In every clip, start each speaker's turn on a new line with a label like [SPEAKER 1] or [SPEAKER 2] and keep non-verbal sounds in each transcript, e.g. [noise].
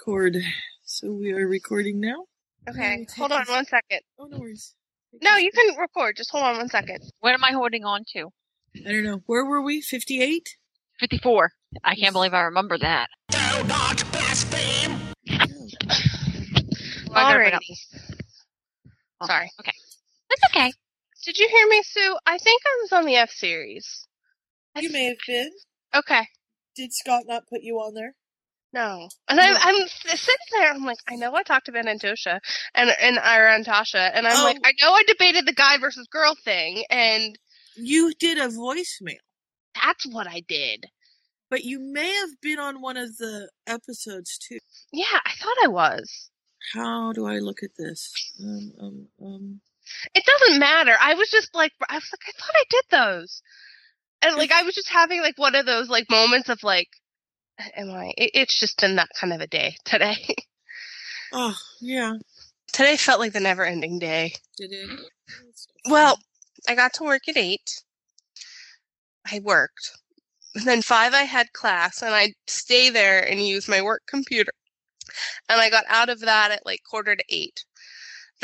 [SPEAKER 1] Record. So we are recording now.
[SPEAKER 2] Okay, hold on one second.
[SPEAKER 1] Oh no worries.
[SPEAKER 2] No, you can record. Just hold on one second.
[SPEAKER 3] What am I holding on to?
[SPEAKER 1] I don't know. Where were we? Fifty-eight.
[SPEAKER 3] 54. I can't believe I remember that. I gotta bring
[SPEAKER 2] Alrighty.
[SPEAKER 3] Oh,
[SPEAKER 2] Sorry.
[SPEAKER 3] Okay. That's okay.
[SPEAKER 2] Did you hear me, Sue? I think I was on the F series.
[SPEAKER 1] You may have been.
[SPEAKER 2] Okay.
[SPEAKER 1] Did Scott not put you on there?
[SPEAKER 2] No. And I'm, I'm sitting there. I'm like, I know I talked to Ben and Tosha and and Ira and Tasha, and I'm
[SPEAKER 1] Oh.
[SPEAKER 2] like, I know I debated the guy versus girl thing, and
[SPEAKER 1] You did a voicemail,
[SPEAKER 2] that's what I did.
[SPEAKER 1] but you may have been on one of the episodes too.
[SPEAKER 2] Yeah, I thought I was.
[SPEAKER 1] How do I look at this? Um, um, um.
[SPEAKER 2] It doesn't matter. I was just like, I was like, I thought I did those, and like I was just having like one of those like moments of like, am I? It, it's just been that kind of a day today. [laughs]
[SPEAKER 1] Oh yeah.
[SPEAKER 2] today felt like the never-ending day.
[SPEAKER 1] Did it?
[SPEAKER 2] Well, I got to work at eight. I worked. And then five, I had class, and I'd stay there and use my work computer. And I got out of that at like quarter to eight.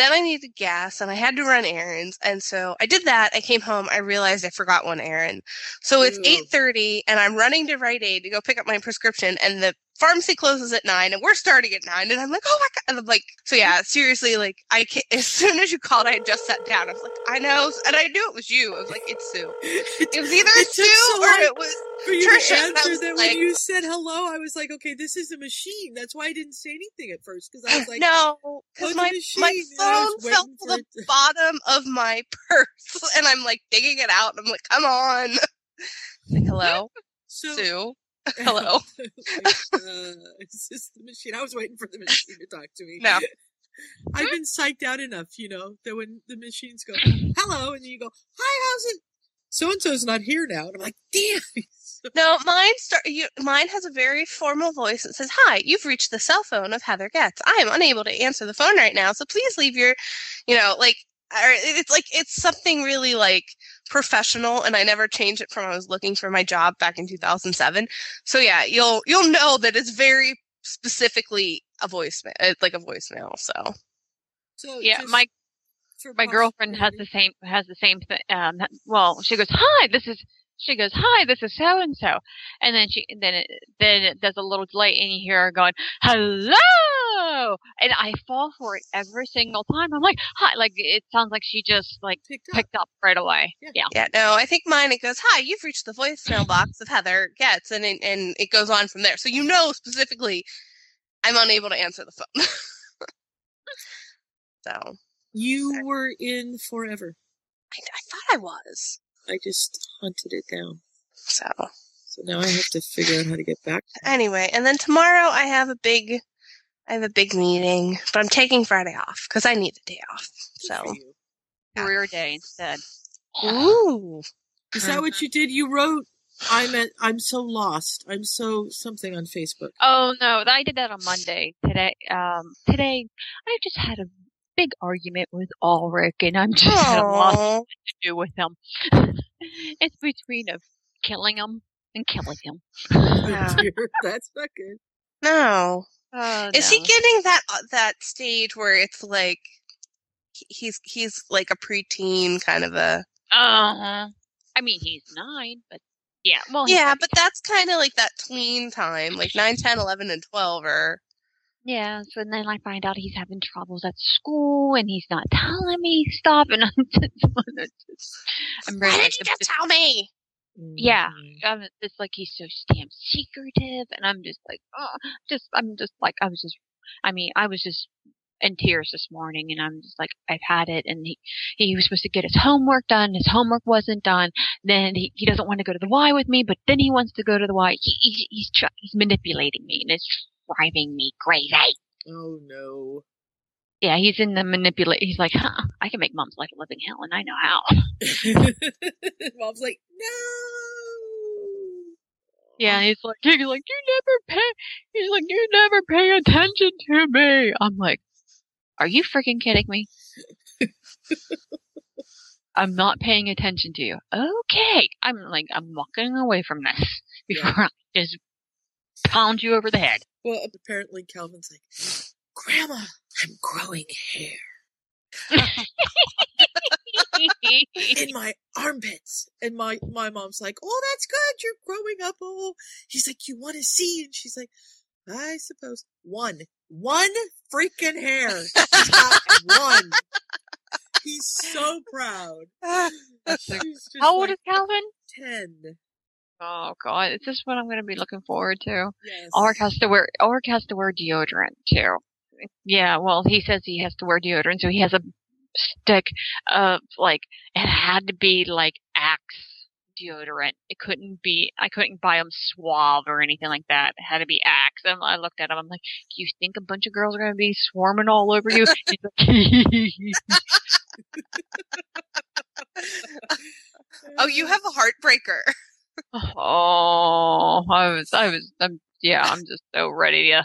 [SPEAKER 2] Then I needed gas, and I had to run errands, and so I did that. I came home. I realized I forgot one errand, so it's eight thirty, and I'm running to Rite Aid to go pick up my prescription, and the pharmacy closes at nine, and we're starting at nine, and I'm like, oh my god, and I'm like, so yeah, seriously, like I can't, [laughs] As soon as you called, I had just sat down. I was like, I know, and I knew it was you. I was like, it's Sue. [laughs] It was either
[SPEAKER 1] It
[SPEAKER 2] Sue
[SPEAKER 1] so
[SPEAKER 2] or it was
[SPEAKER 1] for you
[SPEAKER 2] Trisha,
[SPEAKER 1] to answer that
[SPEAKER 2] like-
[SPEAKER 1] when you said hello, I was like, okay, this is a machine. That's why I didn't say anything at first because I was [gasps] like,
[SPEAKER 2] no,
[SPEAKER 1] "Oh,
[SPEAKER 2] because my my
[SPEAKER 1] machine," and I
[SPEAKER 2] phone fell to the
[SPEAKER 1] it [laughs]
[SPEAKER 2] bottom of my purse, and I'm like digging it out. And I'm like, come on, like hello,
[SPEAKER 1] So
[SPEAKER 2] Sue, hello. [laughs] [laughs]
[SPEAKER 1] like, uh, is this the machine? I was waiting for the machine to talk to me.
[SPEAKER 2] No. [laughs]
[SPEAKER 1] I've been psyched out enough, you know, that when the machines go, hello, and you go, hi, how's it? So and so's not here now. And I'm like, damn.
[SPEAKER 2] No, mine start. You, mine has a very formal voice that says, "Hi, you've reached the cell phone of Heather Getz. I am unable to answer the phone right now, so please leave your, you know, like, or it's like it's something really like professional, and I never changed it from I was looking for my job back in 2007. So yeah, you'll you'll know that it's very specifically a voicemail, uh, like a voicemail. So
[SPEAKER 1] So
[SPEAKER 3] Yeah,
[SPEAKER 1] just
[SPEAKER 3] my
[SPEAKER 1] for
[SPEAKER 3] my girlfriend has the same has the same thing. Um, well, she goes, "Hi, this is." She goes, "Hi, this is so and so," and then she then it, then it does a little delay, and you hear her going, "Hello," Oh, and I fall for it every single time. I'm like, "Hi," like it sounds like she just like
[SPEAKER 1] picked up.
[SPEAKER 3] picked up right away.
[SPEAKER 1] Yeah.
[SPEAKER 3] Yeah,
[SPEAKER 2] yeah, no, I think mine it goes, "Hi, you've reached the voicemail box of Heather Getz," and it, and it goes on from there. So you know specifically, I'm unable to answer the phone. [laughs] so
[SPEAKER 1] You were in forever.
[SPEAKER 2] I, I thought I was.
[SPEAKER 1] I just hunted it down.
[SPEAKER 2] So
[SPEAKER 1] So now I have to figure out how to get back.
[SPEAKER 2] anyway, and then tomorrow I have a big, I have a big meeting, but I'm taking Friday off because I need a day off. So
[SPEAKER 1] for you.
[SPEAKER 3] career day instead.
[SPEAKER 2] ooh,
[SPEAKER 1] Is that what you did? You wrote, I'm at, I'm so lost. I'm so something on Facebook.
[SPEAKER 3] Oh no, I did that on Monday. Today, um, today I just had a big argument with Ulrich, and I'm just at a loss to do with him. [laughs] it's between of killing him and killing him.
[SPEAKER 2] Yeah.
[SPEAKER 1] Oh, dear. [laughs] That's not good.
[SPEAKER 2] no.
[SPEAKER 3] Oh,
[SPEAKER 2] Is he getting that uh, that stage where it's like he's he's like a preteen kind of a
[SPEAKER 3] Uh-huh. I mean, he's nine, but yeah. Well,
[SPEAKER 2] yeah, but that's kind of like that tween time, like 9, 10, 11, and 12 are
[SPEAKER 3] be- yeah. So then I find out he's having troubles at school, and he's not telling me stuff, and [laughs] [laughs] I'm just, I'm
[SPEAKER 2] Why did you just tell me?
[SPEAKER 3] Yeah.
[SPEAKER 1] Mhm.
[SPEAKER 3] um, it's like he's so damn secretive, and I'm just like, oh, just I'm just like I was just, I mean, I was just in tears this morning, and I'm just like, I've had it, and he he was supposed to get his homework done, his homework wasn't done, then he he doesn't want to go to the Y with me, but then he wants to go to the Y. He, he he's try, he's manipulating me, and it's driving me crazy.
[SPEAKER 1] Oh no.
[SPEAKER 3] Yeah, he's in the manipulate. He's like, huh, I can make mom's life a living hell, and I know how. [laughs] [laughs]
[SPEAKER 1] Mom's like, no.
[SPEAKER 3] Yeah, he's like, he's like, you never pay. He's like, you never pay attention to me. I'm like, are you freaking kidding me? [laughs] I'm not paying attention to you. Okay, I'm like, I'm walking away from this before I just pound you over the head.
[SPEAKER 1] Well, apparently Calvin's like, Grandma, I'm growing hair [laughs] in my armpits. And my, my mom's like, oh, that's good. You're growing up. Oh, he's like, you want to see? And she's like, I suppose. One. One freaking hair. One. He's so proud. [laughs]
[SPEAKER 3] How old
[SPEAKER 1] like
[SPEAKER 3] is Calvin?
[SPEAKER 1] 10.
[SPEAKER 3] Oh god, is this what I'm gonna be looking forward to?
[SPEAKER 1] Yes.
[SPEAKER 3] Orc has to wear Orc has to wear deodorant too. Yeah, well he says he has to wear deodorant, so he has a stick of like it had to be like Axe deodorant. It couldn't be I couldn't buy him Suave or anything like that. It had to be Axe. And I looked at him. I'm like, do you think a bunch of girls are gonna be swarming all over you? [laughs] He's like,
[SPEAKER 2] oh, you have a heartbreaker.
[SPEAKER 3] oh, I was I was I'm yeah I'm just so ready to.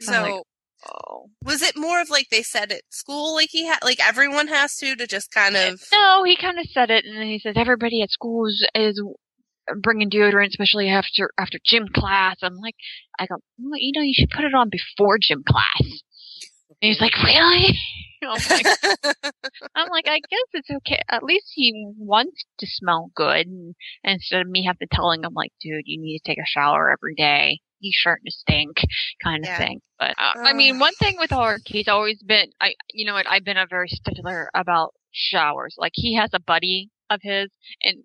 [SPEAKER 2] So [laughs]
[SPEAKER 3] like, Oh.
[SPEAKER 2] was it more of like they said at school, like he had, like everyone has to, to just kind eh, of.
[SPEAKER 3] No, he kind of said it, and then he says everybody at school is, is bringing deodorant, especially after after gym class. I'm like, I go, well, you know, you should put it on before gym class. And he's like, really? [laughs] I'm like, [laughs] I'm like, I guess it's okay. At least he wants to smell good, and, and instead of me having to telling him like, dude, you need to take a shower every day. He's starting to stink, kind of
[SPEAKER 2] Yeah.
[SPEAKER 3] thing. But uh, I mean, one thing with Orc, he's always been. I, you know what? I've been a very stickler about showers. Like he has a buddy of his, and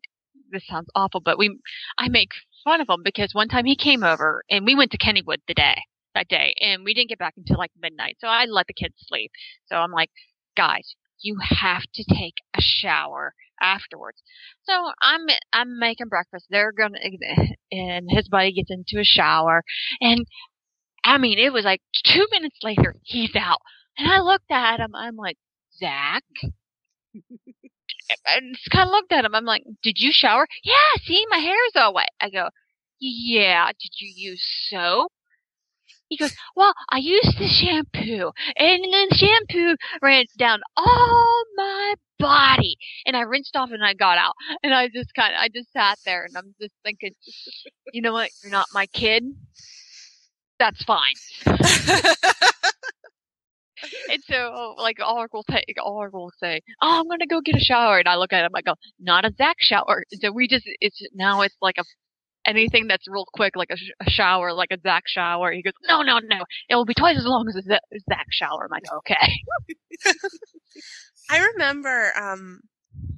[SPEAKER 3] this sounds awful, but we, I make fun of him because one time he came over and we went to Kennywood the day that day, and we didn't get back until like midnight. So I let the kids sleep. So I'm like, guys, you have to take a shower afterwards. So I'm I'm making breakfast. They're gonna, [laughs] and his buddy gets into a shower, and I mean, it was like two minutes later, he's out, and I looked at him. I'm like, Zach. I just kind of looked at him. I'm like, "Did you shower?" Yeah. See, my hair's all wet. I go, "Yeah." Did you use soap? He goes, "Well, I used the shampoo, and then shampoo ran down all my body, and I rinsed off, and I got out, and I just kind of, I just sat there, and I'm just thinking, you know what? You're not my kid. That's fine." [laughs] And so, like, Ulrich will take, Ulrich will say, "Oh, I'm gonna go get a shower," and I look at him, I go, "Not a Zach shower." So we just, it's now it's like a anything that's real quick, like a, sh- a shower, like a Zach shower. He goes, "No, no, no, it will be twice as long as a Z- Zach shower." I'm like, "Okay." [laughs]
[SPEAKER 2] I remember, um,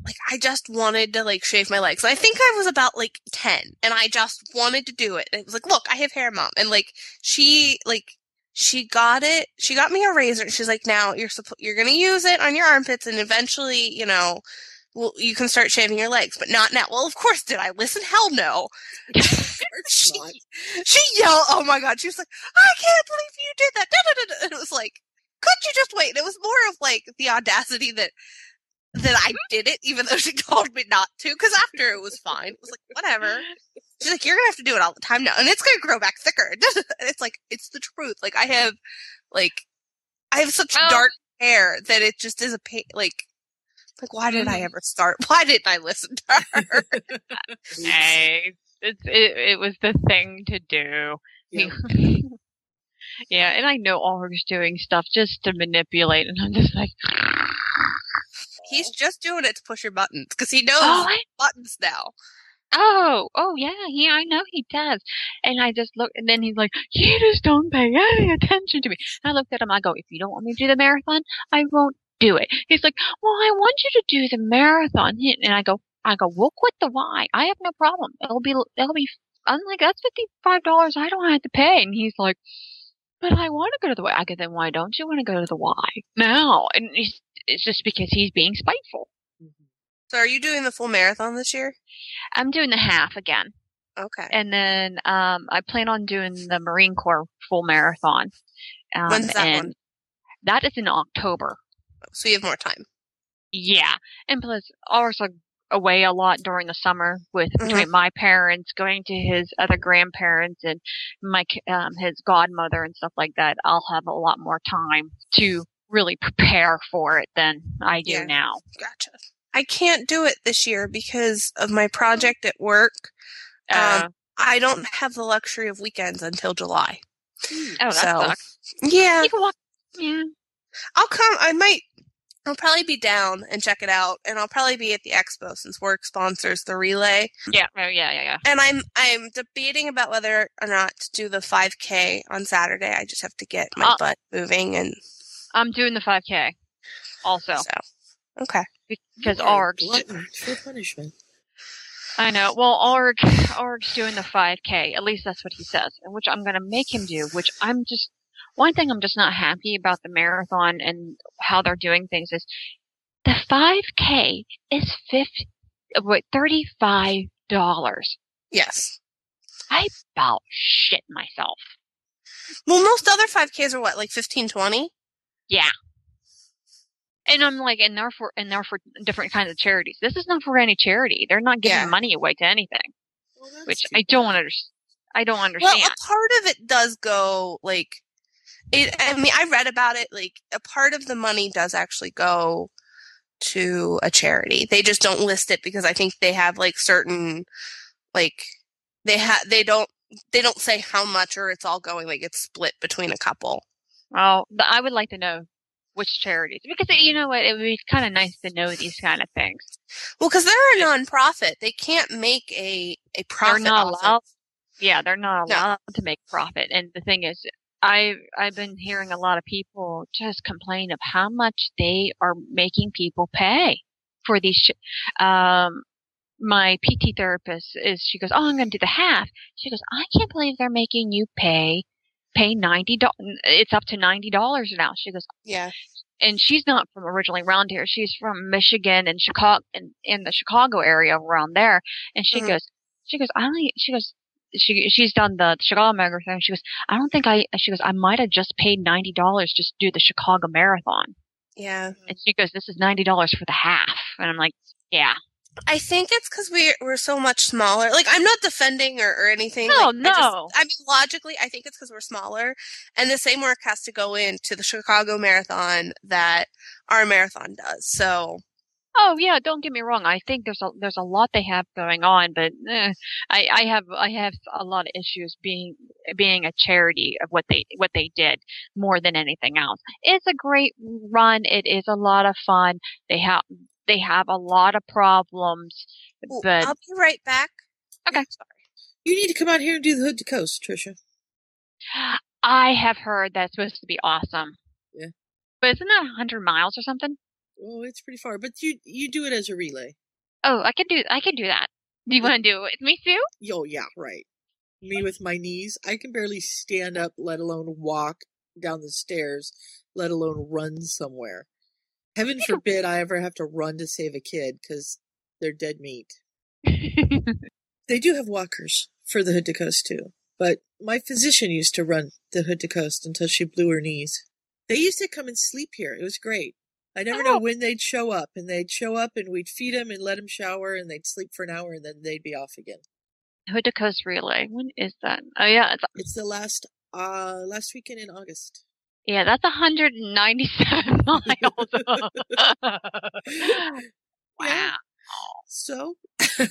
[SPEAKER 2] like I just wanted to like shave my legs. I think I was about like ten, and I just wanted to do it. And it was like, look, I have hair, mom, and like she like she got it. She got me a razor. She's like, now you're suppo- you're gonna use it on your armpits, and eventually, you know. Well, you can start shaving your legs, but not now. Well, of course, did I listen? Hell no. [laughs] [laughs] She, she yelled, "Oh my god!" She was like, "I can't believe you did that!" Da, da, da. And it was like, could you just wait? And it was more of like the audacity that that I mm-hmm. did it, even though she [laughs] told me not to. Because after it was fine. It was like whatever. She's like, "You're gonna have to do it all the time now, and it's gonna grow back thicker." And it's like it's the truth. Like I have, like, I have such
[SPEAKER 3] Oh.
[SPEAKER 2] dark hair that it just is a pain. Like, like why did I mm. ever start? [laughs] Why didn't I listen to her? [laughs]
[SPEAKER 3] hey, it's it, it was the thing to do.
[SPEAKER 1] Yeah. [laughs]
[SPEAKER 3] yeah, and I know Ulrich's doing stuff just to manipulate, and I'm just like,
[SPEAKER 2] He's just doing it to push your buttons because he knows
[SPEAKER 3] oh, I
[SPEAKER 2] buttons now.
[SPEAKER 3] Oh, oh yeah, yeah, I know he does. And I just look, and then he's like, "You just don't pay any attention to me." And I looked at him. I go, "If you don't want me to do the marathon, I won't do it." He's like, "Well, I want you to do the marathon." And I go, "I go, we'll quit the Y. I have no problem. It'll be, it'll be." I'm like, "That's fifty five dollars. I don't have to pay." And he's like, "But I want to go to the Y." I go, "Then why don't you want to go to the Y now?" And it's, it's just because he's being spiteful.
[SPEAKER 2] So are you doing the full marathon this year?
[SPEAKER 3] I'm doing the half again.
[SPEAKER 2] Okay.
[SPEAKER 3] and then um, I plan on doing the Marine Corps full marathon. Um,
[SPEAKER 2] When's that
[SPEAKER 3] and
[SPEAKER 2] one?
[SPEAKER 3] That is in October.
[SPEAKER 2] So you have more time.
[SPEAKER 3] Yeah, and plus, are away a lot during the summer with
[SPEAKER 2] Mhm.
[SPEAKER 3] between my parents going to his other grandparents and my um, his godmother and stuff like that. I'll have a lot more time to really prepare for it than I do
[SPEAKER 2] Yeah.
[SPEAKER 3] now.
[SPEAKER 2] Gotcha. I can't do it this year because of my project at work.
[SPEAKER 3] Uh,
[SPEAKER 2] I don't have the luxury of weekends until July.
[SPEAKER 1] Hmm.
[SPEAKER 3] Oh, that
[SPEAKER 2] So-
[SPEAKER 3] sucks.
[SPEAKER 2] Yeah,
[SPEAKER 3] You can walk. Yeah.
[SPEAKER 2] I'll come. I might. I'll probably be down and check it out, and I'll probably be at the expo since work sponsors the relay.
[SPEAKER 3] Yeah. Oh, yeah. Yeah. Yeah.
[SPEAKER 2] And I'm I'm debating about whether or not to do the 5K on Saturday. I just have to get my
[SPEAKER 3] Uh,
[SPEAKER 2] butt moving, and
[SPEAKER 3] I'm doing the 5K. Also,
[SPEAKER 2] so okay.
[SPEAKER 3] because
[SPEAKER 1] You are
[SPEAKER 3] ARG's.
[SPEAKER 1] for punishment.
[SPEAKER 3] I know. Well, ARG, ARG's doing the 5K. At least that's what he says, and which I'm going to make him do. Which I'm just one thing I'm just not happy about the marathon and how they're doing things is the 5K is fifty, uh, what thirty five dollars.
[SPEAKER 2] Yes.
[SPEAKER 3] I about shit myself.
[SPEAKER 2] Well, most other 5Ks are what, like 15, 20? Yeah.
[SPEAKER 3] And I'm like, and they're for and they're for different kinds of charities. This is not for any charity. They're not giving
[SPEAKER 2] Yeah.
[SPEAKER 3] money away to anything,
[SPEAKER 1] Well,
[SPEAKER 3] which I don't understand. I don't
[SPEAKER 2] Well,
[SPEAKER 3] understand.
[SPEAKER 2] a part of it does go like it. I mean, I read about it. Like a part of the money does actually go to a charity. They just don't list it because I think they have like certain like they have they don't they don't say how much or it's all going like it's split between a couple.
[SPEAKER 3] Well, th- I would like to know which charities because eh, you know what, it would be kind of nice to know these kind of things.
[SPEAKER 2] Well, because they're a nonprofit, they can't make a a profit.
[SPEAKER 3] they're not
[SPEAKER 2] of-
[SPEAKER 3] allowed. Yeah, they're not
[SPEAKER 2] No.
[SPEAKER 3] allowed to make profit. And the thing is, I I've been hearing a lot of people just complain of how much they are making people pay for these. Sh- um, my PT therapist is. She goes, "Oh, I'm going to do the half." She goes, "I can't believe they're making you pay." Pay ninety dollars. It's up to ninety dollars now. She goes,
[SPEAKER 2] Yeah.
[SPEAKER 3] and she's not from originally around here. She's from Michigan and Chicago and in the Chicago area around there. And she
[SPEAKER 2] Mhm.
[SPEAKER 3] goes, she goes, I only, she goes, she she's done the Chicago Marathon. She goes, I don't think I. She goes, I might have just paid ninety dollars just to do the Chicago Marathon.
[SPEAKER 2] Yeah.
[SPEAKER 3] And she goes, this is ninety dollars for the half. And I'm like, yeah,
[SPEAKER 2] I think it's because we we're so much smaller. Like I'm not defending or, or anything.
[SPEAKER 3] No,
[SPEAKER 2] like, I, just-
[SPEAKER 3] no.
[SPEAKER 2] I mean, logically, I think it's because we're smaller, and the same work has to go into the Chicago Marathon that our marathon does. So
[SPEAKER 3] Oh yeah, don't get me wrong. I think there's a there's a lot they have going on, but eh, I I have I have a lot of issues being being a charity of what they what they did more than anything else. It's a great run. It is a lot of fun. They have they have a lot of problems,
[SPEAKER 2] Ooh,
[SPEAKER 3] but
[SPEAKER 2] I'll be right back.
[SPEAKER 3] Okay.
[SPEAKER 2] Sorry.
[SPEAKER 1] You need to come out here and do the hood to coast, Trisha.
[SPEAKER 3] I have heard that's supposed to be awesome.
[SPEAKER 1] Yeah.
[SPEAKER 3] But isn't that 100 miles or something?
[SPEAKER 1] Oh, it's pretty far, but you you do it as a relay.
[SPEAKER 3] Oh, I can do I can do that. Do you want to do it with me, Sue?
[SPEAKER 1] Oh yeah, right. Me with my knees, I can barely stand up, let alone walk down the stairs, let alone run somewhere. Heaven forbid I ever have to run to save a kid because they're dead meat. [laughs] They do have walkers for the Hood to Coast too, but my physician used to run the Hood to Coast until she blew her knees. They used to come and sleep here. It was great. I never know
[SPEAKER 3] Oh.
[SPEAKER 1] when they'd show up, and they'd show up, and we'd feed them and let them shower, and they'd sleep for an hour, and then they'd be off again.
[SPEAKER 3] Hood Coast Relay. When is that? Oh yeah, it's
[SPEAKER 1] It's the last uh last weekend in August.
[SPEAKER 3] Yeah, that's 197 [laughs] miles. [laughs] wow.
[SPEAKER 1] So [laughs] no,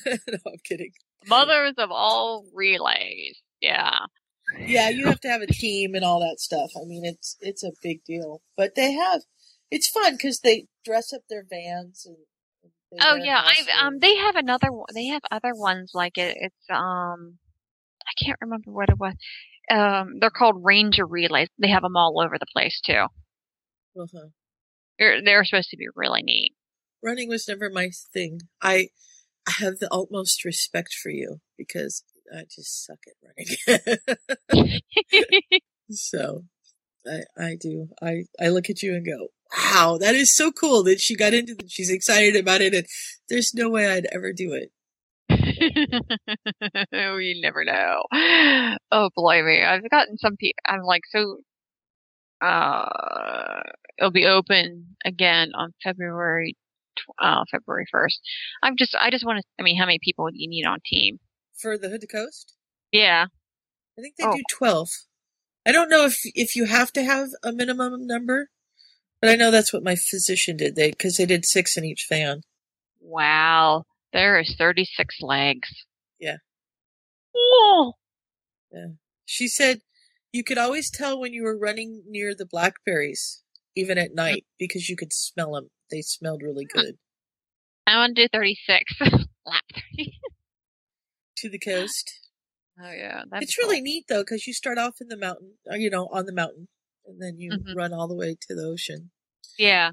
[SPEAKER 1] I'm kidding.
[SPEAKER 3] Mothers of all relays. Yeah.
[SPEAKER 1] Yeah, you have to have a team and all that stuff. I mean, it's it's a big deal, but they have it's fun because they dress up their vans and. and
[SPEAKER 3] Oh yeah, I um they have another one. They have other ones like it. It's um I can't remember what it was. Um they're called Ragnar Relays. They have them all over the place too.
[SPEAKER 1] Uh-huh.
[SPEAKER 3] They're they're supposed to be really neat.
[SPEAKER 1] Running was never my thing. I I have the utmost respect for you because I just suck at running. [laughs] [laughs] so I I do. I I look at you and go, "Wow, that is so cool that she got into it. She's excited about it and there's no way I'd ever do it." [laughs]
[SPEAKER 3] you never know. Oh, believe me, I've gotten some people. I'm like, so, uh, it'll be open again on February, uh, February first. I'm just, I just want to. I mean, how many people do you need on team?
[SPEAKER 1] For the Hood to Coast?
[SPEAKER 3] Yeah.
[SPEAKER 1] I think they
[SPEAKER 3] Oh.
[SPEAKER 1] do 12. I don't know if if you have to have a minimum number, but I know that's what my physician did. They cuz they did 6 in each van.
[SPEAKER 3] Wow. There is 36 legs.
[SPEAKER 1] Yeah.
[SPEAKER 3] cool.
[SPEAKER 1] She said you could always tell when you were running near the blackberries, even at mm. night, because you could smell them. They smelled really good.
[SPEAKER 3] I want to do 36. [laughs] Lap 30.
[SPEAKER 1] To the coast.
[SPEAKER 3] Oh yeah, that's
[SPEAKER 1] it's really neat though, because you start off in the mountain, uh, you know, on the mountain, and then you
[SPEAKER 3] Mhm.
[SPEAKER 1] run all the way to the ocean.
[SPEAKER 3] Yeah.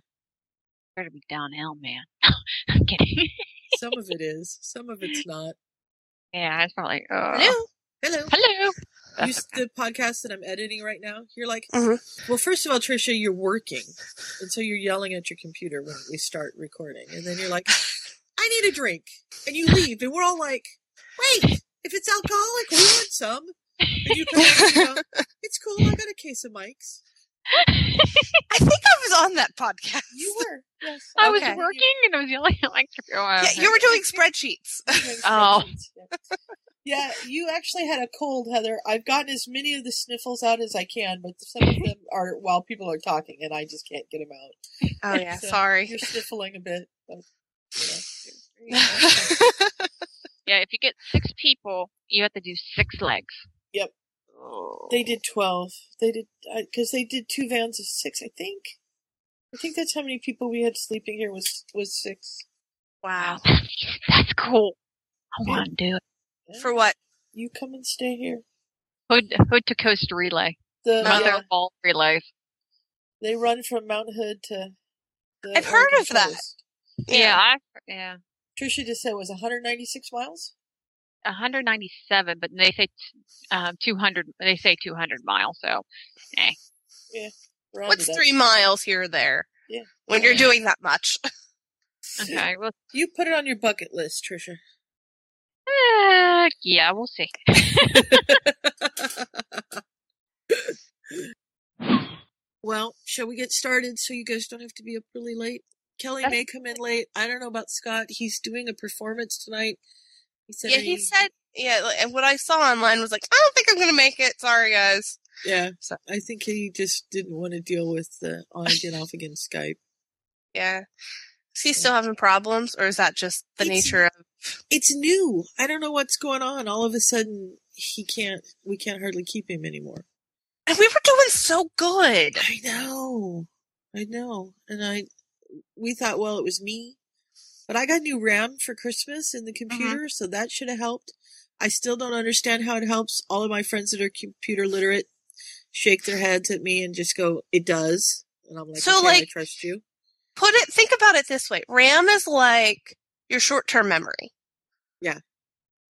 [SPEAKER 3] Better be downhill, man. [laughs] I'm kidding.
[SPEAKER 1] Some of it is, some of it's not.
[SPEAKER 3] yeah, it's probably. Uh,
[SPEAKER 2] Hello.
[SPEAKER 1] Hello.
[SPEAKER 3] Hello.
[SPEAKER 1] You, [laughs] the podcast that I'm editing right now, you're like,
[SPEAKER 2] Mhm.
[SPEAKER 1] well, first of all, Trisha, you're working. And so you're yelling at your computer when we start recording. And then you're like, [laughs] I need a drink. And you leave. And we're all like, wait, if it's alcoholic, we want some. And you come and go, [laughs] it's cool. I got a case of mics.
[SPEAKER 2] I think I was on that podcast.
[SPEAKER 1] You were. Yes.
[SPEAKER 3] I was working and I was yelling at like.
[SPEAKER 2] Yeah, you were doing spreadsheets. [laughs]
[SPEAKER 3] Oh.
[SPEAKER 1] Yeah, you actually had a cold, Heather. I've gotten as many of the sniffles out as I can, but some of them [laughs] are while people are talking, and I just can't get them out.
[SPEAKER 2] Oh yeah,
[SPEAKER 1] So,
[SPEAKER 2] sorry.
[SPEAKER 1] You're sniffling a bit, but you know.
[SPEAKER 3] Yeah, if you get six people, you have to do six legs.
[SPEAKER 1] Yep.
[SPEAKER 3] Oh.
[SPEAKER 1] They did oh. twelve. They did because they did two vans of six. I think. I think that's how many people we had sleeping here was was six.
[SPEAKER 2] wow. [laughs]
[SPEAKER 3] That's cool. I want to do it.
[SPEAKER 1] Yeah.
[SPEAKER 2] For what?
[SPEAKER 1] You come and stay here.
[SPEAKER 3] Hood, hood to coast relay.
[SPEAKER 1] The
[SPEAKER 3] Mother
[SPEAKER 1] yeah,
[SPEAKER 3] of all relays.
[SPEAKER 1] they run from Mount Hood to. The
[SPEAKER 2] I've heard
[SPEAKER 1] Oregon
[SPEAKER 2] of that.
[SPEAKER 1] coast.
[SPEAKER 3] Yeah, I, yeah.
[SPEAKER 1] Trisha just said it was 196 miles.
[SPEAKER 3] 197, but they say um, 200. They say 200 miles. So,
[SPEAKER 1] Rounded
[SPEAKER 2] What's
[SPEAKER 1] up.
[SPEAKER 2] three miles here or there?
[SPEAKER 1] Yeah.
[SPEAKER 2] When you're doing that much. [laughs]
[SPEAKER 3] okay. Well,
[SPEAKER 1] You put it on your bucket list, Trisha.
[SPEAKER 3] uh, yeah, we'll see. [laughs]
[SPEAKER 1] well, shall we get started so you guys don't have to be up really late? Kelly
[SPEAKER 3] That's-
[SPEAKER 1] may come in late. I don't know about Scott. He's doing a performance tonight. He said,
[SPEAKER 2] Yeah, he said. Yeah, and what I saw online was like, I don't think I'm gonna make it. Sorry, guys.
[SPEAKER 1] Yeah,
[SPEAKER 2] So-
[SPEAKER 1] I think he just didn't want to deal with the on again, off again Skype. [laughs]
[SPEAKER 2] Yeah. Is he still having problems, or is that just the
[SPEAKER 1] It's-
[SPEAKER 2] nature of?
[SPEAKER 1] It's new. I don't know what's going on. All of a sudden, he can't. We can't hardly keep him anymore.
[SPEAKER 2] And we were doing so good.
[SPEAKER 1] I know. I know. And I, we thought, well, it was me. But I got new RAM for Christmas in the mm-hmm. computer, so that should have helped. I still don't understand how it helps. All of my friends that are computer literate shake their heads at me and just go, it does. And I'm like,
[SPEAKER 2] So,
[SPEAKER 1] okay, I
[SPEAKER 2] like-
[SPEAKER 1] trust you.
[SPEAKER 2] Put it. Think about it this way: RAM is like your short-term memory.
[SPEAKER 1] Yeah.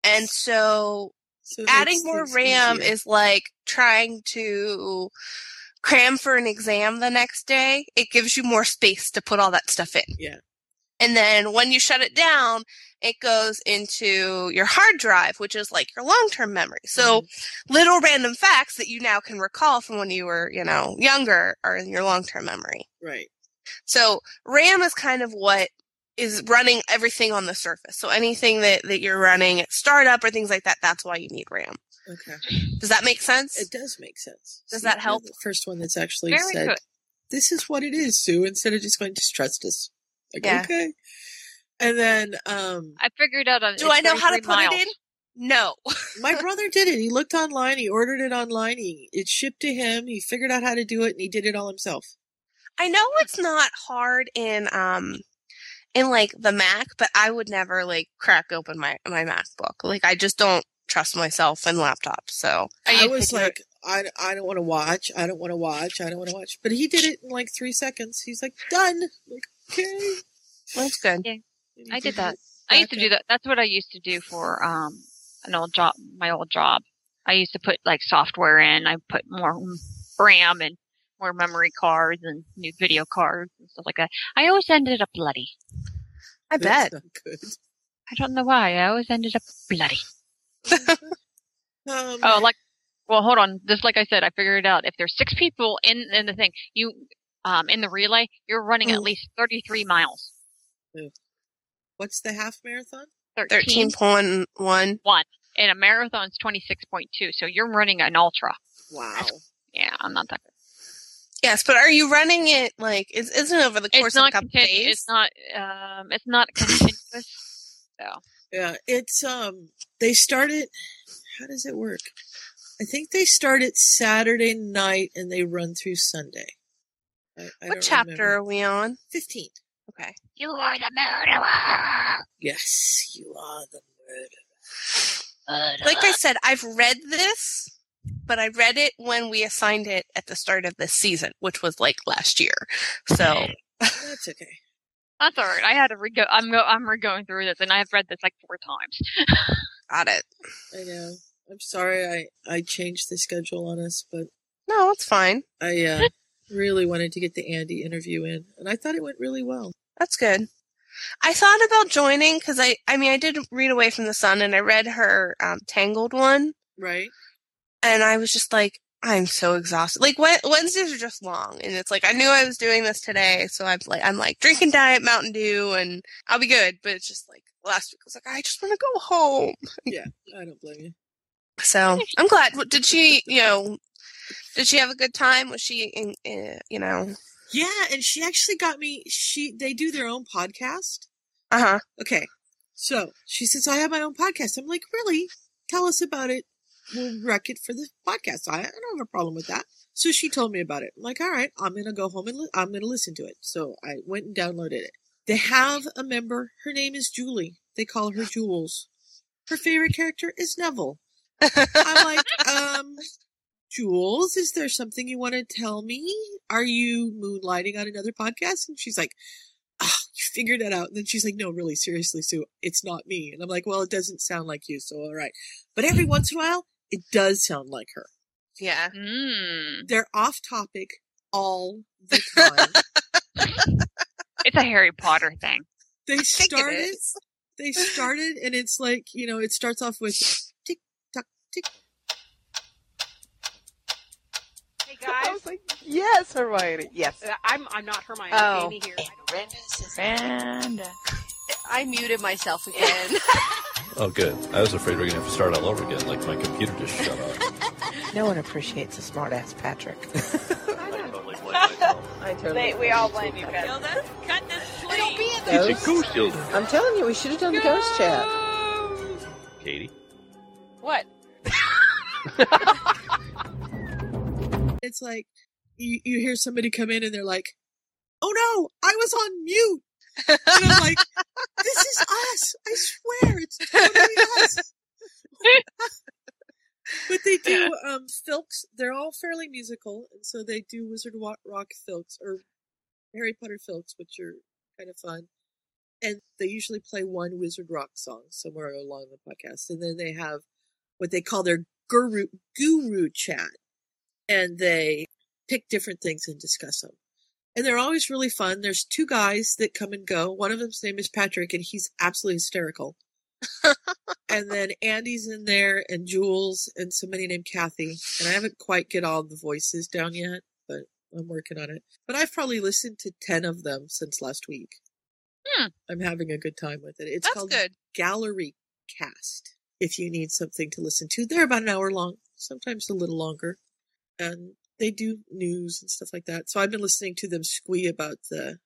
[SPEAKER 2] And so
[SPEAKER 1] So
[SPEAKER 2] adding more RAM
[SPEAKER 1] easier.
[SPEAKER 2] is like trying to cram for an exam the next day. It gives you more space to put all that stuff in.
[SPEAKER 1] Yeah.
[SPEAKER 2] And then when you shut it down, it goes into your hard drive, which is like your long term memory. So
[SPEAKER 1] Mhm.
[SPEAKER 2] little random facts that you now can recall from when you were, you know, younger are in your long term memory.
[SPEAKER 1] right.
[SPEAKER 2] So RAM is kind of what is running everything on the surface. So anything that, that you're running at startup or things like that, that's why you need RAM.
[SPEAKER 1] Okay.
[SPEAKER 2] Does that make sense?
[SPEAKER 1] It does make sense.
[SPEAKER 2] Does
[SPEAKER 1] See,
[SPEAKER 2] that help?
[SPEAKER 1] The first one that's actually
[SPEAKER 3] Very
[SPEAKER 1] said,
[SPEAKER 3] good.
[SPEAKER 1] this is what it is, Sue, instead of just going, just trust us. Like,
[SPEAKER 2] Yeah.
[SPEAKER 1] okay. And then, um,
[SPEAKER 3] I figured out. uh,
[SPEAKER 2] Do I know how to put
[SPEAKER 3] miles.
[SPEAKER 2] it in? No.
[SPEAKER 1] my [laughs] brother did it. He looked online. He ordered it online. He, it shipped to him. He figured out how to do it and he did it all himself.
[SPEAKER 2] I know it's not hard in um in like the Mac, but I would never like crack open my my MacBook. Like I just don't trust myself in laptops. So
[SPEAKER 1] I,
[SPEAKER 3] used
[SPEAKER 1] was like, I, I don't want to watch. I don't want to watch. I don't want to watch. But he did it in like three seconds. He's like, done. Like, okay.
[SPEAKER 2] that's good.
[SPEAKER 1] And he
[SPEAKER 3] I did
[SPEAKER 1] it
[SPEAKER 3] that. I used to do that. That's what I used to do for um an old job, my old job. I used to put like software in. I put more RAM and more memory cards and new video cards and stuff like that. I always ended up bloody.
[SPEAKER 2] I
[SPEAKER 1] That's
[SPEAKER 2] bet.
[SPEAKER 1] not [laughs] good.
[SPEAKER 3] I don't know why. I always ended up bloody. [laughs]
[SPEAKER 1] Um,
[SPEAKER 3] Oh, like, well, hold on. Just like I said, I figured it out. If there's six people in in the thing, you um in the relay, you're running at
[SPEAKER 2] Mm.
[SPEAKER 3] least 33 miles.
[SPEAKER 1] what's the half marathon?
[SPEAKER 3] 13.
[SPEAKER 2] Thirteen point one.
[SPEAKER 3] And a marathon's 26.2. So you're running an ultra.
[SPEAKER 1] Wow.
[SPEAKER 3] Yeah, I'm not that good.
[SPEAKER 2] Yes, but are you running it like is isn't it over the course
[SPEAKER 3] It's
[SPEAKER 2] of a
[SPEAKER 3] not
[SPEAKER 2] couple
[SPEAKER 3] continu-
[SPEAKER 2] days?
[SPEAKER 3] It's not. Um, it's not [laughs] continuous. So
[SPEAKER 1] Yeah, it's um they started how does it work? I think they start it Saturday night and they run through Sunday. I, I
[SPEAKER 2] what chapter
[SPEAKER 1] remember.
[SPEAKER 2] are we on?
[SPEAKER 1] 15.
[SPEAKER 2] Okay.
[SPEAKER 3] you are the murderer.
[SPEAKER 1] Yes, you are the murderer.
[SPEAKER 2] Like I said, I've read this, but I read it when we assigned it at the start of this season, which was like last year. So [laughs]
[SPEAKER 1] That's okay.
[SPEAKER 3] That's all right. I had to re-go. I'm go. I'm re-going through this, and I've read this like four times. [laughs]
[SPEAKER 2] got it.
[SPEAKER 1] I know. I'm sorry I, I changed the schedule on us, but
[SPEAKER 2] No, it's fine.
[SPEAKER 1] I uh, really wanted to get the Andy interview in, and I thought it went really well.
[SPEAKER 2] That's good. I thought about joining because I, I mean, I did read Away from the Sun and I read her um, Tangled one,
[SPEAKER 1] Right?
[SPEAKER 2] and I was just like, I'm so exhausted. Like Wednesdays are just long, and it's like I knew I was doing this today, so I'm like, I'm like drinking Diet Mountain Dew, and I'll be good. But it's just like last week I was like, I just want to go home.
[SPEAKER 1] Yeah, I don't blame you. [laughs]
[SPEAKER 2] So I'm glad. Did she, you know, did she have a good time? Was she, in, uh, you know,
[SPEAKER 1] Yeah, and she actually got me. She they do their own podcast.
[SPEAKER 2] uh huh.
[SPEAKER 1] Okay, so she says I have my own podcast. I'm like, really? Tell us about it. We'll wreck it for the podcast. I, I don't have a problem with that. So she told me about it. I'm like, all right, I'm gonna go home and li- I'm gonna listen to it. So I went and downloaded it. They have a member. Her name is Julie. They call her Jules. Her favorite character is Neville. I'm like, [laughs] um, Jules, is there something you want to tell me? Are you moonlighting on another podcast? And she's like, oh, you figured that out. And then she's like, no, really, seriously, Sue, it's not me. And I'm like, well, it doesn't sound like you, so all right. But every once in a while, it does sound like her.
[SPEAKER 2] Yeah.
[SPEAKER 3] Mm.
[SPEAKER 1] They're off topic all the time. [laughs]
[SPEAKER 3] It's a Harry Potter thing.
[SPEAKER 1] they
[SPEAKER 2] I think it
[SPEAKER 1] started, they started, and it's like, you know, it starts off with tick, tock, tick.
[SPEAKER 4] Hey [laughs]
[SPEAKER 5] I was like, yes, Hermione. Yes.
[SPEAKER 4] Uh, I'm I'm not Hermione.
[SPEAKER 5] Oh.
[SPEAKER 4] Amy here.
[SPEAKER 5] And
[SPEAKER 6] I muted myself again. [laughs]
[SPEAKER 7] Oh, good. I was afraid we are going to have to start all over again, like my computer just shut off.
[SPEAKER 5] no one appreciates a smart ass Patrick. [laughs]
[SPEAKER 7] I totally blame myself.
[SPEAKER 5] I totally.
[SPEAKER 6] They- we all blame you, Pat.
[SPEAKER 4] cut this
[SPEAKER 7] It's a ghost children.
[SPEAKER 5] I'm telling you, we should have done the ghost chat.
[SPEAKER 7] Katie.
[SPEAKER 6] what?
[SPEAKER 1] It's like, you, you hear somebody come in and they're like, oh no, I was on mute. And I'm like, this is us. I swear, it's totally us. [laughs] but they do um filks. They're all fairly musical, and so they do Wizard Rock filks or Harry Potter filks, which are kind of fun. And they usually play one Wizard Rock song somewhere along the podcast, and then they have what they call their guru guru chat, and they pick different things and discuss them. And they're always really fun. There's two guys that come and go. One of them's name is Patrick, and he's absolutely hysterical. and then Andy's in there, and Jules, and somebody named Kathy. And I haven't quite get all the voices down yet, but I'm working on it. But I've probably listened to ten of them since last week.
[SPEAKER 3] Hmm.
[SPEAKER 1] I'm having a good time with it. It's
[SPEAKER 2] That's
[SPEAKER 1] called
[SPEAKER 2] good.
[SPEAKER 1] Gallery Cast. If you need something to listen to, they're about an hour long, sometimes a little longer, and they do news and stuff like that. So I've been listening to them squee about the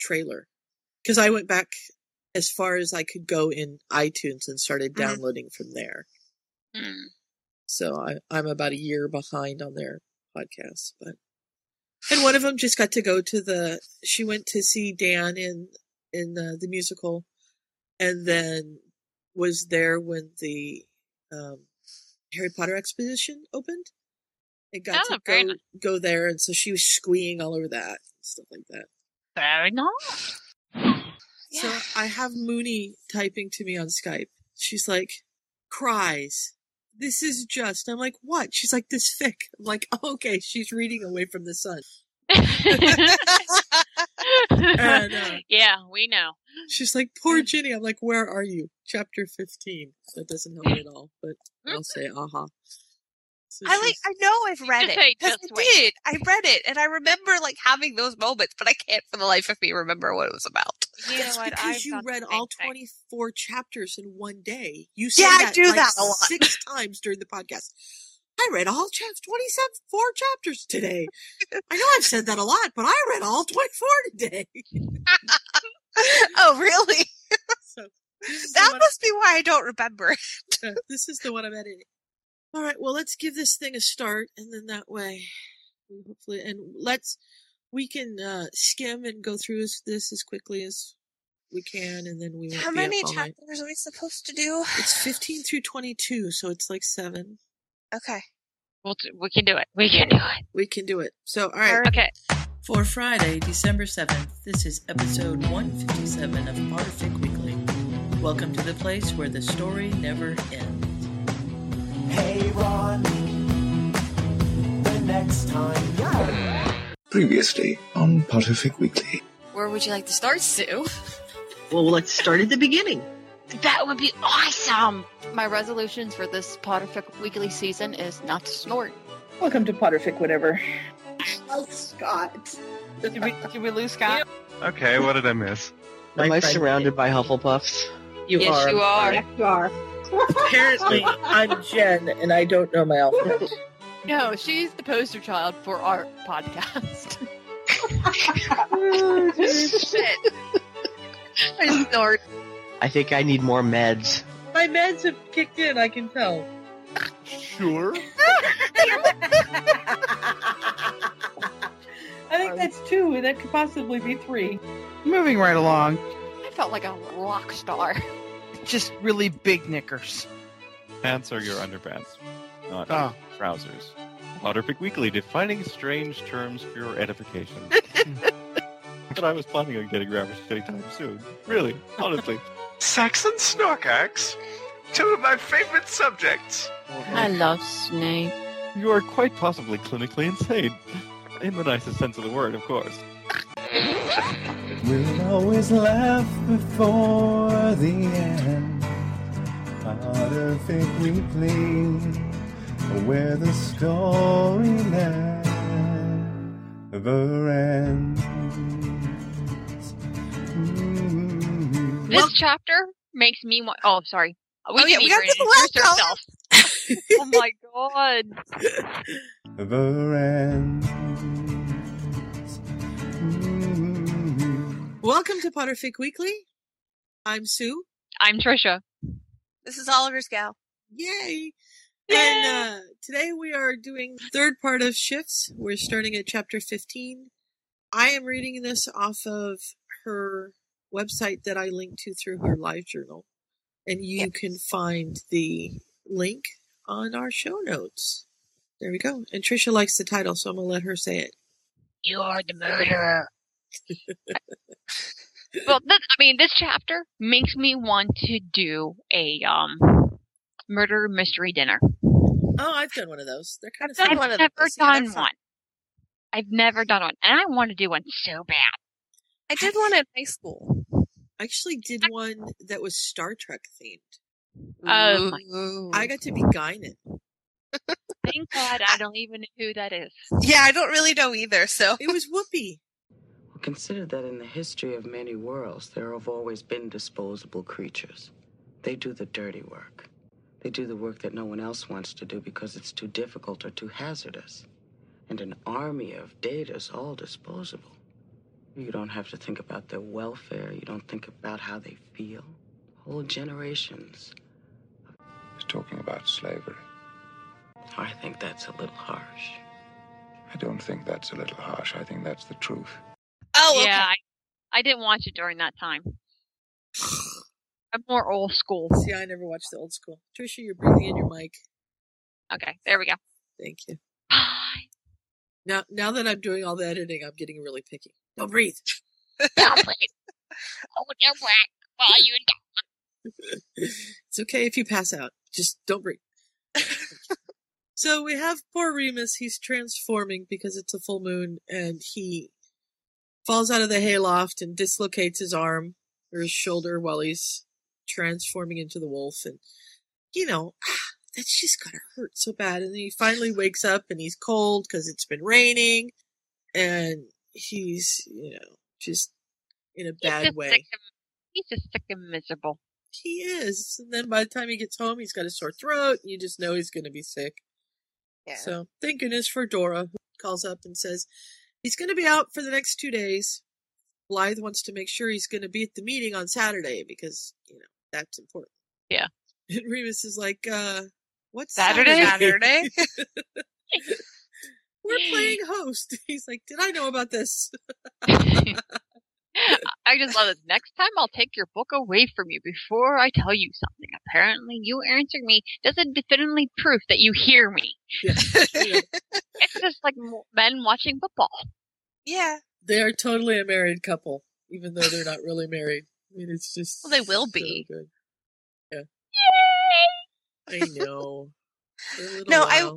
[SPEAKER 1] trailer because I went back as far as I could go in iTunes and started
[SPEAKER 2] Mhm.
[SPEAKER 1] downloading from there.
[SPEAKER 3] Hmm.
[SPEAKER 1] So I, I'm about a year behind on their podcast, but and one of them just got to go to the. She went to see Dan in in the, the musical, and then was there when the um, Harry Potter exposition opened. It got
[SPEAKER 3] Oh,
[SPEAKER 1] to go
[SPEAKER 3] nice.
[SPEAKER 1] go there, and so she was squeeing all over that and stuff like that.
[SPEAKER 3] Very nice.
[SPEAKER 1] So I have Mooney typing to me on Skype. She's like, cries. This is just. I'm like, what? She's like, this fic. I'm like, oh, [laughs] okay. She's reading Away from the Sun. [laughs] And, uh,
[SPEAKER 3] yeah, we know.
[SPEAKER 1] She's like, poor Ginny. I'm like, where are you? Chapter 15. That doesn't help me at all, but I'll say, aha. So
[SPEAKER 2] I like. I know I've read it.
[SPEAKER 3] say,
[SPEAKER 2] 'cause
[SPEAKER 3] just
[SPEAKER 2] I did. I read it, and I remember like having those moments, but I can't for the life of me remember what it was about.
[SPEAKER 3] You know
[SPEAKER 1] That's
[SPEAKER 3] what?
[SPEAKER 1] because
[SPEAKER 3] I've
[SPEAKER 1] you read all 24 chapters in one day. You said
[SPEAKER 2] Yeah, I
[SPEAKER 1] that
[SPEAKER 2] do
[SPEAKER 1] like
[SPEAKER 2] that a lot.
[SPEAKER 1] six times during the podcast. I read all chapters, 27, four chapters today. I know I've said that a lot, but I read all 24 today. [laughs]
[SPEAKER 2] oh, really?
[SPEAKER 1] So this is, the
[SPEAKER 2] That
[SPEAKER 1] one,
[SPEAKER 2] must be why I don't remember.
[SPEAKER 1] uh, this is the one I'm editing. All right, well, let's give this thing a start, and then that way, we hopefully, and let's, we can uh, skim and go through this, this as quickly as we can, and then we won't
[SPEAKER 2] How
[SPEAKER 1] be
[SPEAKER 2] many
[SPEAKER 1] up all night.
[SPEAKER 2] chapters are we supposed to do?
[SPEAKER 1] It's 15 through 22, so it's like seven.
[SPEAKER 2] Okay.
[SPEAKER 3] We'll t- we can do it. We can do it.
[SPEAKER 1] We can do it. So, all right.
[SPEAKER 3] Okay.
[SPEAKER 8] For Friday, December 7th, this is episode 157 of Potterfic Weekly. Welcome to the place where the story never ends.
[SPEAKER 9] Hey Ron, the next time.
[SPEAKER 10] Previously on Potterfic Weekly.
[SPEAKER 6] Where would you like to start, Sue?
[SPEAKER 1] Well, let's start at the beginning.
[SPEAKER 3] That would be awesome.
[SPEAKER 6] My resolutions for this Potterfic weekly season is not to snort.
[SPEAKER 5] Welcome to Potterfic, whatever.
[SPEAKER 1] Oh, Scott.
[SPEAKER 5] Did we, did we lose Scott?
[SPEAKER 11] Okay, what did I miss?
[SPEAKER 12] Am I surrounded by Hufflepuffs?
[SPEAKER 5] You
[SPEAKER 6] yes,
[SPEAKER 5] are.
[SPEAKER 6] you are.
[SPEAKER 5] Yes, you are. Apparently, I'm Jen, and I don't know my alphabet.
[SPEAKER 6] No, she's the poster child for our podcast. [laughs] [laughs]
[SPEAKER 3] Shit. I snort.
[SPEAKER 12] I think I need more meds.
[SPEAKER 5] My meds have kicked in, I can tell.
[SPEAKER 11] Sure.
[SPEAKER 5] I think that's two, and that could possibly be three.
[SPEAKER 13] Moving right along.
[SPEAKER 6] I felt like a rock star.
[SPEAKER 13] Just really big knickers.
[SPEAKER 11] Pants are your underpants, not
[SPEAKER 13] Oh.
[SPEAKER 11] trousers. Potterfic Weekly, defining strange terms for your edification. [laughs] but I was planning on getting ravished anytime soon. Really, honestly. [laughs]
[SPEAKER 10] Saxon Snorkax. Two of my favorite subjects.
[SPEAKER 6] I love Snape.
[SPEAKER 11] You are quite possibly clinically insane. In the nicest sense of the word, of course.
[SPEAKER 9] We'll always laugh before the end. Potterfic Weekly, where the story never ends. Mm.
[SPEAKER 3] This chapter makes me want. Oh, sorry. We
[SPEAKER 2] Oh,
[SPEAKER 3] can
[SPEAKER 2] yeah, we got to
[SPEAKER 3] in.
[SPEAKER 2] the
[SPEAKER 3] Introduce
[SPEAKER 2] last
[SPEAKER 3] oh my god. [laughs]
[SPEAKER 9] Never ends.
[SPEAKER 1] Welcome to Potterfic Weekly. I'm Sue.
[SPEAKER 3] I'm Trisha.
[SPEAKER 2] This is Oliver's gal.
[SPEAKER 1] Yay! And uh, today we are doing third part of shifts. We're starting at chapter 15. I am reading this off of her website that I linked to through her live journal. And you can find the link on our show notes. There we go. And Trisha likes the title, so I'm going to let her say it.
[SPEAKER 3] You're the murderer. Well, this, I mean, this chapter makes me want to do a um murder mystery dinner.
[SPEAKER 1] Oh, I've done one of those. They're kind of
[SPEAKER 3] I've
[SPEAKER 1] fun.
[SPEAKER 3] never
[SPEAKER 1] those. Yeah, they're
[SPEAKER 3] done
[SPEAKER 1] fun.
[SPEAKER 3] one. I've never done one, and I want to do one so bad.
[SPEAKER 2] I did one in high school.
[SPEAKER 1] I actually did one that was Star Trek themed.
[SPEAKER 3] Oh my
[SPEAKER 1] I got to be Guinan.
[SPEAKER 3] Thank God I don't even know who that is.
[SPEAKER 2] Yeah, I don't really know either, so.
[SPEAKER 1] It was Whoopi.
[SPEAKER 5] Well, consider that in the history of many worlds, there have always been disposable creatures. They do the dirty work. They do the work that no one else wants to do because it's too difficult or too hazardous. And an army of data's all disposable. You don't have to think about their welfare. You don't think about how they feel. Whole generations.
[SPEAKER 10] He's talking about slavery.
[SPEAKER 5] I think that's a little harsh.
[SPEAKER 10] I don't think that's a little harsh. I think that's the truth.
[SPEAKER 2] Oh, okay.
[SPEAKER 3] Yeah, I, I didn't watch it during that time. I'm more old school.
[SPEAKER 1] See, I never watched the old school. Trisha, you're breathing in your mic.
[SPEAKER 3] Okay, there we go.
[SPEAKER 1] Thank you. Now, now that I'm doing all the editing, I'm getting really picky. Don't breathe.
[SPEAKER 3] Don't breathe. Hold your breath while you [laughs]
[SPEAKER 1] It's okay if you pass out. Just don't breathe. [laughs] so we have poor Remus. He's transforming because it's a full moon, and he falls out of the hayloft and dislocates his arm or his shoulder while he's transforming into the wolf. And you know, ah, that's just gotta hurt so bad. And then he finally wakes up and he's cold because it's been raining, and he's you know just in a
[SPEAKER 3] He's
[SPEAKER 1] bad way.
[SPEAKER 3] he's just sick and miserable.
[SPEAKER 1] He is. And then by the time he gets home, he's got a sore throat. You just know he's going to be sick.
[SPEAKER 2] Yeah.
[SPEAKER 1] So thank goodness for Dora, who calls up and says he's going to be out for the next two days. Blythe wants to make sure he's going to be at the meeting on Saturday because, you know, that's important.
[SPEAKER 3] Yeah. [laughs]
[SPEAKER 1] And Remus is like, uh, What's
[SPEAKER 3] Saturday?
[SPEAKER 2] Saturday. [laughs] [laughs]
[SPEAKER 1] We're playing host. He's like, did I know about this? [laughs]
[SPEAKER 3] I just love it. Next time I'll take your book away from you before I tell you something. Apparently you answering me doesn't definitively prove that you hear me. [laughs] It's just like men watching football.
[SPEAKER 2] Yeah.
[SPEAKER 1] They are totally a married couple, even though they're not really married. I mean, it's just.
[SPEAKER 2] Well, they will
[SPEAKER 1] so
[SPEAKER 2] be.
[SPEAKER 1] good. Yeah. Yay! I know. For a little
[SPEAKER 2] No, I-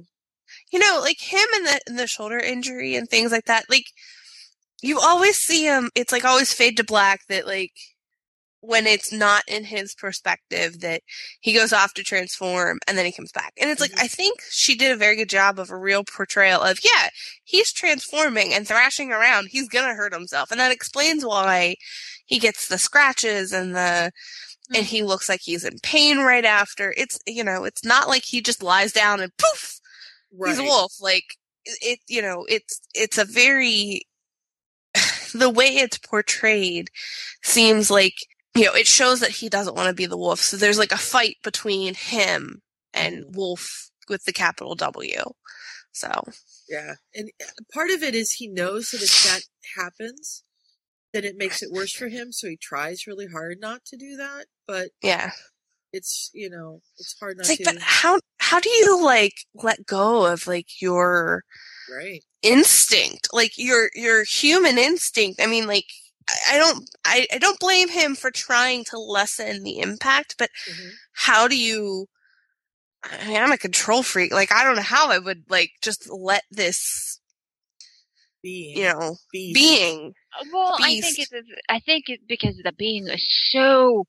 [SPEAKER 2] you know, like him and the and the shoulder injury and things like that. Like you always see him. It's like always fade to black. That like when it's not in his perspective, that he goes off to transform and then he comes back. And it's like mm-hmm. I think she did a very good job of a real portrayal of yeah, he's transforming and thrashing around. He's gonna hurt himself, and that explains why he gets the scratches and the and he mm-hmm. looks like he's in pain right after. It's you know, it's not like he just lies down and poof, he's a wolf. Like it, you know, it's it's a very the way it's portrayed seems like you know it shows that he doesn't want to be the wolf. So there's like a fight between him and Wolf with the capital W. So
[SPEAKER 1] Yeah, and uh, part of it is he knows that if that happens, then it makes it worse for him. So he tries really hard not to do that. But
[SPEAKER 2] yeah,
[SPEAKER 1] it's you know it's hard not
[SPEAKER 2] it's like,
[SPEAKER 1] to.
[SPEAKER 2] but how how do you like let go of like your
[SPEAKER 1] right.
[SPEAKER 2] instinct like your your human instinct i mean like i, don't I, I don't blame him for trying to lessen the impact but
[SPEAKER 1] Mm-hmm.
[SPEAKER 2] how do you I mean, I'm a control freak. Like, I don't know how I would like just let this,
[SPEAKER 1] being,
[SPEAKER 2] you know,
[SPEAKER 1] beast.
[SPEAKER 2] being.
[SPEAKER 3] Well, I think it's I think it because the being is so.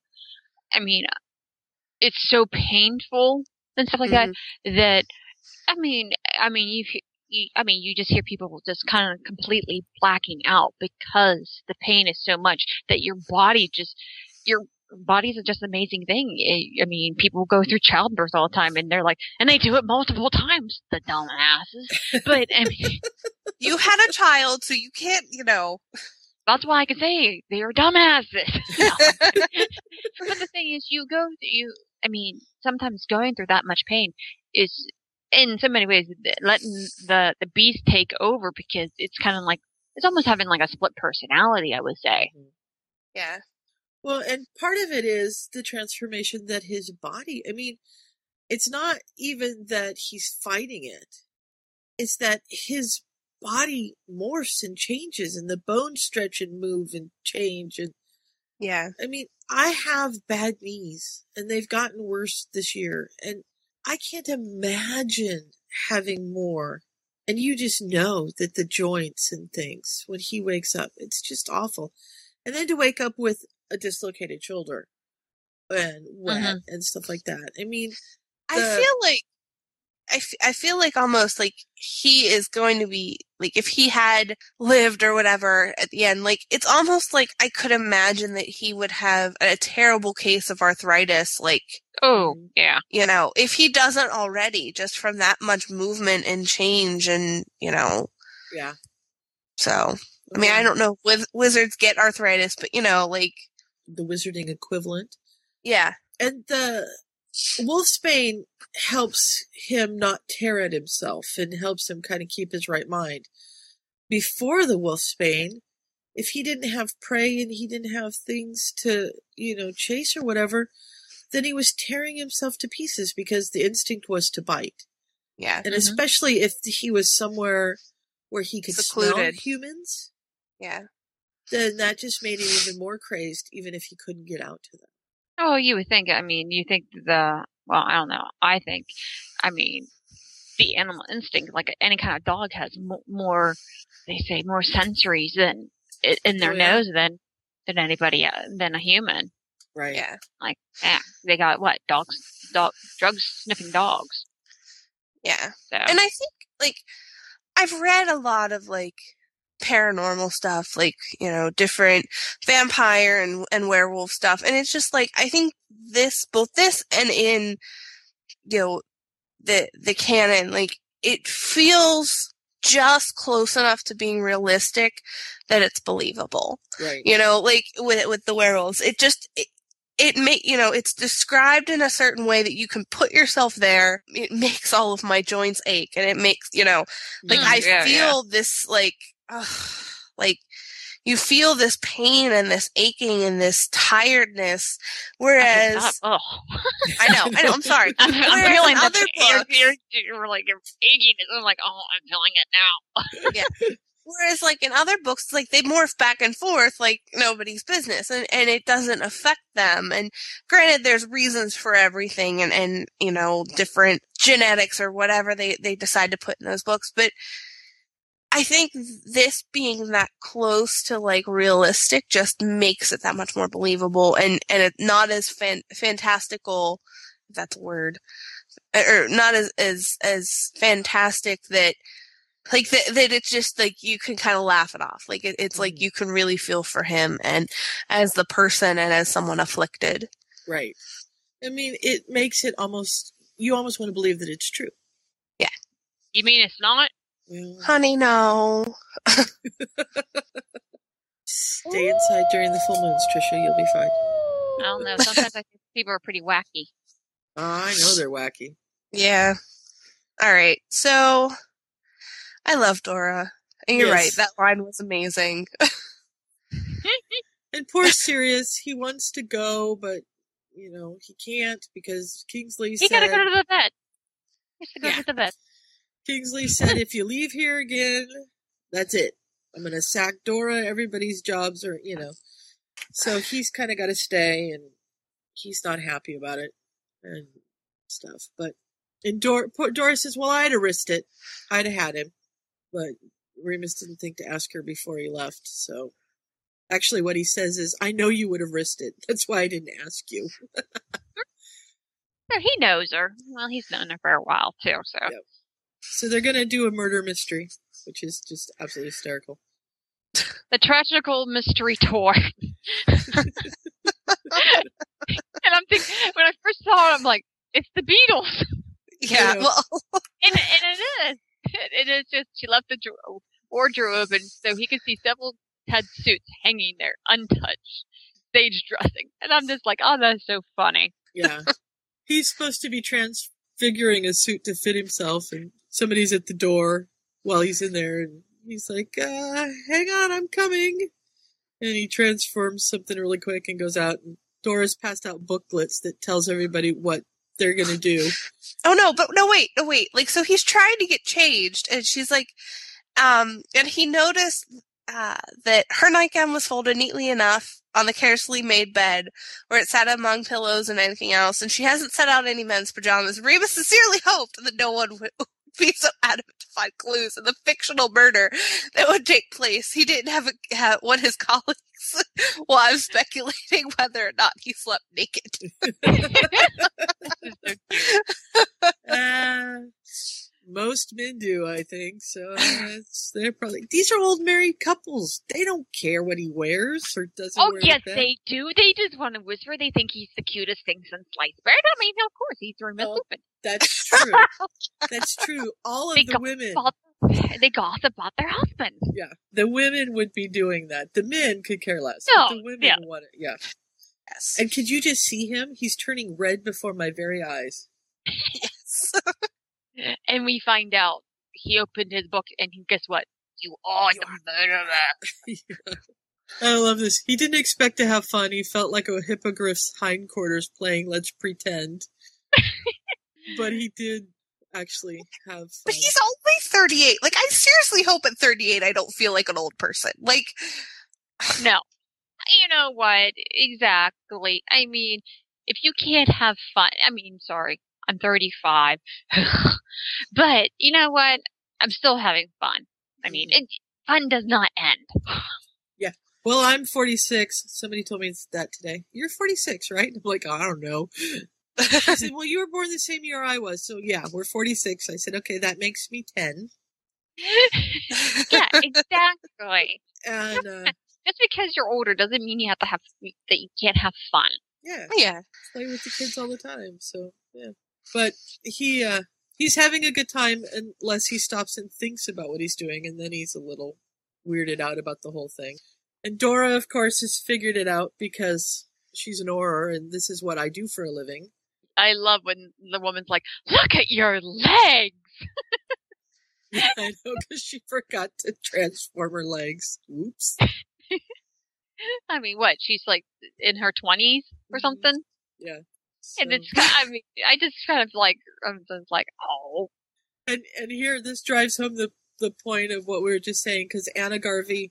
[SPEAKER 3] I mean, it's so painful and stuff like that that. I mean, I mean, you, you, I mean, you just hear people just kind of completely blacking out because the pain is so much that your body just, your body's a just amazing thing. I I mean, people go through childbirth all the time and they're like, and they do it multiple times, the dumbasses. But I mean, [laughs]
[SPEAKER 2] You had a child, so you can't, you know.
[SPEAKER 3] that's why I can say they are dumbasses. [laughs] [laughs] but the thing is, you go, you, I mean, sometimes going through that much pain is, in so many ways, letting the the beast take over because it's kind of like it's almost having like a split personality. I would say. Mm-hmm.
[SPEAKER 2] Yeah.
[SPEAKER 1] Well, and part of it is the transformation that his body. I mean, it's not even that he's fighting it; it's that his body morphs and changes, and the bones stretch and move and change. And
[SPEAKER 2] Yeah.
[SPEAKER 1] I mean, I have bad knees, and they've gotten worse this year, and I can't imagine having more. And you just know that the joints and things when he wakes up, it's just awful. And then to wake up with a dislocated shoulder and wet mm-hmm. and stuff like that. I mean,
[SPEAKER 2] I feel like I, f- I feel like almost like he is going to be like if he had lived or whatever at the end like it's almost like I could imagine that he would have a terrible case of arthritis like
[SPEAKER 3] oh yeah
[SPEAKER 2] you know if he doesn't already just from that much movement and change and you know
[SPEAKER 1] yeah.
[SPEAKER 2] so I mean I don't know if wizards get arthritis but you know like
[SPEAKER 1] the wizarding equivalent.
[SPEAKER 2] yeah
[SPEAKER 1] And the Wolfsbane helps him not tear at himself and helps him kind of keep his right mind. Before the Wolfsbane, if he didn't have prey and he didn't have things to, you know, chase or whatever, then he was tearing himself to pieces because the instinct was to bite.
[SPEAKER 2] yeah
[SPEAKER 1] And mm-hmm. especially if he was somewhere where he could smell humans,
[SPEAKER 2] yeah
[SPEAKER 1] then that just made him even more crazed, even if he couldn't get out to them.
[SPEAKER 3] Oh, you would think. I mean, you think the well, I don't know. I think, I mean, the animal instinct, like any kind of dog, has mo- more. They say more sensories than in their
[SPEAKER 1] Oh, yeah.
[SPEAKER 3] nose than than anybody uh, than a human.
[SPEAKER 1] Right.
[SPEAKER 2] Yeah.
[SPEAKER 3] Like, yeah, they got what dogs, dog, drug sniffing dogs.
[SPEAKER 2] Yeah.
[SPEAKER 3] So.
[SPEAKER 2] And I think like I've read a lot of like paranormal stuff, like, you know, different vampire and and werewolf stuff. And it's just like I think this both this and in you know the the canon, like it feels just close enough to being realistic that it's believable.
[SPEAKER 1] Right.
[SPEAKER 2] You know, like with with the werewolves, it just it, it make you know it's described in a certain way that you can put yourself there. It [laughs] makes all of my joints ache, and it makes you know like
[SPEAKER 3] Mm,
[SPEAKER 2] I
[SPEAKER 3] yeah,
[SPEAKER 2] feel this like ugh, [sighs] like you feel this pain and this aching and this tiredness. Whereas
[SPEAKER 3] Oh, [laughs]
[SPEAKER 2] I know, I know. I'm sorry. [laughs]
[SPEAKER 3] I'm, feeling
[SPEAKER 2] in
[SPEAKER 3] the
[SPEAKER 2] other books,
[SPEAKER 3] you're, you're like you're aching. I'm like, oh, I'm feeling it now. [laughs]
[SPEAKER 2] yeah. Whereas, like in other books, like they morph back and forth like nobody's business, and and it doesn't affect them. And granted, there's reasons for everything, and and you know different genetics or whatever they they decide to put in those books, but. I think this being that close to like realistic just makes it that much more believable and and it not as fan- fantastical if that's a word or not as as as fantastic that like that, that it's just like you can kind of laugh it off like it, it's like mm-hmm. you can really feel for him and as the person and as someone afflicted
[SPEAKER 1] Right. I mean, it makes it almost, you almost want to believe that it's true.
[SPEAKER 2] yeah
[SPEAKER 3] You mean it's not? Mm.
[SPEAKER 2] honey no
[SPEAKER 1] Stay inside during the full moons, Trisha. You'll be fine.
[SPEAKER 3] I don't know. Sometimes I think people are pretty wacky.
[SPEAKER 1] I know they're wacky.
[SPEAKER 2] yeah all right so i love dora and you're right that line was amazing [laughs]
[SPEAKER 1] And poor Sirius, he wants to go, but you know he can't because Kingsley
[SPEAKER 3] He
[SPEAKER 1] said.
[SPEAKER 3] gotta go to the vet. He has to go
[SPEAKER 1] Yeah.
[SPEAKER 3] to the vet.
[SPEAKER 1] Kingsley said, if you leave here again, that's it. I'm gonna sack Dora. Everybody's jobs are, you know. So he's kind of got to stay, and he's not happy about it and stuff. But and Dora, Dora says, "Well, I'd have risked it. I'd have had him." But Remus didn't think to ask her before he left. So actually, what he says is, "I know you would have risked it. [laughs] That's why I didn't ask you." [laughs]
[SPEAKER 3] So he knows her. Well, he's known her for a while too. So
[SPEAKER 1] So they're gonna do a murder mystery, which is just absolutely hysterical.
[SPEAKER 3] the tragical mystery tour. [laughs] and I'm thinking when I first saw it, I'm like, it's the Beatles.
[SPEAKER 2] yeah well [laughs]
[SPEAKER 3] And, and it is. [laughs] It is just she left the wardrobe, and so he could see several Ted suits hanging there, untouched, stage dressing. And I'm just like, oh, that's so funny.
[SPEAKER 1] Yeah. He's supposed to be transfiguring a suit to fit himself, and somebody's at the door while he's in there, and he's like, uh, hang on, I'm coming. And he transforms something really quick and goes out, and Dora's passed out booklets that tells everybody what they're gonna do.
[SPEAKER 2] Oh no, but no wait, no wait. Like so he's trying to get changed and she's like um and he noticed uh that her nightgown was folded neatly enough on the carelessly made bed where it sat among pillows and anything else and she hasn't set out any men's pajamas. Remus sincerely hoped that no one would be so adamant to find clues in the fictional murder that would take place. He didn't have, a, have one of his [laughs] colleagues wives speculating whether or not he slept naked. [laughs] [laughs]
[SPEAKER 1] Uh, most men do, I think. So uh, it's, they're probably these are old married couples. They don't care what he wears or doesn't.
[SPEAKER 3] Oh
[SPEAKER 1] wear
[SPEAKER 3] yes,
[SPEAKER 1] like that.
[SPEAKER 3] they do. They just want to whisper. They think he's the cutest thing since sliced bread. I mean, of course, he's Remus Lupin.
[SPEAKER 1] That's [laughs] true. That's true. All of
[SPEAKER 3] They
[SPEAKER 1] the
[SPEAKER 3] go-
[SPEAKER 1] women.
[SPEAKER 3] They gossip about their husbands.
[SPEAKER 1] Yeah, the women would be doing that. The men could care less.
[SPEAKER 3] No,
[SPEAKER 1] the women
[SPEAKER 3] yeah.
[SPEAKER 1] want it. Yeah.
[SPEAKER 2] Yes.
[SPEAKER 1] And could you just see him? He's turning red before my very eyes. [laughs]
[SPEAKER 2] yes. [laughs]
[SPEAKER 3] And we find out he opened his book, and guess what? You are the murderer. [laughs]
[SPEAKER 1] I love this. He didn't expect to have fun. He felt like a hippogriff's hindquarters playing Let's Pretend. [laughs] but he did actually have fun.
[SPEAKER 2] But he's only 38. Like, I seriously hope at 38 I don't feel like an old person. Like, [sighs]
[SPEAKER 3] No. You know what? Exactly. I mean, if you can't have fun, I mean, sorry, I'm 35. [laughs] but you know what? I'm still having fun. I mean,
[SPEAKER 1] Mm-hmm.
[SPEAKER 3] it, fun does not end. [laughs]
[SPEAKER 1] Yeah. Well, I'm 46. Somebody told me that today. You're 46, right? I'm like, I don't know. [laughs] I said, well, you were born the same year I was. So, yeah, we're 46. I said, okay, that makes me 10.
[SPEAKER 3] yeah, exactly.
[SPEAKER 1] And, uh,
[SPEAKER 3] Just because you're older doesn't mean you have to have that you can't have fun.
[SPEAKER 1] yeah.
[SPEAKER 2] yeah.
[SPEAKER 1] play with the kids all the time. So yeah, but he uh he's having a good time unless he stops and thinks about what he's doing, and then he's a little weirded out about the whole thing. And Dora, of course, has figured it out because she's an Auror and this is what I do for a living.
[SPEAKER 3] I love when the woman's like, "Look at your legs." [laughs]
[SPEAKER 1] I know because she forgot to transform her legs. Whoops. [laughs]
[SPEAKER 3] I mean, what? She's like in her twenties or something,
[SPEAKER 1] Yeah.
[SPEAKER 3] And it's, I mean, I just kind of like, I'm just like, oh,
[SPEAKER 1] And and here this drives home the the point of what we were just saying because Anna Garvey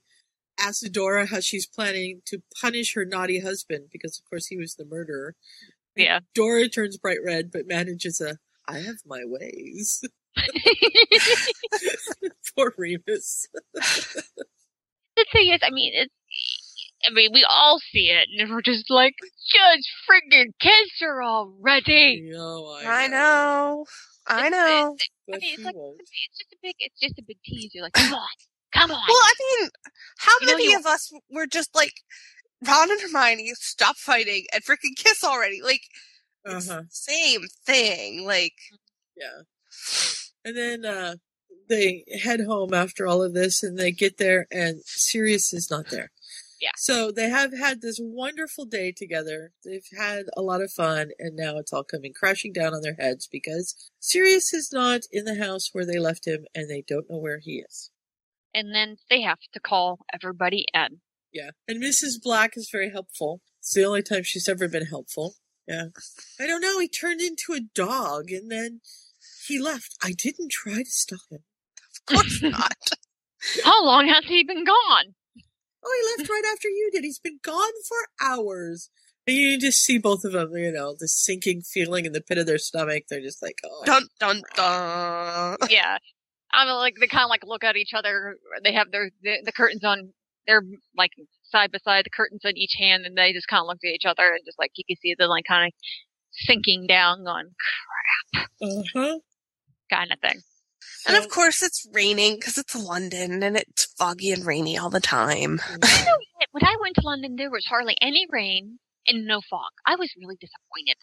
[SPEAKER 1] asks Dora how she's planning to punish her naughty husband because of course he was the murderer.
[SPEAKER 3] yeah.
[SPEAKER 1] Dora turns bright red but manages a I have my ways. [laughs] [laughs] Poor Remus. [laughs]
[SPEAKER 3] the thing is, I mean, it's. I mean, we all see it, and we're just like, just friggin' kiss her already.
[SPEAKER 1] No,
[SPEAKER 2] I know. I know.
[SPEAKER 3] I mean, it's like it's just a big, it's just a big tease. You're like, come on, come on.
[SPEAKER 2] Well, I mean, how
[SPEAKER 3] You
[SPEAKER 2] many of us were just like, Ron and Hermione, stop fighting and freaking kiss already? Like,
[SPEAKER 1] Uh-huh.
[SPEAKER 2] the same thing. Like,
[SPEAKER 1] Yeah. And then uh they head home after all of this and they get there and Sirius is not there.
[SPEAKER 3] Yeah.
[SPEAKER 1] So they have had this wonderful day together. They've had a lot of fun and now it's all coming crashing down on their heads because Sirius is not in the house where they left him and they don't know where he is.
[SPEAKER 3] and then they have to call everybody in.
[SPEAKER 1] Yeah. And Mrs. Black is very helpful. It's the only time she's ever been helpful. Yeah. I don't know, he turned into a dog and then he left. I didn't try to stop him.
[SPEAKER 2] of course not.
[SPEAKER 3] How long has he been gone?
[SPEAKER 1] Oh, he left right after you did. He's been gone for hours. And you just see both of them, you know, the sinking feeling in the pit of their stomach. They're just like, oh,
[SPEAKER 2] Dun dun dun. [laughs]
[SPEAKER 3] yeah. I mean, like they kind of like look at each other. They have their the, the curtains on. They're like side by side, the curtains on each hand, and they just kind of look at each other and just like you can see them like kind of sinking down, going
[SPEAKER 1] uh-huh.
[SPEAKER 3] kind of thing.
[SPEAKER 2] And of course, it's raining because it's London and it's foggy and rainy all the time.
[SPEAKER 3] You know, when I went to London, there was hardly any rain and no fog. I was really disappointed.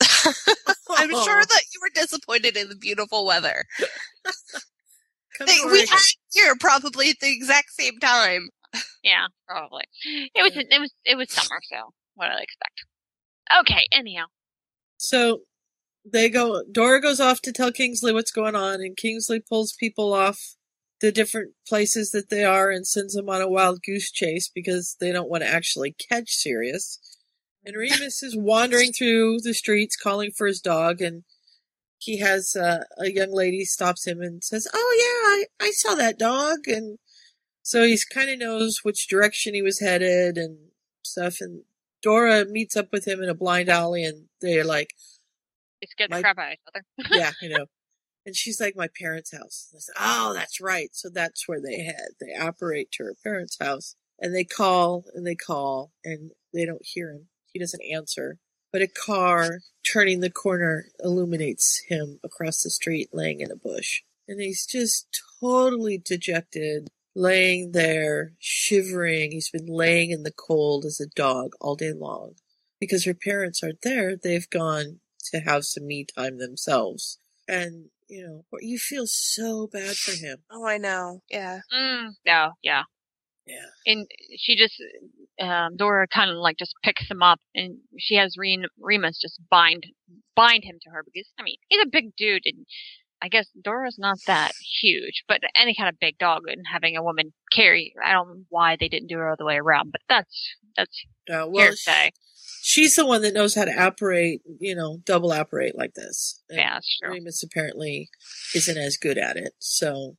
[SPEAKER 3] [laughs]
[SPEAKER 2] I'm sure oh. that you were disappointed in the beautiful weather. [laughs] They- we had here probably at the exact same time.
[SPEAKER 3] Yeah, probably. It was it was it was summer, so what did I expect? Okay, anyhow.
[SPEAKER 1] So they go, Dora goes off to tell Kingsley what's going on, and Kingsley pulls people off the different places that they are and sends them on a wild goose chase because they don't want to actually catch Sirius. And Remus is wandering through the streets calling for his dog, and he has uh, a young lady stops him and says, "Oh yeah, I, I saw that dog," and so he's kind of knows which direction he was headed and stuff. And Dora meets up with him in a blind alley, and they're like,
[SPEAKER 3] They scared the
[SPEAKER 1] My-
[SPEAKER 3] crap out of each other.
[SPEAKER 1] "Yeah, you know." [laughs] And she's like, "My parents' house." And I said, "Oh, that's right." So that's where they head. They apparate to her parents' house, and they call and they call, and they don't hear him. He doesn't answer. But a car turning the corner illuminates him across the street, laying in a bush, and he's just totally dejected, laying there, shivering. He's been laying in the cold as a dog all day long because her parents aren't there. They've gone to have some me time themselves. And, you know, you feel so bad for him.
[SPEAKER 2] Oh, I know. Yeah.
[SPEAKER 3] Mm, no, yeah.
[SPEAKER 1] Yeah.
[SPEAKER 3] And she just, um, Dora kind of like just picks him up, and she has Ren- Remus just bind bind him to her because I mean he's a big dude, and I guess Dora's not that huge, but any kind of big dog and having a woman carry, I don't know why they didn't do it all the way around, but that's that's
[SPEAKER 1] Uh, well,
[SPEAKER 3] hearsay.
[SPEAKER 1] She's the one that knows how to apparate, you know, double apparate like this. And
[SPEAKER 3] Yeah, that's true.
[SPEAKER 1] Remus apparently isn't as good at it. So,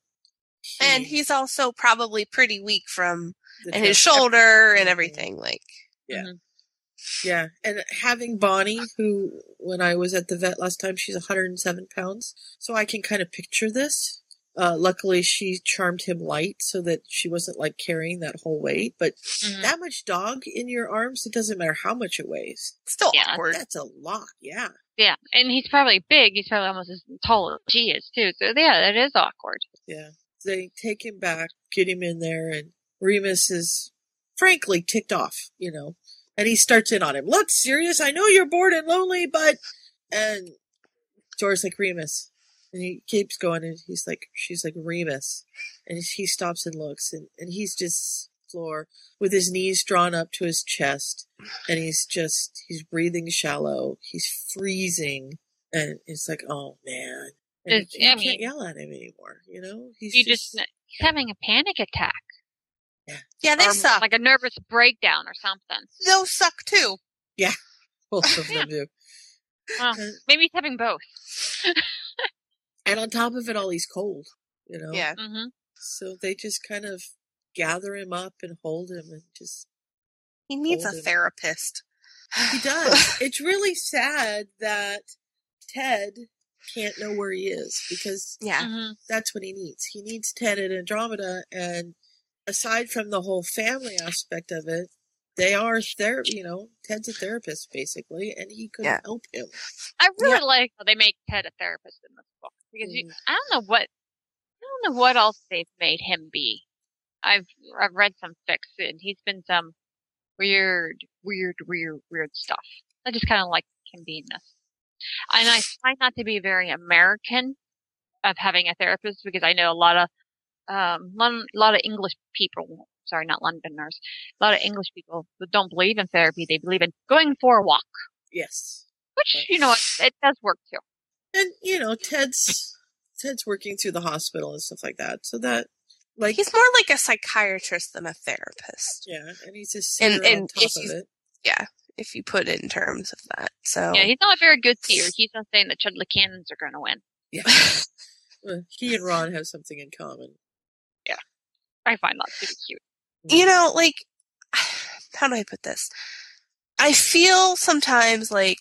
[SPEAKER 2] And he's also probably pretty weak from and his
[SPEAKER 1] trip-
[SPEAKER 2] shoulder and everything. Like,
[SPEAKER 1] Yeah.
[SPEAKER 3] Mm-hmm.
[SPEAKER 1] Yeah. And having Bonnie, who, when I was at the vet last time, she's 107 pounds. So I can kind of picture this. Uh, luckily she charmed him light so that she wasn't like carrying that whole weight. But
[SPEAKER 3] Mhm.
[SPEAKER 1] that much dog in your arms, it doesn't matter how much it weighs.
[SPEAKER 2] still
[SPEAKER 3] Yeah.
[SPEAKER 2] awkward.
[SPEAKER 1] That's a lot. Yeah.
[SPEAKER 3] Yeah, and he's probably big. He's probably almost as tall as she is too. So yeah, that is awkward.
[SPEAKER 1] Yeah. They take him back, get him in there, and Remus is frankly ticked off, you know. And he starts in on him. Look, Sirius, I know you're bored and lonely, but and Dora's like Remus. And he keeps going and he's like she's like Remus. And he stops and looks and, and he's just floor with his knees drawn up to his chest, and he's just he's breathing shallow. He's freezing, and it's like, oh man. And
[SPEAKER 3] It's-
[SPEAKER 1] you
[SPEAKER 3] I
[SPEAKER 1] can't yell at him anymore, you know. He's
[SPEAKER 3] you just, he's having a panic attack.
[SPEAKER 2] Yeah, they
[SPEAKER 3] or
[SPEAKER 2] suck.
[SPEAKER 3] Like a nervous breakdown or something.
[SPEAKER 2] Those suck too.
[SPEAKER 1] yeah, [laughs] both of them do.
[SPEAKER 3] Well, maybe he's having both. [laughs]
[SPEAKER 1] And on top of it all, he's cold, you know.
[SPEAKER 2] Yeah.
[SPEAKER 3] hmm
[SPEAKER 1] So they just kind of gather him up and hold him and just
[SPEAKER 2] He needs a
[SPEAKER 1] him.
[SPEAKER 2] therapist.
[SPEAKER 1] He does. [sighs] it's really sad that Ted can't know where he is because
[SPEAKER 2] Yeah.
[SPEAKER 3] Mm-hmm.
[SPEAKER 1] that's what he needs. He needs Ted and Andromeda, and aside from the whole family aspect of it, they are therapy. You know, Ted's a therapist basically, and he couldn't
[SPEAKER 2] Yeah.
[SPEAKER 1] help him.
[SPEAKER 3] I really like how they make Ted a therapist in this book because you, I don't know what I don't know what else they've made him be. I've I've read some fics and he's been some weird, weird, weird, weird stuff. I just kind of like him being this, and I try not to be very American of having a therapist because I know a lot of um a lot of English people. Sorry, not Londoners. A lot of English people that don't believe in therapy. They believe in going for a walk,
[SPEAKER 1] Yes,
[SPEAKER 3] which you know it, it does work too.
[SPEAKER 1] And you know Ted's Ted's working through the hospital and stuff like that. So that like
[SPEAKER 2] He's more like a psychiatrist than a therapist.
[SPEAKER 1] yeah, and he's a seer
[SPEAKER 2] And
[SPEAKER 1] on
[SPEAKER 2] and
[SPEAKER 1] top of it.
[SPEAKER 2] yeah, if you put it in terms of that. So
[SPEAKER 3] Yeah, he's not a very good seer. He's not saying that Chudley Cannons are going to win.
[SPEAKER 1] Yeah, [laughs] Well, he and Ron have something in common.
[SPEAKER 3] Yeah, I find that pretty cute.
[SPEAKER 2] you mm-hmm. know, like [sighs] how do I put this? I feel sometimes like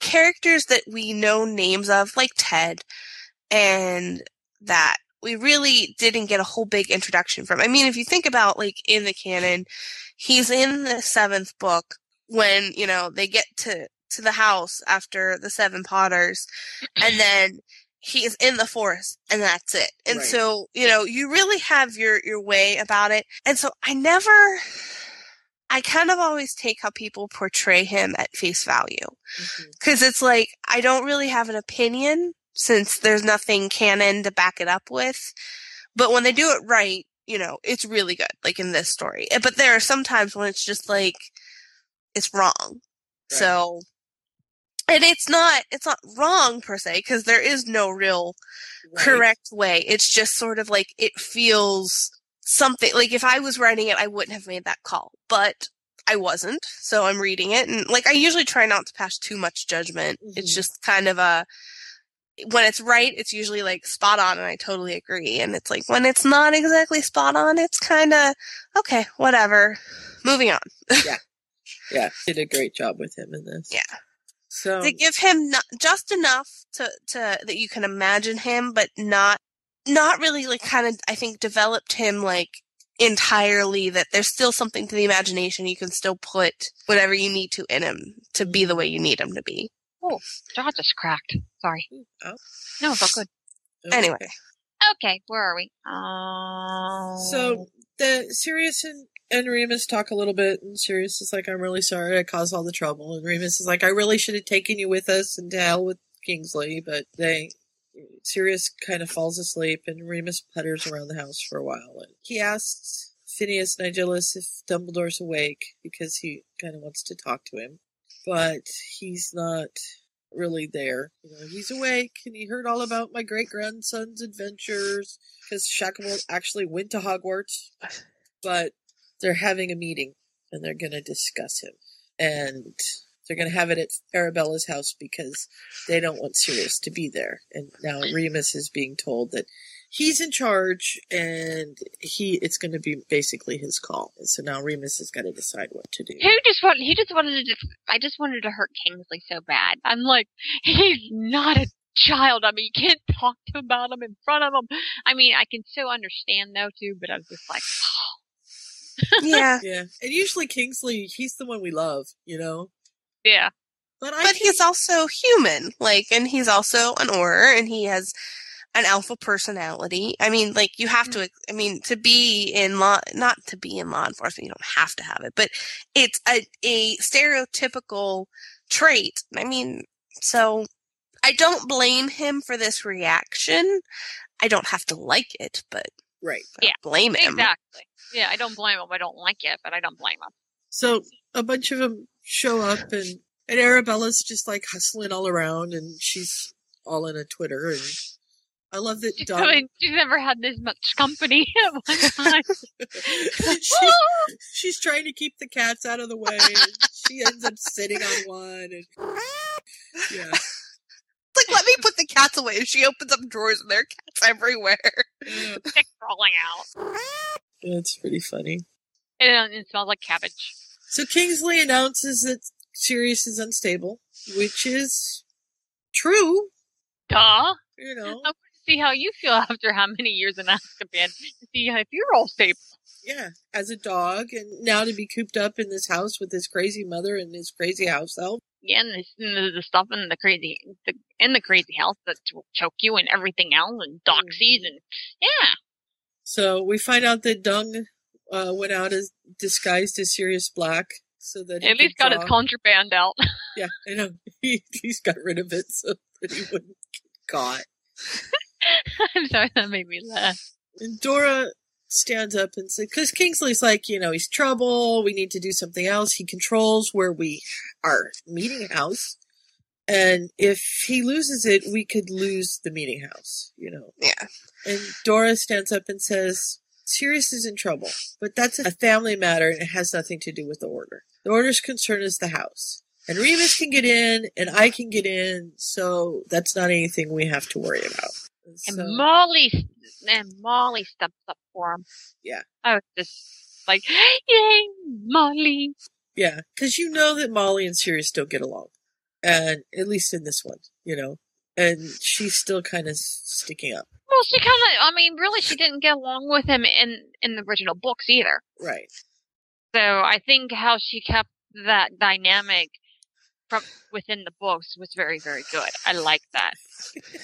[SPEAKER 2] characters that we know names of, like Ted, and that we really didn't get a whole big introduction from. I mean, if you think about like in the canon, he's in the seventh book when, you know, they get to to the house after the seven potters and then he is in the forest and that's it. And
[SPEAKER 14] Right.
[SPEAKER 2] so, you know, you really have your your way about it. And so I never I kind of always take how people portray him at face value.
[SPEAKER 1] Mm-hmm.
[SPEAKER 2] Cuz it's like I don't really have an opinion since there's nothing canon to back it up with. But when they do it right, you know, it's really good like in this story. Eh, But there are some times when it's just like it's wrong. So and it's not it's not wrong per se because there is no real correct way it's just sort of like it feels something like if i was writing it i wouldn't have made that call but i wasn't so i'm reading it and like i usually try not to pass too much judgment. It's mm-hmm. just kind of a when it's right it's usually like spot on and i totally agree and it's like when it's not exactly spot on it's kind of okay whatever moving on.
[SPEAKER 1] Yeah. Yeah did a great job with him in this.
[SPEAKER 2] Yeah.
[SPEAKER 1] So
[SPEAKER 2] to give him not, just enough to to that you can imagine him, but not not really like kind of I think developed him like entirely that there's still something to the imagination you can still put whatever you need to in him to be the way you need him to be.
[SPEAKER 3] Oh, jaw just cracked. Sorry.
[SPEAKER 1] Oh.
[SPEAKER 3] No, it felt good.
[SPEAKER 2] Anyway,
[SPEAKER 3] Okay, where are we? Um,
[SPEAKER 1] So the Sirius and, and Remus talk a little bit, and Sirius is like, "I'm really sorry I caused all the trouble," and Remus is like, "I really should have taken you with us and to hell with Kingsley," but they. Sirius kind of falls asleep, and Remus putters around the house for a while. And he asks Phineas Nigellus if Dumbledore's awake because he kind of wants to talk to him, but he's not really there. You know, he's awake and he heard all about my great grandson's adventures because Shacklebolt actually went to Hogwarts, but they're having a meeting and they're going to discuss him. And they're going to have it at Arabella's house because they don't want Sirius to be there. And now Remus is being told that he's in charge and he it's going to be basically his call. And so now Remus has got to decide what to do.
[SPEAKER 3] Who just want? He just wanted to. Just, I just wanted to hurt Kingsley so bad. I'm like, he's not a child. I mean, you can't talk to him about him in front of him. I mean, I can so understand though too, but I'm just like, oh.
[SPEAKER 2] yeah, [laughs]
[SPEAKER 1] yeah. And usually Kingsley, he's the one we love, you know.
[SPEAKER 3] Yeah.
[SPEAKER 1] But I
[SPEAKER 2] but he's also human, like, and he's also an Auror, and he has an alpha personality. I mean, like, you have mm. to, I mean, to be in law, not to be in law enforcement, you don't have to have it, but it's a, a stereotypical trait. I mean, so I don't blame him for this reaction. I don't have to like it, but
[SPEAKER 1] Right.
[SPEAKER 3] Yeah.
[SPEAKER 2] Blame him.
[SPEAKER 3] Exactly. Yeah, I don't blame him. I don't like it, but I don't blame him.
[SPEAKER 1] So a bunch of them show up, and and Arabella's just like hustling all around, and she's all in a Twitter, and I love that
[SPEAKER 3] She's,
[SPEAKER 1] Doug.
[SPEAKER 3] coming- she's never had this much company [laughs] at one time. [laughs]
[SPEAKER 1] she, she's trying to keep the cats out of the way. And she ends up sitting on one, and yeah,
[SPEAKER 2] like, let me put the cats away. And she opens up drawers and there are cats everywhere.
[SPEAKER 3] Stick crawling out.
[SPEAKER 1] that's pretty funny.
[SPEAKER 3] And um, it smells like cabbage.
[SPEAKER 1] So Kingsley announces that Sirius is unstable, which is true.
[SPEAKER 3] Duh.
[SPEAKER 1] You know.
[SPEAKER 3] I want to see how you feel after how many years in Azkaban to see if you're all stable.
[SPEAKER 1] Yeah, as a dog, and now to be cooped up in this house with his crazy mother and his crazy house elf.
[SPEAKER 3] Yeah, and, the, the stuff in the crazy, the, in the crazy house that will choke you and everything else and doxies
[SPEAKER 1] Mm-hmm.
[SPEAKER 3] and yeah.
[SPEAKER 1] So we find out that Dung uh, went out as disguised as Sirius Black, so that he
[SPEAKER 3] At least
[SPEAKER 1] could
[SPEAKER 3] got his
[SPEAKER 1] draw-
[SPEAKER 3] contraband out. [laughs]
[SPEAKER 1] Yeah, I know. [laughs] He, he's got rid of it so that he wouldn't get caught. [laughs]
[SPEAKER 3] I'm sorry, that made me laugh.
[SPEAKER 1] And Dora stands up and says, because Kingsley's like, you know, he's trouble. We need to do something else. He controls where we are meeting house. And if he loses it, we could lose the meeting house, you know.
[SPEAKER 2] Yeah.
[SPEAKER 1] And Dora stands up and says, Sirius is in trouble, but that's a family matter and it has nothing to do with the order. The order's concern is the house. And Remus can get in and I can get in, so that's not anything we have to worry about. And
[SPEAKER 3] And Molly, and Molly steps up for him.
[SPEAKER 1] Yeah.
[SPEAKER 3] I was just like, yay, Molly.
[SPEAKER 1] Yeah, because you know that Molly and Sirius don't get along, and at least in this one, you know, and she's still kind of sticking up.
[SPEAKER 3] Well, she kind of, I mean, really, she didn't get along with him in, in the original books either.
[SPEAKER 1] Right.
[SPEAKER 3] So I think how she kept that dynamic from within the books was very, very good. I like that.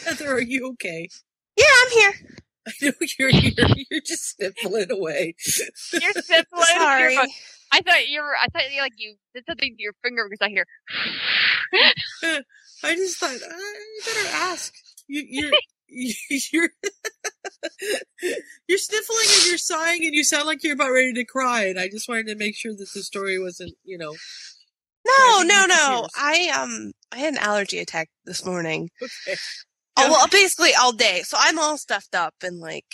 [SPEAKER 1] Heather, are you okay?
[SPEAKER 2] Yeah, I'm here.
[SPEAKER 1] I know you're here. You're just sniffling away.
[SPEAKER 3] You're sniffling.
[SPEAKER 2] Sorry.
[SPEAKER 3] You're- I thought you were. I thought you like you did something to your finger because I hear. [laughs]
[SPEAKER 1] I just thought I you better ask. You, you're [laughs] you're you're sniffling and you're sighing and you sound like you're about ready to cry. And I just wanted to make sure that the story wasn't, you know.
[SPEAKER 2] No, no, no. I um I had an allergy attack this morning.
[SPEAKER 1] Okay.
[SPEAKER 2] Oh well, basically all day. So I'm all stuffed up and like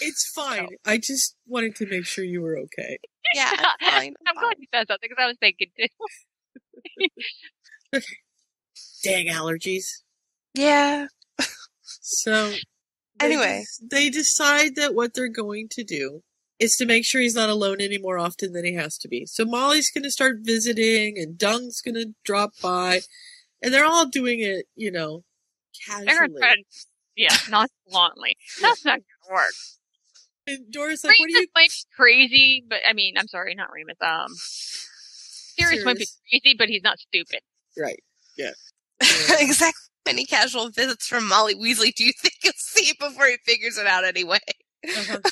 [SPEAKER 1] It's [laughs] fine. I just wanted to make sure you were okay.
[SPEAKER 2] yeah, I'm [laughs] fine.
[SPEAKER 3] I'm glad you said something because I was thinking too.
[SPEAKER 1] Dang allergies.
[SPEAKER 2] Yeah.
[SPEAKER 1] So they
[SPEAKER 2] Anyway.
[SPEAKER 1] des- they decide that what they're going to do is to make sure he's not alone any more often than he has to be. So Molly's going to start visiting, and Dung's going to drop by, and they're all doing it, you know,
[SPEAKER 3] They're
[SPEAKER 1] casually.
[SPEAKER 3] trying- yeah, nonchalantly. [laughs] That's not gonna work.
[SPEAKER 1] And Dora's like, "What are you?"
[SPEAKER 3] might be crazy, but I mean, I'm sorry, not Remus. Um, Sirius might be crazy, but he's not stupid.
[SPEAKER 1] Right. Yeah. [laughs]
[SPEAKER 2] exactly. Many casual visits from Molly Weasley do you [laughs] think he'll see before he figures it out anyway?
[SPEAKER 1] Uh-huh. [laughs]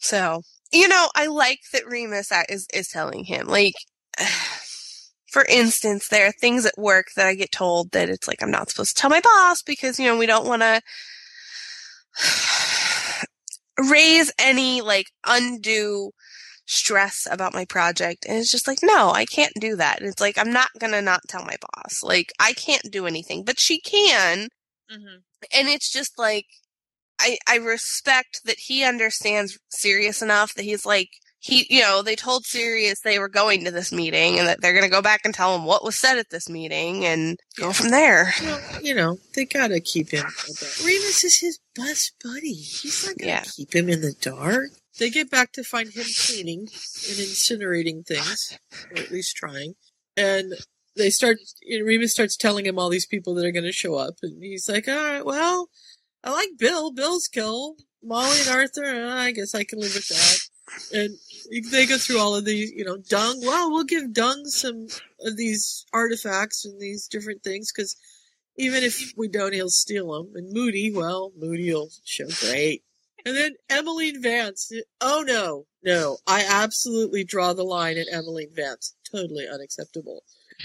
[SPEAKER 2] So, you know, I like that Remus is, is telling him, like, [sighs] for instance, there are things at work that I get told that it's like I'm not supposed to tell my boss because, you know, we don't want to [sighs] raise any like undue stress about my project. And it's just like, no, I can't do that. And it's like, I'm not going to not tell my boss. Like, I can't do anything, but she can.
[SPEAKER 3] Mm-hmm.
[SPEAKER 2] And it's just like, I, I respect that he understands Sirius enough that he's like, he, you know, they told Sirius they were going to this meeting and that they're going to go back and tell him what was said at this meeting and go from there.
[SPEAKER 1] Well, you know, they gotta keep him. Remus is his best buddy. He's not gonna
[SPEAKER 2] Yeah.
[SPEAKER 1] keep him in the dark. They get back to find him cleaning and incinerating things, or at least trying. And they start. You know, Remus starts telling him all these people that are going to show up, and he's like, "All right, well, I like Bill. Bill's cool. Molly and Arthur. uh, I guess I can live with that." And they go through all of these, you know, Dung. Well, we'll give Dung some of these artifacts and these different things because even if we don't, he'll steal them. And Moody, well, Moody will show great. And then Emmeline Vance. Oh no, no, I absolutely draw the line at Emmeline Vance. Totally unacceptable.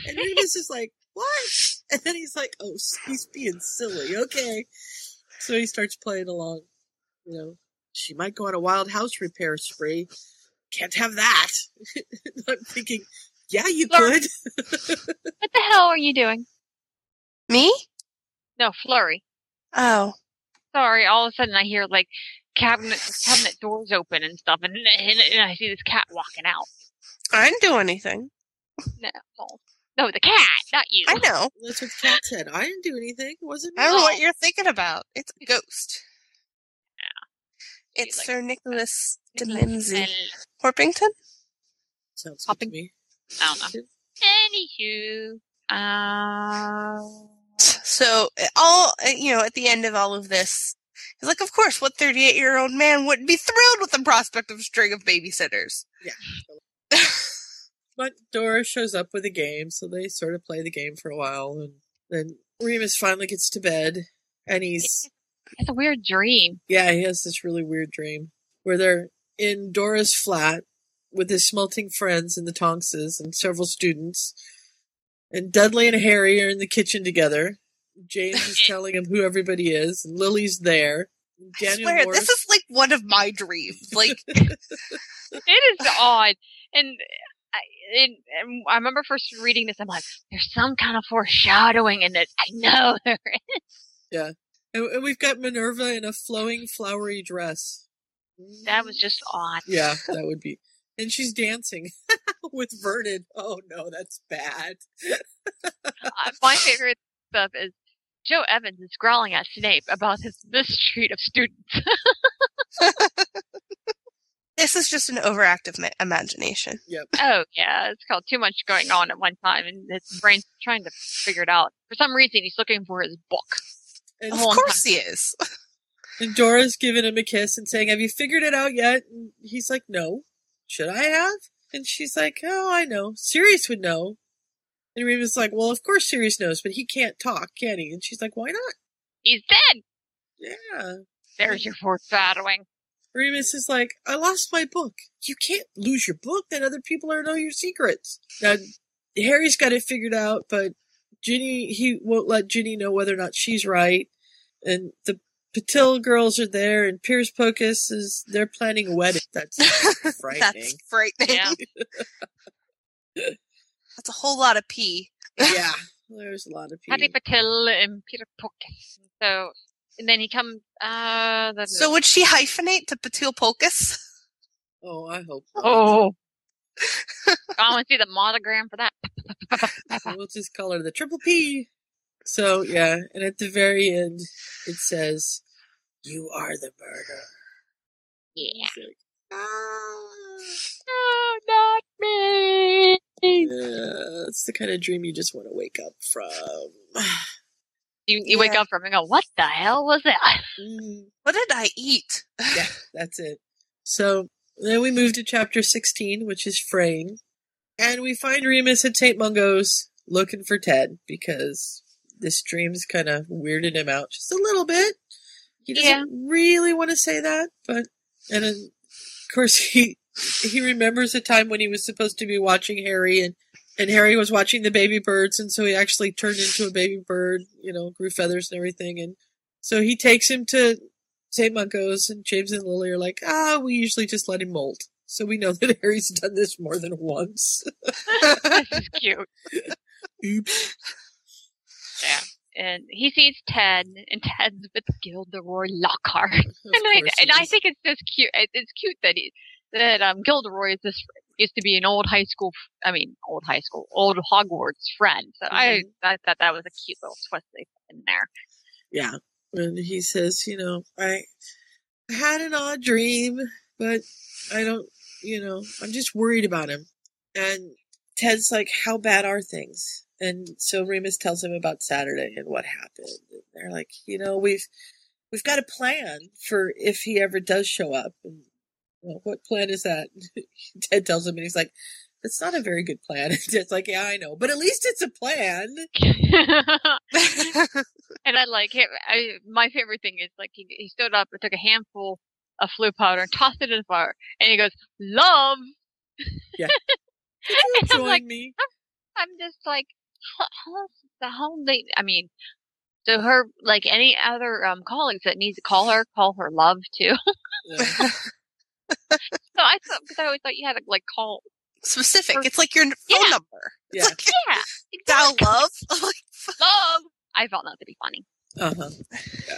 [SPEAKER 1] And Remus is like, what? And then he's like, oh, he's being silly. Okay. So he starts playing along, you know. she might go on a wild house repair spree. Can't have that. [laughs] I'm thinking, yeah, you
[SPEAKER 3] Fleur-
[SPEAKER 1] could.
[SPEAKER 3] What the hell are you doing?
[SPEAKER 2] Me?
[SPEAKER 3] No, Flurry.
[SPEAKER 2] Oh.
[SPEAKER 3] Sorry, all of a sudden I hear like cabinet cabinet doors open and stuff, and, and, and I see this cat walking out.
[SPEAKER 2] I didn't do anything.
[SPEAKER 3] No, no, the cat, not you.
[SPEAKER 2] I know.
[SPEAKER 1] That's what the cat said. I didn't do anything. It wasn't me.
[SPEAKER 2] I don't know what you're thinking about. It's a ghost. Yeah. It's Sir Nicholas de Mimsy. Porpington?
[SPEAKER 1] Sounds good to me.
[SPEAKER 3] I don't know. Anywho, uh,
[SPEAKER 2] So all you know, at the end of all of this, he's like, "Of course, what thirty-eight-year-old man wouldn't be thrilled with the prospect of a string of babysitters?"
[SPEAKER 1] Yeah. [laughs] but Dora shows up with a game, so they sort of play the game for a while, and then Remus finally gets to bed, and he's
[SPEAKER 3] it's a weird dream.
[SPEAKER 1] yeah, he has this really weird dream where they're in Dora's flat with his smelting friends and the Tonkses and several students, and Dudley and Harry are in the kitchen together. James is [laughs] telling him who everybody is, and Lily's there.
[SPEAKER 2] I swear,
[SPEAKER 1] Morris,
[SPEAKER 2] this is like one of my dreams. [laughs] Like,
[SPEAKER 3] It is odd, and I, and, and I remember first reading this. I'm like, there's some kind of foreshadowing in it. I know [laughs] there is.
[SPEAKER 1] yeah, and, and we've got Minerva in a flowing, flowery dress.
[SPEAKER 3] That was just odd.
[SPEAKER 1] Yeah, that would be. And she's dancing with Vernon. Oh no, that's bad.
[SPEAKER 3] Uh, my favorite stuff is Joe Evans is growling at Snape about his [laughs] mistreat of students. [laughs]
[SPEAKER 2] this is just an overactive ma- imagination.
[SPEAKER 1] Yep.
[SPEAKER 3] oh yeah, it's called too much going on at one time, and his brain's trying to figure it out. For some reason, he's looking for his book.
[SPEAKER 1] And
[SPEAKER 2] Of course
[SPEAKER 3] time.
[SPEAKER 2] he is.
[SPEAKER 1] And Dora's giving him a kiss and saying, Have you figured it out yet? And he's like, No. Should I have? And she's like, Oh, I know. Sirius would know. And Remus is like, Well, of course Sirius knows, but he can't talk, can he? And she's like, Why not?
[SPEAKER 3] He's dead.
[SPEAKER 1] Yeah.
[SPEAKER 3] There's your foreshadowing.
[SPEAKER 1] Remus is like, I lost my book. You can't lose your book, then other people are know your secrets. Now, Harry's got it figured out, but Ginny, he won't let Ginny know whether or not she's right. And the Patil girls are there, and Piers Pocus is, they're planning a wedding. That's frightening. [laughs]
[SPEAKER 2] That's frightening. [laughs]
[SPEAKER 3] Yeah. [laughs]
[SPEAKER 2] That's a whole lot of pee.
[SPEAKER 1] yeah. [laughs] There's a lot of P.
[SPEAKER 3] Patty
[SPEAKER 1] people.
[SPEAKER 3] Patil and Peter Pocus. So, and then he comes. Uh, the,
[SPEAKER 2] So would she hyphenate to Patil Pocus?
[SPEAKER 1] Oh, I hope.
[SPEAKER 3] oh, [laughs] I want to see the monogram for that. [laughs]
[SPEAKER 1] we'll just call her the Triple P. So, yeah, and at the very end, it says, You are the murderer.
[SPEAKER 3] Yeah.
[SPEAKER 1] Like, ah.
[SPEAKER 3] No, not me.
[SPEAKER 1] Yeah, it's the kind of dream you just want to wake up from.
[SPEAKER 3] You, you wake up from it and go, what the hell was that? [laughs]
[SPEAKER 1] Mm,
[SPEAKER 2] What did I eat? [laughs]
[SPEAKER 1] yeah, that's it. So then we move to chapter 16, which is Frayne. And we find Remus at St. Mungo's looking for Ted because this dream's kind of weirded him out just a little bit. He doesn't
[SPEAKER 3] Yeah.
[SPEAKER 1] really want to say that, but and then, of course [laughs] he he remembers a time when he was supposed to be watching Harry and and Harry was watching the baby birds and so he actually turned into a baby bird, you know, grew feathers and everything and so he takes him to St. Mungo's and James and Lily are like, ah, we usually just let him molt. So we know [laughs] that Harry's done this more than once. [laughs]
[SPEAKER 3] this is cute.
[SPEAKER 1] Oops.
[SPEAKER 3] Yeah. And he sees Ted, and Ted's with Gilderoy Lockhart. [laughs] And I, and I think it's just cute. It's cute that he, that um Gilderoy is this used to be an old high school. I mean, old high school, old Hogwarts friend. So I, I thought that was a cute little twist they put in there.
[SPEAKER 1] Yeah. And he says, you know, I had an odd dream, but I don't, you know, I'm just worried about him. And Ted's like, how bad are things? And so Remus tells him about Saturday and what happened. And they're like, you know, we've we've got a plan for if he ever does show up. And what plan is that? [laughs] Ted tells him, and he's like, "That's not a very good plan." [laughs] Ted's like, "Yeah, I know, but at least it's a plan." [laughs]
[SPEAKER 3] and I like him. I, my favorite thing is like he, he stood up and took a handful of Floo powder and tossed it in the fire, and he goes, "Love."
[SPEAKER 1] Yeah.
[SPEAKER 3] and I'm
[SPEAKER 1] Join
[SPEAKER 3] like,
[SPEAKER 1] me.
[SPEAKER 3] I'm just like, how, the whole thing? I mean, So her, like any other um colleagues that needs to call her, call her love too.
[SPEAKER 1] Yeah. [laughs]
[SPEAKER 3] so I thought because I always thought you had to like call.
[SPEAKER 2] Specific. It's like your phone
[SPEAKER 3] Yeah.
[SPEAKER 2] number.
[SPEAKER 1] Yeah.
[SPEAKER 3] Yeah, [laughs]
[SPEAKER 2] Dial love. [laughs]
[SPEAKER 3] love. I found that to be funny.
[SPEAKER 1] Uh-huh. [sighs]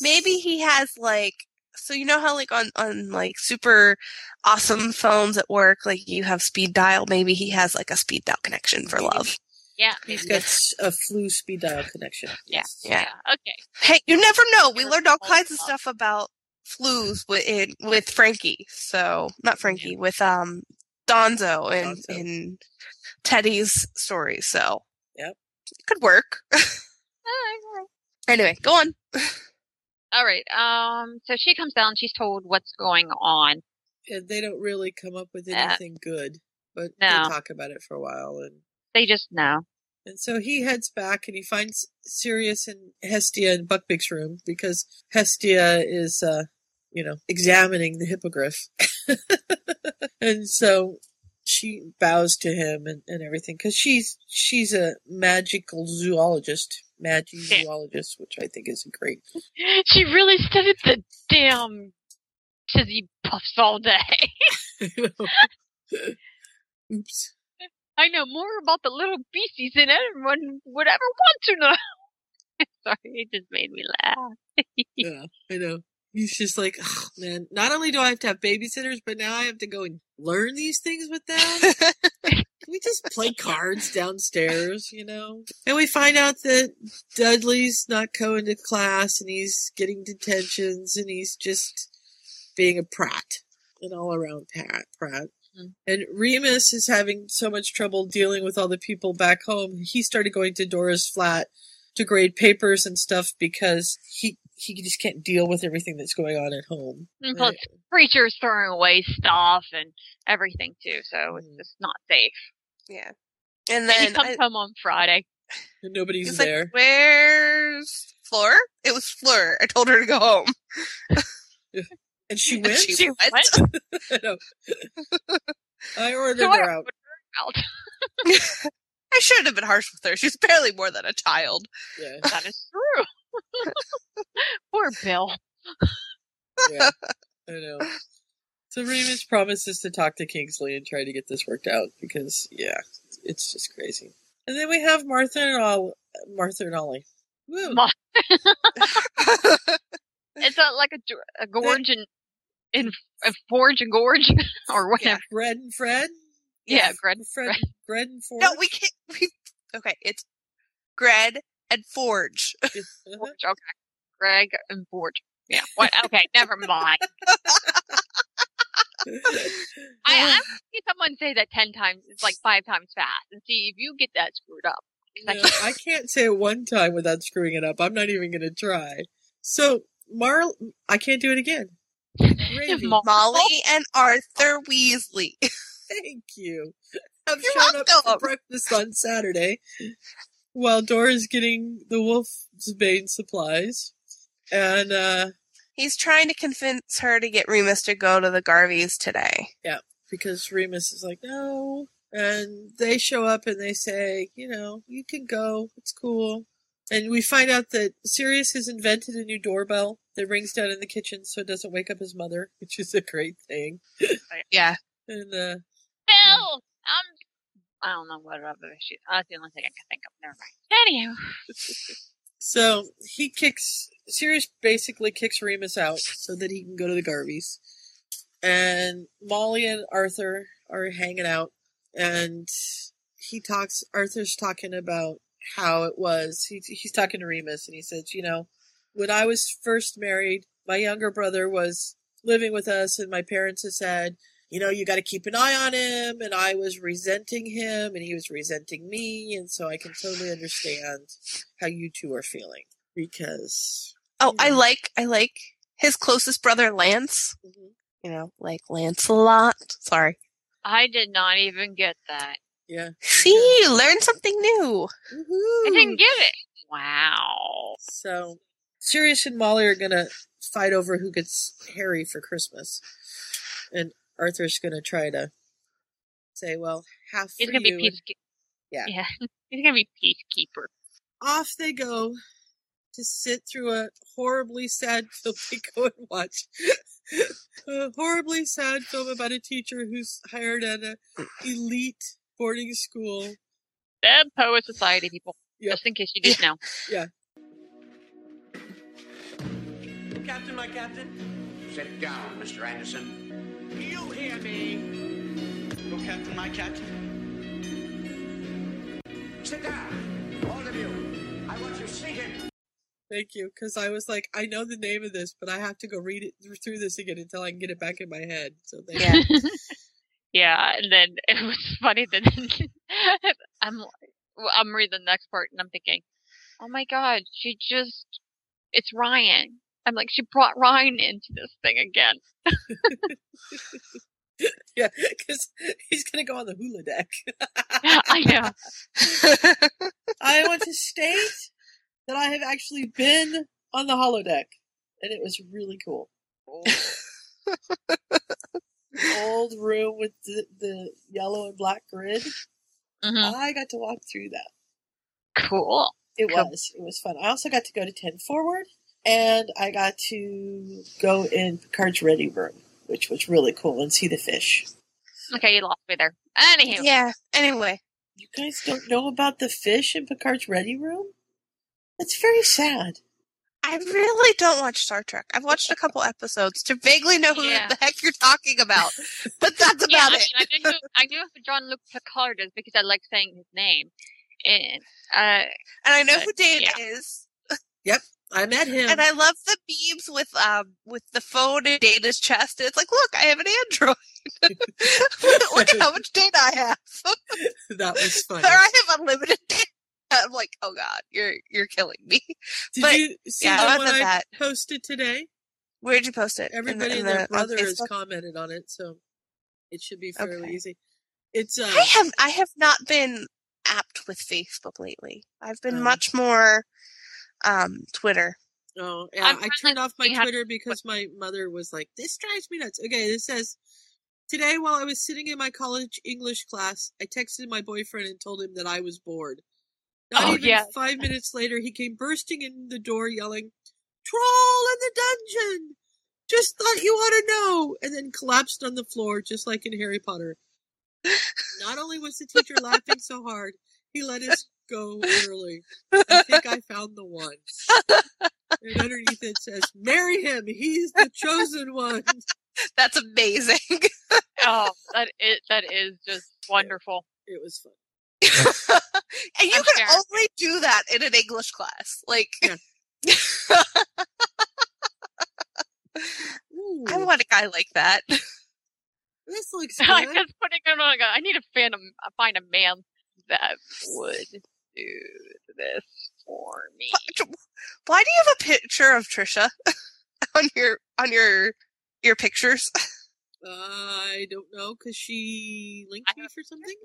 [SPEAKER 2] Maybe he has like so you know how like on on like super awesome phones at work like you have speed dial maybe he has like a speed dial connection for love
[SPEAKER 3] Yeah,
[SPEAKER 1] He's
[SPEAKER 3] maybe.
[SPEAKER 1] got s- a Floo speed dial connection.
[SPEAKER 3] Yeah,
[SPEAKER 2] yeah
[SPEAKER 3] Okay.
[SPEAKER 2] hey you never know we learned all kinds of stuff about flus with in, with frankie so not frankie with um donzo and
[SPEAKER 1] Donzo.
[SPEAKER 2] in teddy's stories so
[SPEAKER 1] Yep.
[SPEAKER 2] it could work [laughs] anyway go on
[SPEAKER 3] All right. Um. So she comes down. She's told what's going on.
[SPEAKER 1] And they don't really come up with
[SPEAKER 3] Uh,
[SPEAKER 1] anything good, but
[SPEAKER 3] no.
[SPEAKER 1] they talk about it for a while and
[SPEAKER 3] They just know.
[SPEAKER 1] And so he heads back and he finds Sirius and Hestia in Buckbeak's room because Hestia is, uh, you know, examining the hippogriff. [laughs] and so she bows to him and, and everything because she's, she's a magical zoologist, magi zoologist, which I think is great. [laughs]
[SPEAKER 3] She really studied the damn tizzy puffs all day. [laughs]
[SPEAKER 1] Oops.
[SPEAKER 3] I know more about the little beasties than anyone would ever want to know. [laughs] Sorry, it just made me laugh.
[SPEAKER 1] Yeah, I know. He's just like, oh, man, not only do I have to have babysitters, but now I have to go and learn these things with them. Can [laughs] we just play cards downstairs, you know? And we find out that Dudley's not going to class and he's getting detentions and he's just being a prat, an all around pat, prat. And Remus is having so much trouble dealing with all the people back home. He started going to Dora's flat to grade papers and stuff because he he just can't deal with everything that's going on at home. Mm-hmm.
[SPEAKER 3] And plus, Kreacher's throwing away stuff and everything too, so it's mm-hmm. just not safe.
[SPEAKER 2] Yeah. And
[SPEAKER 3] And
[SPEAKER 2] then
[SPEAKER 3] he comes
[SPEAKER 2] I-
[SPEAKER 3] home on Friday.
[SPEAKER 1] And nobody's
[SPEAKER 2] He's
[SPEAKER 1] there.
[SPEAKER 2] like, "Where's Fleur?" It was Fleur. I told her to go home. [laughs]
[SPEAKER 1] and she [laughs] went.
[SPEAKER 2] she went. [laughs]
[SPEAKER 1] I. I ordered
[SPEAKER 3] So
[SPEAKER 1] her
[SPEAKER 3] I
[SPEAKER 1] out.
[SPEAKER 3] out. [laughs]
[SPEAKER 2] I shouldn't have been harsh with her. She's barely more than a child.
[SPEAKER 1] Yeah.
[SPEAKER 3] That is true. Poor Bill.
[SPEAKER 1] yeah, I know. So Remus promises to talk to Kingsley and try to get this worked out because, yeah, it's just crazy. And then we have Martha and all Martha and Ollie. Woo.
[SPEAKER 3] It's a, like a, a gorge and in a forge and gorge [laughs] or whatever.
[SPEAKER 1] Fred and Fred.
[SPEAKER 3] Yeah, Fred.
[SPEAKER 1] Fred, Fred and Forge.
[SPEAKER 2] No, we can't. [laughs] We, okay, it's Gred and Forge. [laughs] Uh-huh.
[SPEAKER 3] Forge, okay. Greg and Forge. Yeah. What? Okay, never mind. I, I want see someone say that ten times. It's like five times fast, and see if you get that screwed up. I
[SPEAKER 1] No, I can't say it one time without screwing it up. I'm not even going to try. So, Marl, I can't do it again.
[SPEAKER 2] Molly and Arthur Weasley. [laughs]
[SPEAKER 1] Thank you. I've
[SPEAKER 2] You're
[SPEAKER 1] shown up for breakfast on Saturday while Dora's getting the Wolf's Bane supplies. And, uh,
[SPEAKER 2] He's trying to convince her to get Remus to go to the Garveys today.
[SPEAKER 1] yeah, because Remus is like, no. And they show up and they say, you know, you can go. It's cool. And we find out that Sirius has invented a new doorbell that rings down in the kitchen so it doesn't wake up his mother, [laughs] which is a great thing.
[SPEAKER 2] Yeah.
[SPEAKER 1] And, uh,
[SPEAKER 3] Bill, um, I don't know what other issue. That's the only thing I can think of. Never mind. Anywho, [laughs]
[SPEAKER 1] So he kicks Sirius basically kicks Remus out so that he can go to the Garveys. And Molly and Arthur are hanging out and he talks Arthur's talking about how it was. He, he's talking to Remus and he says, you know, when I was first married, my younger brother was living with us and my parents had said, you know, you got to keep an eye on him. And I was resenting him and he was resenting me. And so I can totally understand how you two are feeling because
[SPEAKER 2] Oh, I like I like his closest brother Lance.
[SPEAKER 1] Mm-hmm.
[SPEAKER 2] You know, like Lancelot. Sorry.
[SPEAKER 3] I did not even get that.
[SPEAKER 1] Yeah.
[SPEAKER 2] See, you learn something new.
[SPEAKER 3] I didn't get it. Wow.
[SPEAKER 1] So Sirius and Molly are gonna fight over who gets Harry for Christmas, and Arthur's gonna try to say, "Well, half
[SPEAKER 3] He's
[SPEAKER 1] for
[SPEAKER 3] gonna be
[SPEAKER 1] you." and-
[SPEAKER 3] peacekeeper.
[SPEAKER 1] Yeah.
[SPEAKER 3] Yeah. [laughs] He's gonna be peacekeeper.
[SPEAKER 1] off they go to sit through a horribly sad [laughs] film they go and watch. [laughs] a horribly sad film about a teacher who's hired at an elite boarding school.
[SPEAKER 3] Dead Poet Society people. Just in case you didn't know.
[SPEAKER 1] Yeah.
[SPEAKER 14] Captain, my captain.
[SPEAKER 15] Sit down, Mr. Anderson.
[SPEAKER 14] You hear me? Go, Captain, my captain.
[SPEAKER 15] Sit down, all of you. I want you seated.
[SPEAKER 1] Thank you, because I was like, I know the name of this, but I have to go read it through this again until I can get it back in my head. So thank
[SPEAKER 3] Yeah.
[SPEAKER 1] you. [laughs]
[SPEAKER 3] yeah, and then [laughs] it was funny that [laughs] I'm I'm reading the next part and I'm thinking, oh my god, she just it's Ryan. I'm like, she brought Ryan into this thing again. [laughs]
[SPEAKER 1] yeah, because he's gonna go on the hula deck.
[SPEAKER 3] I know.
[SPEAKER 1] I want to state that I have actually been on the holodeck, and it was really cool. Old room with the, the yellow and black grid. Mm-hmm. I got to walk through that.
[SPEAKER 3] Cool.
[SPEAKER 1] It
[SPEAKER 3] Cool.
[SPEAKER 1] was. It was fun. I also got to go to 10 Forward, and I got to go in Picard's Ready Room, which was really cool, and see the fish.
[SPEAKER 3] Okay, you lost me there. Anywho.
[SPEAKER 2] Yeah. Anyway.
[SPEAKER 1] You guys don't know about the fish in Picard's Ready Room? That's very sad.
[SPEAKER 2] I really don't watch Star Trek. I've watched a couple episodes to vaguely know who
[SPEAKER 3] Yeah.
[SPEAKER 2] the heck you're talking about, [laughs] but that's
[SPEAKER 3] yeah,
[SPEAKER 2] about
[SPEAKER 3] I,
[SPEAKER 2] it.
[SPEAKER 3] I knew I knew who Jean-Luc Picard is because I like saying his name, and uh,
[SPEAKER 2] and I know
[SPEAKER 3] but,
[SPEAKER 2] who Data
[SPEAKER 3] yeah.
[SPEAKER 2] is.
[SPEAKER 1] Yep, I met [laughs] him.
[SPEAKER 2] And I love the beams with um with the phone in Data's chest. It's like, look, I have an Android. [laughs] look at how much data I have.
[SPEAKER 1] that was funny.
[SPEAKER 2] or I have unlimited data. I'm like, oh god, you're you're killing me. [laughs]
[SPEAKER 1] Did
[SPEAKER 2] but,
[SPEAKER 1] you see
[SPEAKER 2] yeah,
[SPEAKER 1] the one I
[SPEAKER 2] that,
[SPEAKER 1] posted today?
[SPEAKER 2] where'd you post it? In
[SPEAKER 1] Everybody
[SPEAKER 2] in
[SPEAKER 1] and
[SPEAKER 2] the-
[SPEAKER 1] their brother has commented on it, so it should be fairly
[SPEAKER 2] Okay.
[SPEAKER 1] easy. It's uh,
[SPEAKER 2] I have I have not been apt with Facebook lately. I've been
[SPEAKER 1] Oh.
[SPEAKER 2] much more um Twitter.
[SPEAKER 1] Oh, yeah.
[SPEAKER 3] I'm
[SPEAKER 1] I turned off my Twitter because my mother was like, "This drives me nuts." Okay, this says, "Today, while I was sitting in my college English class, I texted my boyfriend and told him that I was bored. Not
[SPEAKER 3] Oh,
[SPEAKER 1] even
[SPEAKER 3] yeah.
[SPEAKER 1] five minutes later, he came bursting in the door, yelling, "Troll in the dungeon! Just thought you ought to know!" And then collapsed on the floor, just like in Harry Potter. Not only was the teacher [laughs] laughing so hard, he let us go early. I think I found the one. And underneath it says, "Marry him. He's the chosen one."
[SPEAKER 2] That's amazing. [laughs]
[SPEAKER 3] oh, that is that is just wonderful.
[SPEAKER 1] It was fun. [laughs]
[SPEAKER 2] and you
[SPEAKER 3] I'm
[SPEAKER 2] can
[SPEAKER 3] sure.
[SPEAKER 2] only do that in an English class. Like I want a guy like that.
[SPEAKER 1] This looks [laughs] good.
[SPEAKER 3] just putting it on. I need to find a uh, find a man that would do this for me.
[SPEAKER 2] Why do you have a picture of Trisha [laughs] on your on your your pictures?
[SPEAKER 1] I don't know because she linked me for something.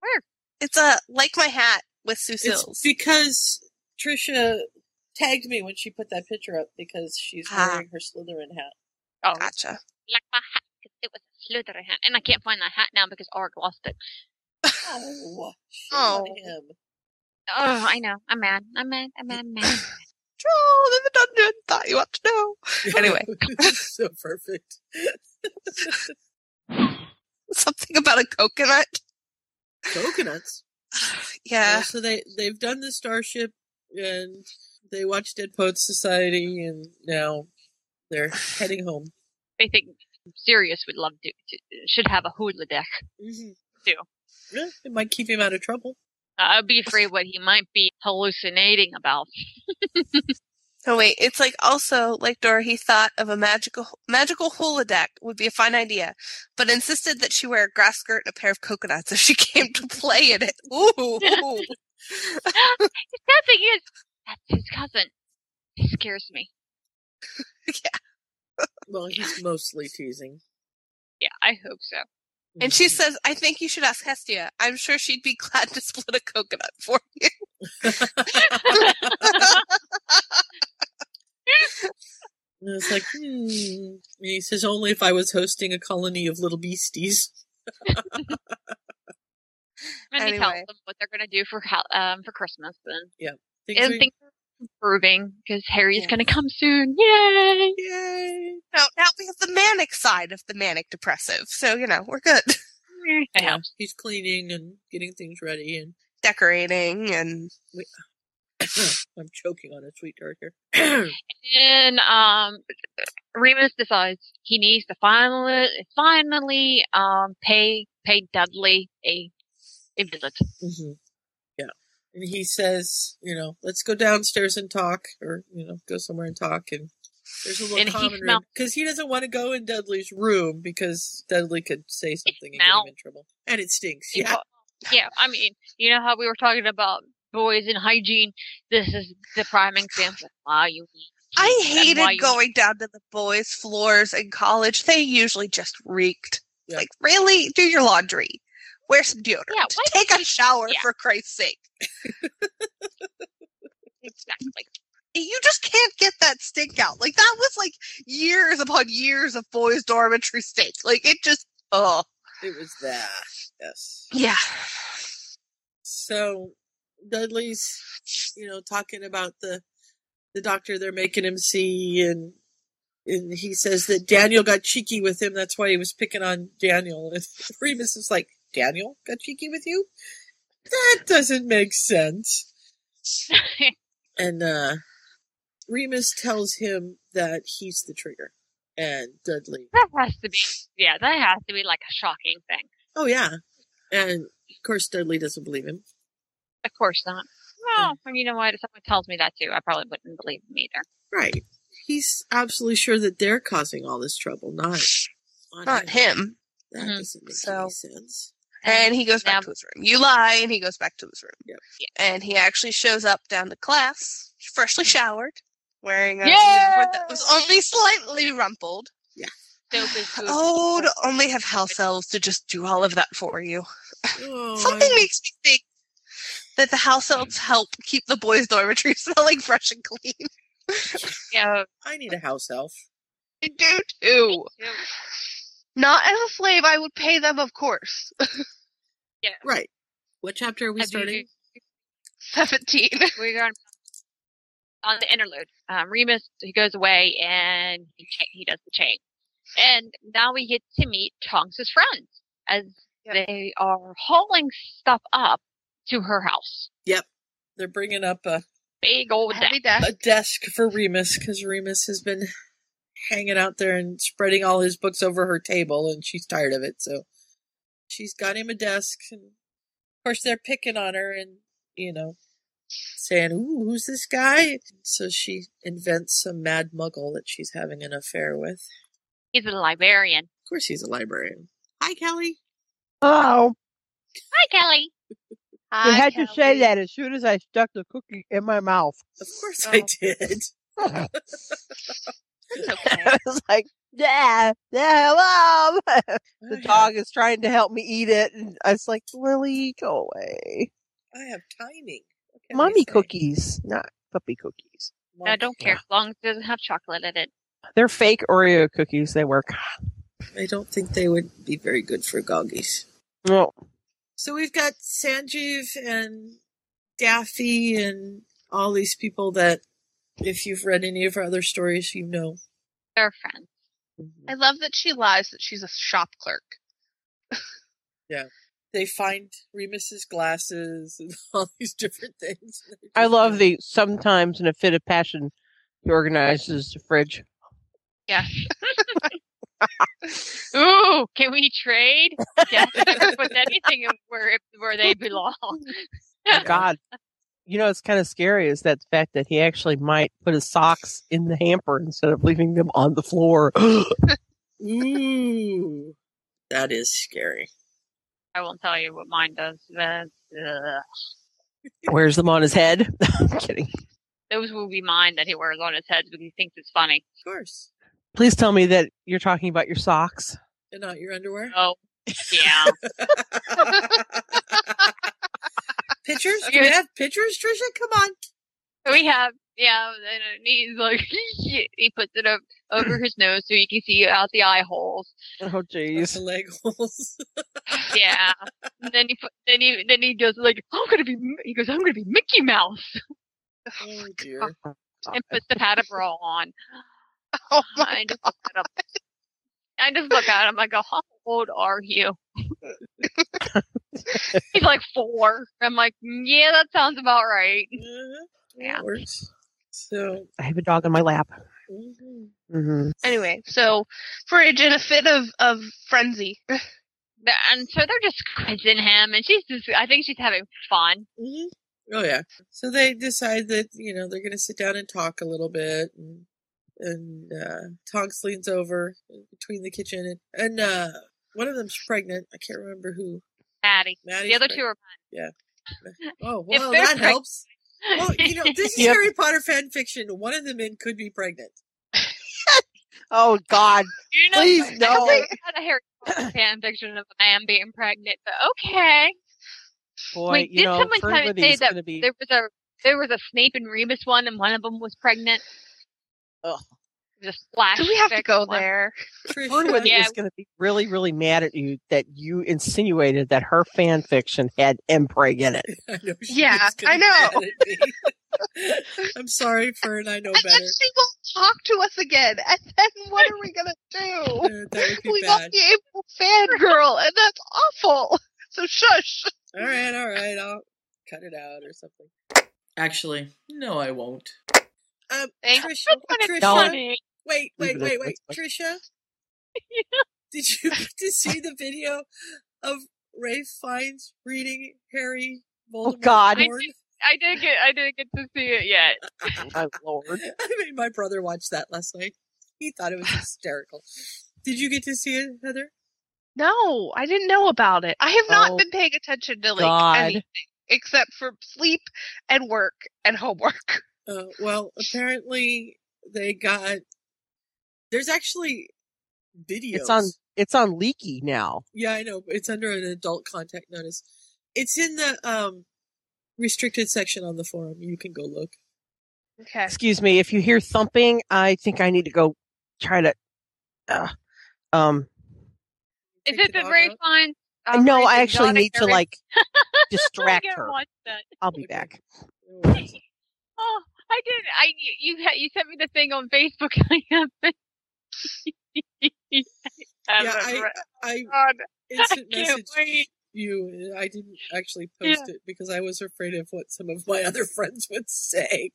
[SPEAKER 3] Where?
[SPEAKER 2] It's a like my hat with Sue
[SPEAKER 1] It's
[SPEAKER 2] Sills.
[SPEAKER 1] because Trisha tagged me when she put that picture up because she's
[SPEAKER 2] Ah.
[SPEAKER 1] wearing her Slytherin hat.
[SPEAKER 3] Oh,
[SPEAKER 2] gotcha.
[SPEAKER 3] like my hat. 'cause It was a Slytherin hat, and I can't find that hat now because Arg lost it.
[SPEAKER 1] Oh, [laughs]
[SPEAKER 2] Oh.
[SPEAKER 1] him.
[SPEAKER 3] Oh, I know. I'm mad. I'm mad. I'm mad. I'm mad. [laughs]
[SPEAKER 2] Troll in the dungeon. Thought you ought to know. [laughs] Anyway,
[SPEAKER 1] so perfect.
[SPEAKER 2] something about a coconut.
[SPEAKER 1] Coconuts. [sighs]
[SPEAKER 2] Yeah.
[SPEAKER 1] Uh, so they they've done the starship and they watched Dead Poets Society and now they're [sighs] heading home.
[SPEAKER 3] I think Sirius would love to, to should have a hula deck
[SPEAKER 1] Mhm.
[SPEAKER 3] too.
[SPEAKER 1] Yeah, it might keep him out of trouble.
[SPEAKER 3] I'd be [laughs] afraid what he might be hallucinating about. [laughs]
[SPEAKER 2] Oh wait, it's like also like Dora. He thought of a magical magical hula deck would be a fine idea, but insisted that she wear a grass skirt and a pair of coconuts if she [laughs] came to play in it. Ooh,
[SPEAKER 3] the sad thing is, that's his cousin. He scares me. [laughs] Yeah.
[SPEAKER 1] well, he's mostly teasing.
[SPEAKER 3] Yeah, I hope so.
[SPEAKER 2] And she mm-hmm. says, "I think you should ask Hestia. I'm sure she'd be [laughs] glad to split a coconut for you." [laughs]
[SPEAKER 1] And it's like, hmm. And he says, only if I was hosting a colony of little beasties. [laughs]
[SPEAKER 3] And he tells
[SPEAKER 2] Anyway.
[SPEAKER 3] them what they're gonna do for um for Christmas. Then
[SPEAKER 1] Yeah. Things
[SPEAKER 3] and
[SPEAKER 1] are-
[SPEAKER 3] things are improving because Harry's gonna come soon. Yay!
[SPEAKER 1] Yay!
[SPEAKER 2] No, now we have the manic side of the manic depressive. So, you know, we're good. [laughs]
[SPEAKER 3] It helps.
[SPEAKER 1] He's cleaning and getting things ready, and
[SPEAKER 2] Decorating and [coughs]
[SPEAKER 1] I'm choking on a sweet tart here. [coughs]
[SPEAKER 3] And um, Remus decides he needs to finally finally um pay pay Dudley a a visit.
[SPEAKER 1] hmm Yeah. And he says, you know, let's go downstairs and talk, or, you know, go somewhere and talk. And there's a little
[SPEAKER 3] And
[SPEAKER 1] common room. Because he doesn't want to go in Dudley's room because Dudley could say something and get him in trouble. And it stinks.
[SPEAKER 3] You
[SPEAKER 1] Yeah.
[SPEAKER 3] know, yeah. I mean, you know how we were talking about boys and hygiene. This is the prime example. Ah, of Why you need.
[SPEAKER 2] I hated going down to the boys' floors in college. They usually just reeked.
[SPEAKER 1] Yeah.
[SPEAKER 2] Like, really? Do your laundry. Wear some deodorant.
[SPEAKER 3] Yeah, why
[SPEAKER 2] Take a shower
[SPEAKER 3] yeah.
[SPEAKER 2] for Christ's sake. [laughs]
[SPEAKER 3] Exactly.
[SPEAKER 2] You just can't get that stink out. Like that was like years upon years of boys' dormitory stink. Like it just oh
[SPEAKER 1] It was that. Yes.
[SPEAKER 2] yeah.
[SPEAKER 1] So Dudley's, you know, talking about the the doctor they're making him see, and and he says that Daniel got cheeky with him. That's why he was picking on Daniel. And [laughs] Remus is like, Daniel got cheeky with you? That doesn't make sense. [laughs] And uh Remus tells him that he's the trigger, and Dudley,
[SPEAKER 3] that has to be. Yeah, that has to be like a shocking thing.
[SPEAKER 1] oh yeah, and of course Dudley doesn't believe him.
[SPEAKER 3] Of course not. Well, and you know what? If someone tells me that too, I probably wouldn't believe them either.
[SPEAKER 1] Right. He's absolutely sure that they're causing all this trouble, not
[SPEAKER 2] Not him.
[SPEAKER 1] That
[SPEAKER 3] Mhm.
[SPEAKER 1] doesn't make
[SPEAKER 2] So-
[SPEAKER 1] any sense.
[SPEAKER 2] And he goes back
[SPEAKER 3] Now-
[SPEAKER 2] to his room. You lie, and he goes back to his room.
[SPEAKER 1] Yep.
[SPEAKER 2] And he actually shows up down to class, freshly showered, wearing a uniform that was only slightly rumpled.
[SPEAKER 3] Soap is good.
[SPEAKER 2] Oh, to only have house elves to just do all of that for you.
[SPEAKER 1] Oh, [laughs]
[SPEAKER 2] Something makes me think that the house elves help keep the boys' dormitory [laughs] smelling fresh and clean.
[SPEAKER 3] Yeah,
[SPEAKER 1] I need a house elf.
[SPEAKER 2] I do too.
[SPEAKER 3] too.
[SPEAKER 2] Not as a slave, I would pay them, of course. [laughs]
[SPEAKER 3] yeah.
[SPEAKER 1] Right. What chapter are we
[SPEAKER 3] Have you-
[SPEAKER 1] starting?
[SPEAKER 2] 17. [laughs]
[SPEAKER 3] We're on on the interlude. Um, Remus he goes away and he cha- he does the chain, and now we get to meet Tonks' friends as they are hauling stuff up to her house.
[SPEAKER 1] Yep. They're bringing up a,
[SPEAKER 3] Big old desk.
[SPEAKER 2] desk.
[SPEAKER 1] a desk for Remus because Remus has been hanging out there and spreading all his books over her table, and she's tired of it. So she's got him a desk, and of course they're picking on her and you know saying, "Ooh, who's this guy?" So she invents some mad muggle that she's having an affair with.
[SPEAKER 3] He's a librarian.
[SPEAKER 1] Of course, he's a librarian. Hi, Kelly.
[SPEAKER 16] Oh,
[SPEAKER 3] Hi, Kelly.
[SPEAKER 16] You had to say that as soon as I stuck the cookie in my mouth.
[SPEAKER 1] Of course, I did. [laughs] [laughs]
[SPEAKER 16] I was like, yeah, yeah, hello. [laughs] the oh, dog is trying to help me eat it, and I was like, Lily, go away.
[SPEAKER 1] I have timing. What can I
[SPEAKER 16] Mommy cookies, not puppy cookies.
[SPEAKER 3] I don't care as long as it doesn't have chocolate in it.
[SPEAKER 16] They're fake Oreo cookies. They work.
[SPEAKER 1] I don't think they would be very good for goggies.
[SPEAKER 16] No.
[SPEAKER 1] So we've got Sanjeev and Daffy and all these people that, if you've read any of her other stories, you know.
[SPEAKER 3] They're friends. Mm-hmm.
[SPEAKER 2] I love that she lies that she's a shop clerk. [laughs]
[SPEAKER 1] Yeah. They find Remus's glasses and [laughs] all these different things. [laughs]
[SPEAKER 16] I love the sometimes in a fit of passion he organizes the fridge.
[SPEAKER 3] Yeah. Ooh, can we trade? Death [laughs] [laughs] never anything where where they belong.
[SPEAKER 16] Oh, God. You know, it's kind of scary is that the fact that he actually might put his socks in the hamper instead of leaving them on the floor. [laughs]
[SPEAKER 1] Ooh. That is scary.
[SPEAKER 3] I won't tell you what mine does. That's, ugh.
[SPEAKER 16] Wears them on his head. I'm kidding.
[SPEAKER 3] Those will be mine that he wears on his head because he thinks it's funny.
[SPEAKER 1] Of course.
[SPEAKER 16] Please tell me that you're talking about your socks.
[SPEAKER 1] And not your underwear?
[SPEAKER 3] Oh, yeah. [laughs]
[SPEAKER 1] Pictures? Do we have pictures, Trisha? Come on.
[SPEAKER 3] we have, yeah, and he's like, [laughs] he puts it up over his nose so you can see out the eye holes.
[SPEAKER 16] Oh, jeez.
[SPEAKER 1] The leg holes. [laughs]
[SPEAKER 3] Yeah. And then he put, then he, then he goes like, I'm gonna be, he goes, I'm gonna be Mickey Mouse.
[SPEAKER 1] Oh dear.
[SPEAKER 3] and puts the Patabro on. [laughs]
[SPEAKER 2] Oh
[SPEAKER 3] I just look at him. I just look at him. I go, "How old are you?" [laughs] He's like four. I'm like, "Mm, "Yeah, that sounds about right."
[SPEAKER 1] Yeah. Works. So.
[SPEAKER 16] I have a dog on my lap.
[SPEAKER 1] mhm.
[SPEAKER 16] hmm
[SPEAKER 2] Anyway, so Fridge in a fit of, of frenzy.
[SPEAKER 3] And so they're just quizzing him, and she's just, I think she's having fun.
[SPEAKER 1] Mhm. Oh yeah. So they decide that you know they're going to sit down and talk a little bit, and and uh, Tonks leans over between the kitchen and and uh, one of them's pregnant. I can't remember who.
[SPEAKER 3] Maddie.
[SPEAKER 1] Maddie's
[SPEAKER 3] the other two [laughs]
[SPEAKER 1] pregnant.
[SPEAKER 3] are
[SPEAKER 1] Yeah. Oh well, that
[SPEAKER 3] preg-
[SPEAKER 1] helps. Well, you know, this is [laughs]
[SPEAKER 16] Yep.
[SPEAKER 1] Harry Potter fan fiction. One of the men could be pregnant. [laughs]
[SPEAKER 16] Oh God!
[SPEAKER 3] You know,
[SPEAKER 16] Please no.
[SPEAKER 3] think I had a Harry Potter fan fiction of a man being pregnant, but okay.
[SPEAKER 16] Boy,
[SPEAKER 3] Wait,
[SPEAKER 16] you
[SPEAKER 3] did
[SPEAKER 16] know,
[SPEAKER 3] someone tell me say that
[SPEAKER 16] be.
[SPEAKER 3] there was a there was a Snape and Remus one, and one of them was pregnant?
[SPEAKER 16] Ugh.
[SPEAKER 3] Just flash.
[SPEAKER 2] Do we have to go
[SPEAKER 3] one.
[SPEAKER 2] there?
[SPEAKER 16] Everybody
[SPEAKER 3] Yeah.
[SPEAKER 16] is going to be really, really mad at you that you insinuated that her fan fiction had Mpreg in it. [laughs]
[SPEAKER 1] I know
[SPEAKER 2] Yeah, I know.
[SPEAKER 1] mad at me. [laughs] I'm sorry, Fern. I know
[SPEAKER 2] And
[SPEAKER 1] better.
[SPEAKER 2] then she won't talk to us again. And then what are we gonna do?
[SPEAKER 1] Uh, that would be
[SPEAKER 2] we
[SPEAKER 1] bad.
[SPEAKER 2] won't be able to fangirl, and that's awful. So shush.
[SPEAKER 1] All right, all right. I'll cut it out or something.
[SPEAKER 8] Actually, no, I won't.
[SPEAKER 1] Um,
[SPEAKER 3] Thanks.
[SPEAKER 1] Trisha,
[SPEAKER 3] That's
[SPEAKER 1] Trisha,
[SPEAKER 3] funny.
[SPEAKER 1] wait, wait, wait, wait, Trisha. [laughs] Did you get to see the video of Ralph Fiennes reading Harry Voldemort?
[SPEAKER 16] Oh, God.
[SPEAKER 3] I did, I did get I didn't get to see it yet. [laughs]
[SPEAKER 16] My lord.
[SPEAKER 1] I made my brother watch that last night. He thought it was hysterical. Did you get to see it, Heather?
[SPEAKER 2] No, I didn't know about it. I have not
[SPEAKER 16] Oh,
[SPEAKER 2] been paying attention to like
[SPEAKER 16] God.
[SPEAKER 2] anything except for sleep and work and homework.
[SPEAKER 1] Uh, well, apparently they got. There's actually videos.
[SPEAKER 16] It's on. It's on Leaky now.
[SPEAKER 1] Yeah, I know. It's under an adult contact notice. It's in the um restricted section on the forum. You can go look.
[SPEAKER 2] Okay.
[SPEAKER 16] Excuse me. If you hear thumping, I think I need to go try to. Uh, um.
[SPEAKER 3] Is it
[SPEAKER 1] the
[SPEAKER 3] the
[SPEAKER 1] dog
[SPEAKER 3] Ray
[SPEAKER 1] out?
[SPEAKER 16] I
[SPEAKER 3] um,
[SPEAKER 16] know. I actually need to like [laughs] distract her. I'll be
[SPEAKER 1] Okay.
[SPEAKER 16] back. [laughs]
[SPEAKER 3] Oh, I didn't. I you you, you sent me the thing on Facebook. [laughs] I haven't.
[SPEAKER 1] yeah,
[SPEAKER 3] haven't
[SPEAKER 1] I
[SPEAKER 3] read-
[SPEAKER 1] I
[SPEAKER 3] God,
[SPEAKER 1] instant
[SPEAKER 3] I
[SPEAKER 1] messaged
[SPEAKER 3] wait.
[SPEAKER 1] you. I didn't actually post it because I was afraid of what some of my other [laughs] friends would say.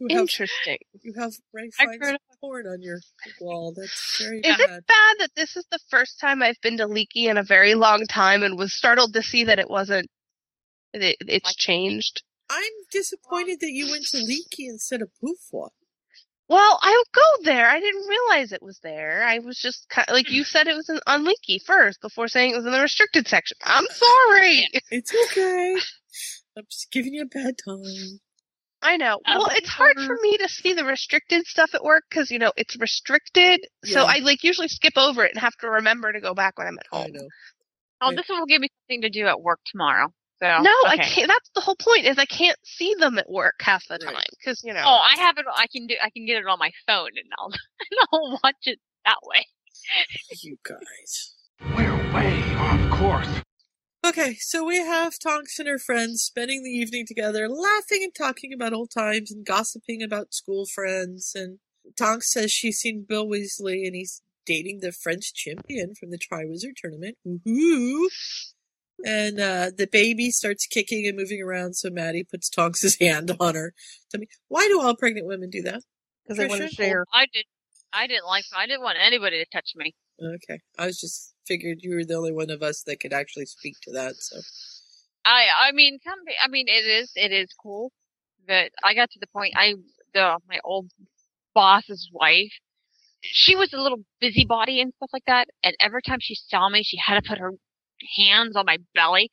[SPEAKER 1] You have,
[SPEAKER 2] Interesting.
[SPEAKER 1] you have Ralph
[SPEAKER 3] I
[SPEAKER 1] Fiennes
[SPEAKER 3] heard-
[SPEAKER 1] porn on your wall. That's very
[SPEAKER 2] Is
[SPEAKER 1] bad.
[SPEAKER 2] it bad that this is the first time I've been to Leaky in a very long time and was startled to see that it wasn't it, it's changed?
[SPEAKER 1] I'm disappointed that you went to Leaky instead of Poofwa.
[SPEAKER 2] Well, I'll go there. I didn't realize it was there. I was just kind like you said it was in, on Leaky first before saying it was in the restricted section. I'm [laughs] sorry.
[SPEAKER 1] It's okay. I'm just giving you a bad time.
[SPEAKER 2] I know. Well, it's hard for me to see the restricted stuff at work because you know it's restricted. So I like usually skip over it and have to remember to go back when I'm at
[SPEAKER 1] I
[SPEAKER 2] home.
[SPEAKER 1] know.
[SPEAKER 3] Oh,
[SPEAKER 1] Wait.
[SPEAKER 3] this will give me something to do at work tomorrow. So
[SPEAKER 2] No, I can't. That's the whole point. Is I can't see them at work half the time because you know.
[SPEAKER 3] Oh, I have it. I can do. I can get it on my phone, and I'll [laughs] and I'll watch it that way.
[SPEAKER 1] You guys.
[SPEAKER 15] We're way off course.
[SPEAKER 1] Okay, so we have Tonks and her friends spending the evening together, laughing and talking about old times and gossiping about school friends. And Tonks says she's seen Bill Weasley and he's dating the French champion from the Triwizard Tournament. Woohoo! And uh, the baby starts kicking and moving around, so Maddie puts Tonks' [laughs] hand on her. Tell me, why do all pregnant women do that?
[SPEAKER 16] Because they want to
[SPEAKER 1] Trisha?
[SPEAKER 16] share.
[SPEAKER 3] I did. I didn't like. I didn't want anybody to touch me.
[SPEAKER 1] Okay, I was just figured you were the only one of us that could actually speak to that. So
[SPEAKER 3] I. I mean, some. I mean, it is. It is cool. But I got to the point. I. The my old boss's wife. She was a little busybody and stuff like that. And every time she saw me, she had to put her hands on my belly,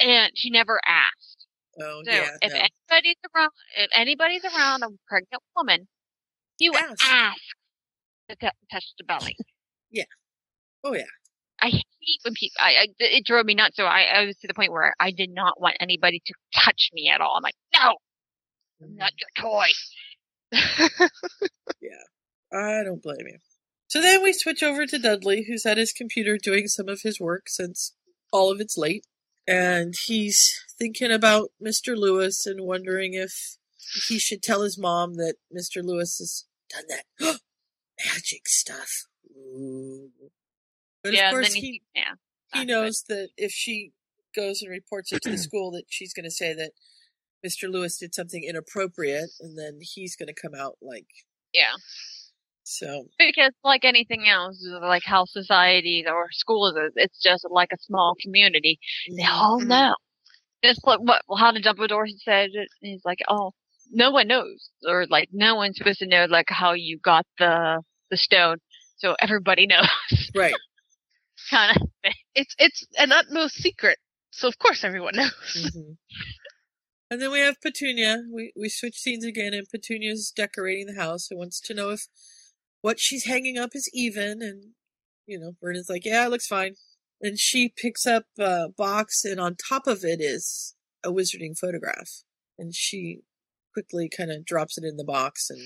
[SPEAKER 3] and she never asked.
[SPEAKER 1] Oh
[SPEAKER 3] So
[SPEAKER 1] yeah,
[SPEAKER 3] if
[SPEAKER 1] no.
[SPEAKER 3] anybody's around, if anybody's around a pregnant woman, you
[SPEAKER 1] Ask.
[SPEAKER 3] ask, to t- touch the belly. [laughs] Yeah.
[SPEAKER 1] Oh yeah.
[SPEAKER 3] I hate when people. I, I it drove me nuts. So I, I was to the point where I did not want anybody to touch me at all. I'm like, no, I'm not mm-hmm. your toy. [laughs]
[SPEAKER 1] Yeah, I don't blame you. So then we switch over to Dudley, who's at his computer doing some of his work since all of it's late. and he's thinking about Mr. Lewis and wondering if he should tell his mom that Mr. Lewis has done that [gasps] magic stuff. Ooh. But
[SPEAKER 3] yeah,
[SPEAKER 1] of course
[SPEAKER 3] then
[SPEAKER 1] he
[SPEAKER 3] he, yeah.
[SPEAKER 1] he knows that if she goes and reports it to the [clears throat] school that she's going to say that Mr. Lewis did something inappropriate and then he's going to come out like
[SPEAKER 3] Yeah.
[SPEAKER 1] So
[SPEAKER 3] Because like anything else, like how society or schools is, it's just like a small community. They all
[SPEAKER 1] Mm-hmm.
[SPEAKER 3] know. Just like what how the Dumbledore said it. He's like, oh, no one knows, or like no one's supposed to know like how you got the the stone, so everybody [laughs] knows.
[SPEAKER 1] Right. [laughs]
[SPEAKER 3] kind of thing.
[SPEAKER 2] It's it's an utmost secret, so of course everyone knows.
[SPEAKER 1] Mhm. And then we have Petunia. We we switch scenes again, and Petunia's decorating the house and wants to know if what she's hanging up is even. And you know, Vernon's like, "Yeah, it looks fine." And she picks up a box, and on top of it is a wizarding photograph. And she quickly kind of drops it in the box. And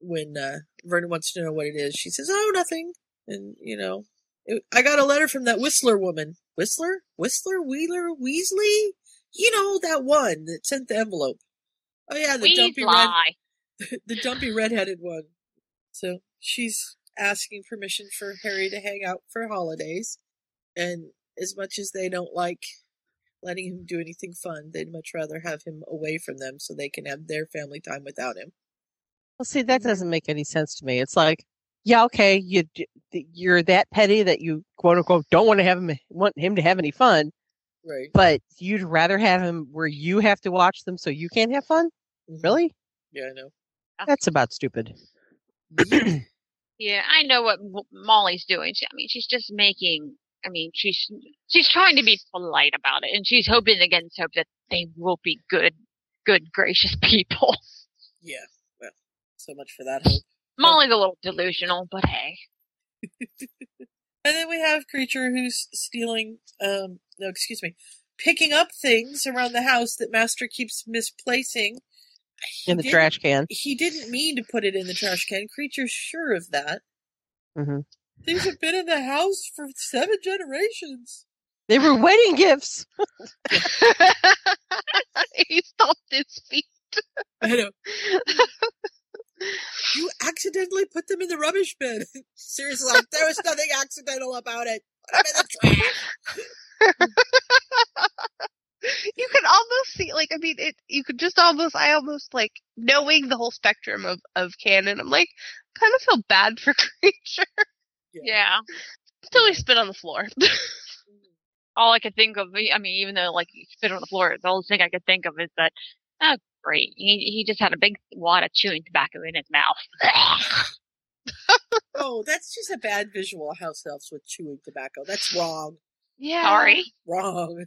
[SPEAKER 1] when uh, Vernon wants to know what it is, she says, "Oh, nothing." And you know, it, I got a letter from that Whistler woman. Whistler, Whistler, Wheeler, Weasley. You know that one that sent the envelope. Oh yeah, the
[SPEAKER 3] We
[SPEAKER 1] dumpy
[SPEAKER 3] lie.
[SPEAKER 1] red, [laughs] the dumpy redheaded one. So she's asking permission for Harry to hang out for holidays, and as much as they don't like letting him do anything fun, they'd much rather have him away from them so they can have their family time without him.
[SPEAKER 16] Well, see, that doesn't make any sense to me. It's like, yeah, okay, you you're that petty that you quote unquote don't want to have him want him to have any fun,
[SPEAKER 1] Right.
[SPEAKER 16] but you'd rather have him where you have to watch them so you can't have fun. Mm-hmm. Really?
[SPEAKER 1] Yeah, I know.
[SPEAKER 16] That's about stupid. [clears throat]
[SPEAKER 3] Yeah, I know what Molly's doing. She, I mean, she's just making. I mean, she's she's trying to be polite about it, and she's hoping against hope that they will be good, good, gracious [laughs] people.
[SPEAKER 1] Yeah. Well, so much for that hope.
[SPEAKER 3] Molly's a little delusional, but hey. [laughs]
[SPEAKER 1] And then we have Kreacher who's stealing, um, no, excuse me, picking up things around the house that Master keeps misplacing.
[SPEAKER 16] In the trash can.
[SPEAKER 1] He didn't mean to put it in the trash can. Kreacher's sure of that.
[SPEAKER 16] hmm
[SPEAKER 1] Things have been in the house for seven generations.
[SPEAKER 16] They were wedding gifts. [laughs]
[SPEAKER 2] he stomped his feet.
[SPEAKER 1] I know. [laughs] You accidentally put them in the rubbish bin. [laughs] Seriously, like, there was nothing accidental about it. Put 'em in the trash.
[SPEAKER 2] You could almost see like I mean it you could just almost I almost like knowing the whole spectrum of of canon, I'm like kind of feel bad for [laughs] Kreacher.
[SPEAKER 3] Yeah.
[SPEAKER 2] Until he spit on the floor. [laughs] Mm-hmm.
[SPEAKER 3] All I could think of, I mean, even though like he spit on the floor, the only thing I could think of is that, oh great, he he just had a big wad of chewing tobacco in his mouth. [laughs]
[SPEAKER 1] Oh, that's just a bad visual of house elves with chewing tobacco. That's wrong.
[SPEAKER 2] Yeah.
[SPEAKER 3] Sorry.
[SPEAKER 1] Wrong.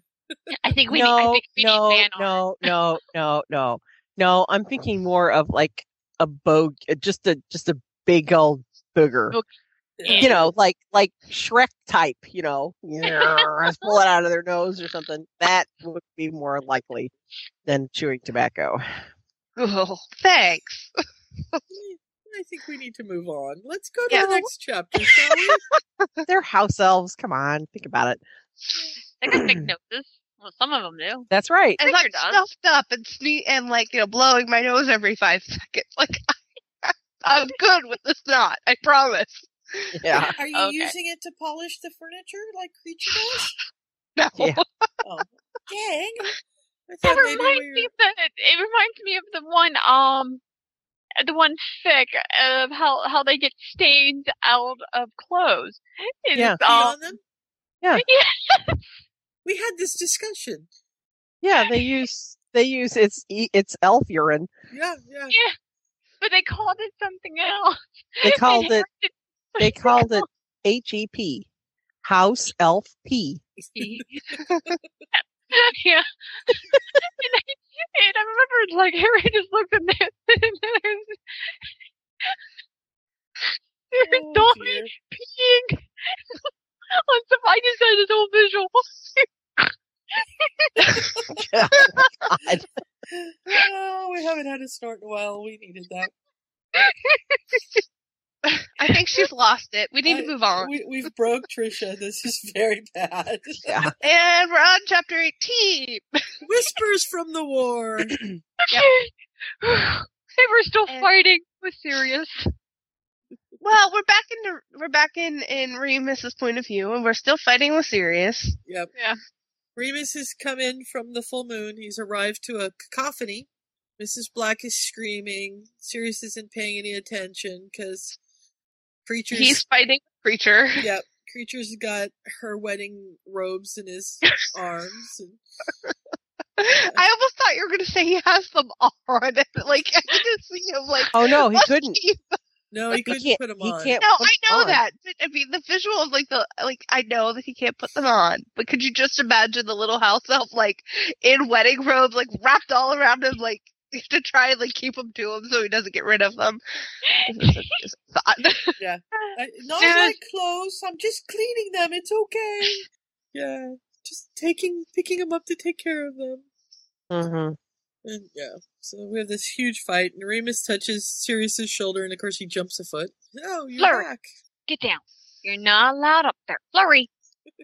[SPEAKER 3] I think we need. I
[SPEAKER 16] no,
[SPEAKER 3] think we
[SPEAKER 16] no,
[SPEAKER 3] need ban
[SPEAKER 16] no, no, no, no, no. I'm thinking more of like a bog, uh, just a just a big old booger. You know, like like Shrek type. You know, [laughs] Yeah, pull it out of their nose or something. That would be more likely than chewing tobacco.
[SPEAKER 2] Oh, thanks. [laughs]
[SPEAKER 1] I think we need to move on. Let's go to
[SPEAKER 16] Yeah.
[SPEAKER 1] the next chapter, shall we? [laughs]
[SPEAKER 16] They're house elves. Come on, think about it.
[SPEAKER 3] They got big noses. Well, some of them do.
[SPEAKER 16] That's right.
[SPEAKER 2] And like
[SPEAKER 3] Kreacher
[SPEAKER 2] stuffed up and sne- and like you know blowing my nose every five seconds. [laughs] Like I'm good with the snot. I promise.
[SPEAKER 16] Yeah.
[SPEAKER 1] Are you
[SPEAKER 3] Okay.
[SPEAKER 1] using it to polish the furniture like Kreacher does? [laughs]
[SPEAKER 2] No.
[SPEAKER 16] Yeah.
[SPEAKER 1] Oh, dang. I
[SPEAKER 3] That reminds
[SPEAKER 1] we
[SPEAKER 3] me
[SPEAKER 1] were...
[SPEAKER 3] of the, it reminds me of the one um the one fic of how how they get stains out of clothes. It's,
[SPEAKER 16] Yeah.
[SPEAKER 3] um,
[SPEAKER 1] on them?
[SPEAKER 16] Yeah. [laughs]
[SPEAKER 3] yeah.
[SPEAKER 1] We had this discussion.
[SPEAKER 16] Yeah, they use they use it's e- it's elf urine.
[SPEAKER 1] Yeah, yeah.
[SPEAKER 3] Yeah. But they called it something else.
[SPEAKER 16] They called [laughs] it they called it HEP, house elf pee. [laughs]
[SPEAKER 3] yeah. [laughs] and, I, and I remember like Harry just looked at this and there's there's
[SPEAKER 1] Oh,
[SPEAKER 3] Dobby peeing on some I just had this whole visual.
[SPEAKER 16] God.
[SPEAKER 1] Oh, we haven't had a snort in a while. We needed that.
[SPEAKER 2] I think she's lost it. We need to move on.
[SPEAKER 1] We, we've broke Trisha. This is very bad.
[SPEAKER 16] Yeah.
[SPEAKER 2] And we're on chapter 18.
[SPEAKER 1] Whispers from the war. [clears throat]
[SPEAKER 3] they were still
[SPEAKER 2] And-
[SPEAKER 3] fighting with Sirius.
[SPEAKER 2] Well, we're back in the, we're back in in Remus's point of view, and we're still fighting with Sirius.
[SPEAKER 1] Yep.
[SPEAKER 3] Yeah.
[SPEAKER 1] Remus has come in from the full moon. He's arrived to a cacophony. Mrs. Black is screaming. Sirius isn't paying any attention because Kreacher's.
[SPEAKER 2] He's fighting a creature. [laughs]
[SPEAKER 1] Yep. Kreacher's got her wedding robes in his arms. And,
[SPEAKER 2] I almost thought you were going to say he has them [laughs] on. Like I could just see him like.
[SPEAKER 16] Oh no, he couldn't.
[SPEAKER 2] Keep
[SPEAKER 1] no, he
[SPEAKER 16] He
[SPEAKER 1] couldn't
[SPEAKER 16] can't-
[SPEAKER 1] put them
[SPEAKER 16] he
[SPEAKER 1] on.
[SPEAKER 16] can't-
[SPEAKER 2] No, I know
[SPEAKER 16] on.
[SPEAKER 2] that. But, I mean, the visual of like the like I know that he can't put them on, but could you just imagine the little house elf like in wedding robes, like wrapped all around him, like [laughs] to try and like keep them to him so he doesn't get rid of them. This is a- this is a thought.
[SPEAKER 1] Yeah. I, not
[SPEAKER 2] Dude.
[SPEAKER 1] my clothes. I'm just cleaning them. It's okay. Yeah. Just taking, picking them up to take care of them.
[SPEAKER 16] hmm
[SPEAKER 1] And yeah, so we have this huge fight, and Remus touches Sirius's shoulder, and of course he jumps a foot. Oh, you're
[SPEAKER 3] Flurry.
[SPEAKER 1] back.
[SPEAKER 3] Get down. You're not allowed up there. Flurry.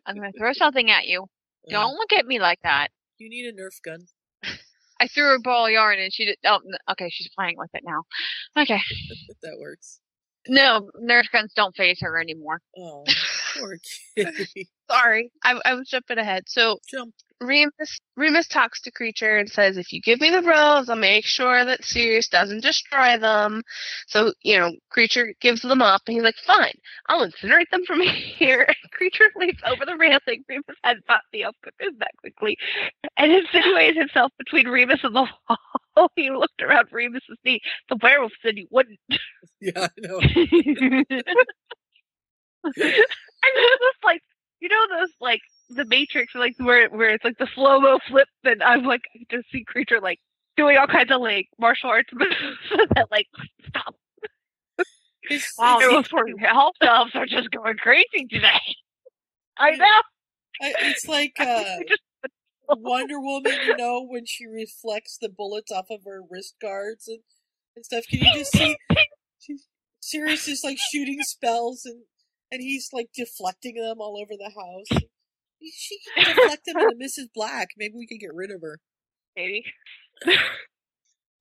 [SPEAKER 3] I'm gonna throw something at you. [laughs] Uh-huh. Don't look at me like that.
[SPEAKER 1] You need a Nerf gun. [laughs]
[SPEAKER 3] I threw a ball of yarn and she did. Oh, okay, she's playing with it now. Okay. [laughs]
[SPEAKER 1] That works.
[SPEAKER 3] No, Nerf guns don't phase her anymore.
[SPEAKER 1] Oh, poor.
[SPEAKER 2] Sorry, I, I was jumping ahead. So
[SPEAKER 1] Jump.
[SPEAKER 2] Remus Remus talks to Kreacher and says, "If you give me the robes, I'll make sure that Sirius doesn't destroy them." So you know, Kreacher gives them up, and he's like, "Fine, I'll incinerate them from [laughs] here." Kreacher leaps over the railing. Remus had thought the move that quickly, and insinuated himself between Remus and the wall. [laughs] he looked around Remus's knee. The werewolf said he wouldn't. [laughs]
[SPEAKER 1] Yeah, I know.
[SPEAKER 2] Was just like, you know, those like the Matrix, like where where it's like the slow mo flip, and I'm like, I just see Kreacher like doing all kinds of like martial arts [laughs] moves that like stop. [laughs]
[SPEAKER 3] Wow, these poor health elves are just going crazy today.
[SPEAKER 2] I know.
[SPEAKER 1] It's like [laughs] uh,
[SPEAKER 2] just
[SPEAKER 1] Wonder Woman, you know, when she reflects the bullets off of her wrist guards and, and stuff. Can you just see Sirius is like shooting spells and and he's like deflecting them all over the house. She can [laughs] deflect them into Mrs. Black. Maybe we could get rid of her.
[SPEAKER 2] maybe.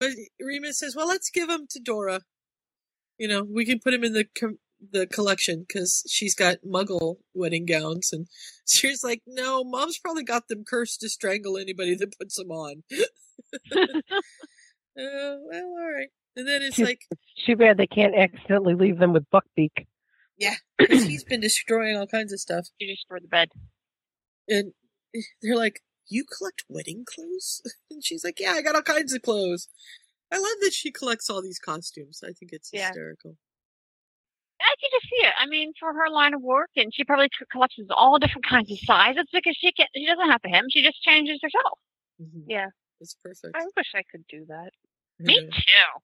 [SPEAKER 1] But Remus says, "Well, let's give them to Dora. You know, we can put him in the com- the collection because she's got Muggle wedding gowns." And [laughs] she's like, "No, Mom's probably got them cursed to strangle anybody that puts them on." [laughs] uh, well, all right. And then it's
[SPEAKER 17] Too-
[SPEAKER 1] like,
[SPEAKER 17] Too bad they can't accidentally leave them with Buckbeak.
[SPEAKER 1] yeah, 'cause he's been destroying all kinds of stuff.
[SPEAKER 3] You just for the bed.
[SPEAKER 1] And [laughs] they're like, "You collect wedding clothes?" [laughs] And she's like, "Yeah, I got all kinds of clothes." I love that she collects all these costumes. I think it's
[SPEAKER 3] Yeah.
[SPEAKER 1] hysterical.
[SPEAKER 3] I can just see it. I mean, for her line of work, and she probably collects all different kinds of sizes because she can. She doesn't have to hem. She just changes herself.
[SPEAKER 2] Yeah,
[SPEAKER 1] It's perfect.
[SPEAKER 2] I wish I could do that.
[SPEAKER 3] Me too.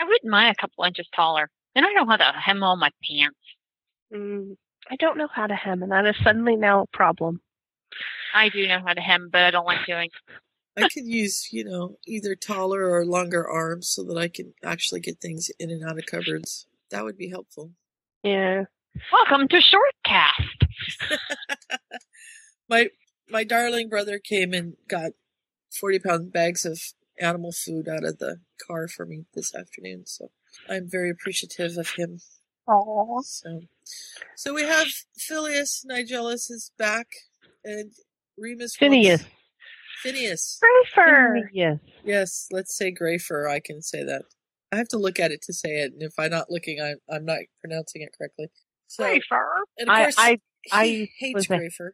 [SPEAKER 3] I wouldn't mind a couple inches taller. And I know how to hem all my pants.
[SPEAKER 2] Mm, I don't know how to hem, and that is suddenly now a problem.
[SPEAKER 3] I do know how to hem, but I don't like doing.
[SPEAKER 1] I could use, you know, either taller or longer arms so that I can actually get things in and out of cupboards. That would be helpful.
[SPEAKER 2] Yeah.
[SPEAKER 3] Welcome to Shortcast. [laughs]
[SPEAKER 1] My my darling brother came and got forty pound bags of animal food out of the car for me this afternoon, so I'm very appreciative of him.
[SPEAKER 2] Aww.
[SPEAKER 1] So, so we have Phileas Nigellus is back, and Remus.
[SPEAKER 17] Phineas.
[SPEAKER 1] Wants, Phineas.
[SPEAKER 2] Grayfer.
[SPEAKER 17] Yes.
[SPEAKER 1] Yes, let's say Grafer. I can say that. I have to look at it to say it, and if I'm not looking, I'm I'm not pronouncing it correctly. So,
[SPEAKER 3] Grayfer.
[SPEAKER 1] and of course,
[SPEAKER 17] I- I
[SPEAKER 1] he hates
[SPEAKER 17] was a-
[SPEAKER 1] Grayfer.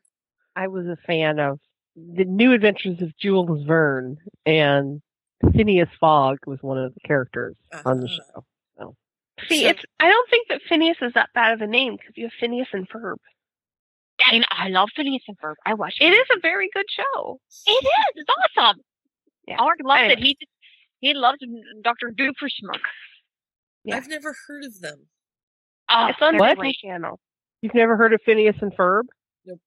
[SPEAKER 17] I was a fan of the New Adventures of Jules Verne, and Phineas Fogg was one of the characters on the
[SPEAKER 1] Uh-huh.
[SPEAKER 17] show. So.
[SPEAKER 2] See,
[SPEAKER 1] So-
[SPEAKER 2] it's I don't think that Phineas is that bad of a name because you have Phineas and Ferb.
[SPEAKER 3] I, know, I love Phineas and Ferb. I watch
[SPEAKER 2] It, It is a very good show.
[SPEAKER 3] It is. It's awesome.
[SPEAKER 2] Yeah.
[SPEAKER 3] Art loves
[SPEAKER 2] Anyway.
[SPEAKER 3] it. He he loves Doctor Doofenshmirtz.
[SPEAKER 2] Yeah.
[SPEAKER 1] I've never heard of them.
[SPEAKER 3] Oh,
[SPEAKER 2] it's on
[SPEAKER 3] they're
[SPEAKER 2] Disney
[SPEAKER 3] great.
[SPEAKER 2] Channel.
[SPEAKER 17] You've never heard of Phineas and Ferb?
[SPEAKER 1] Nope.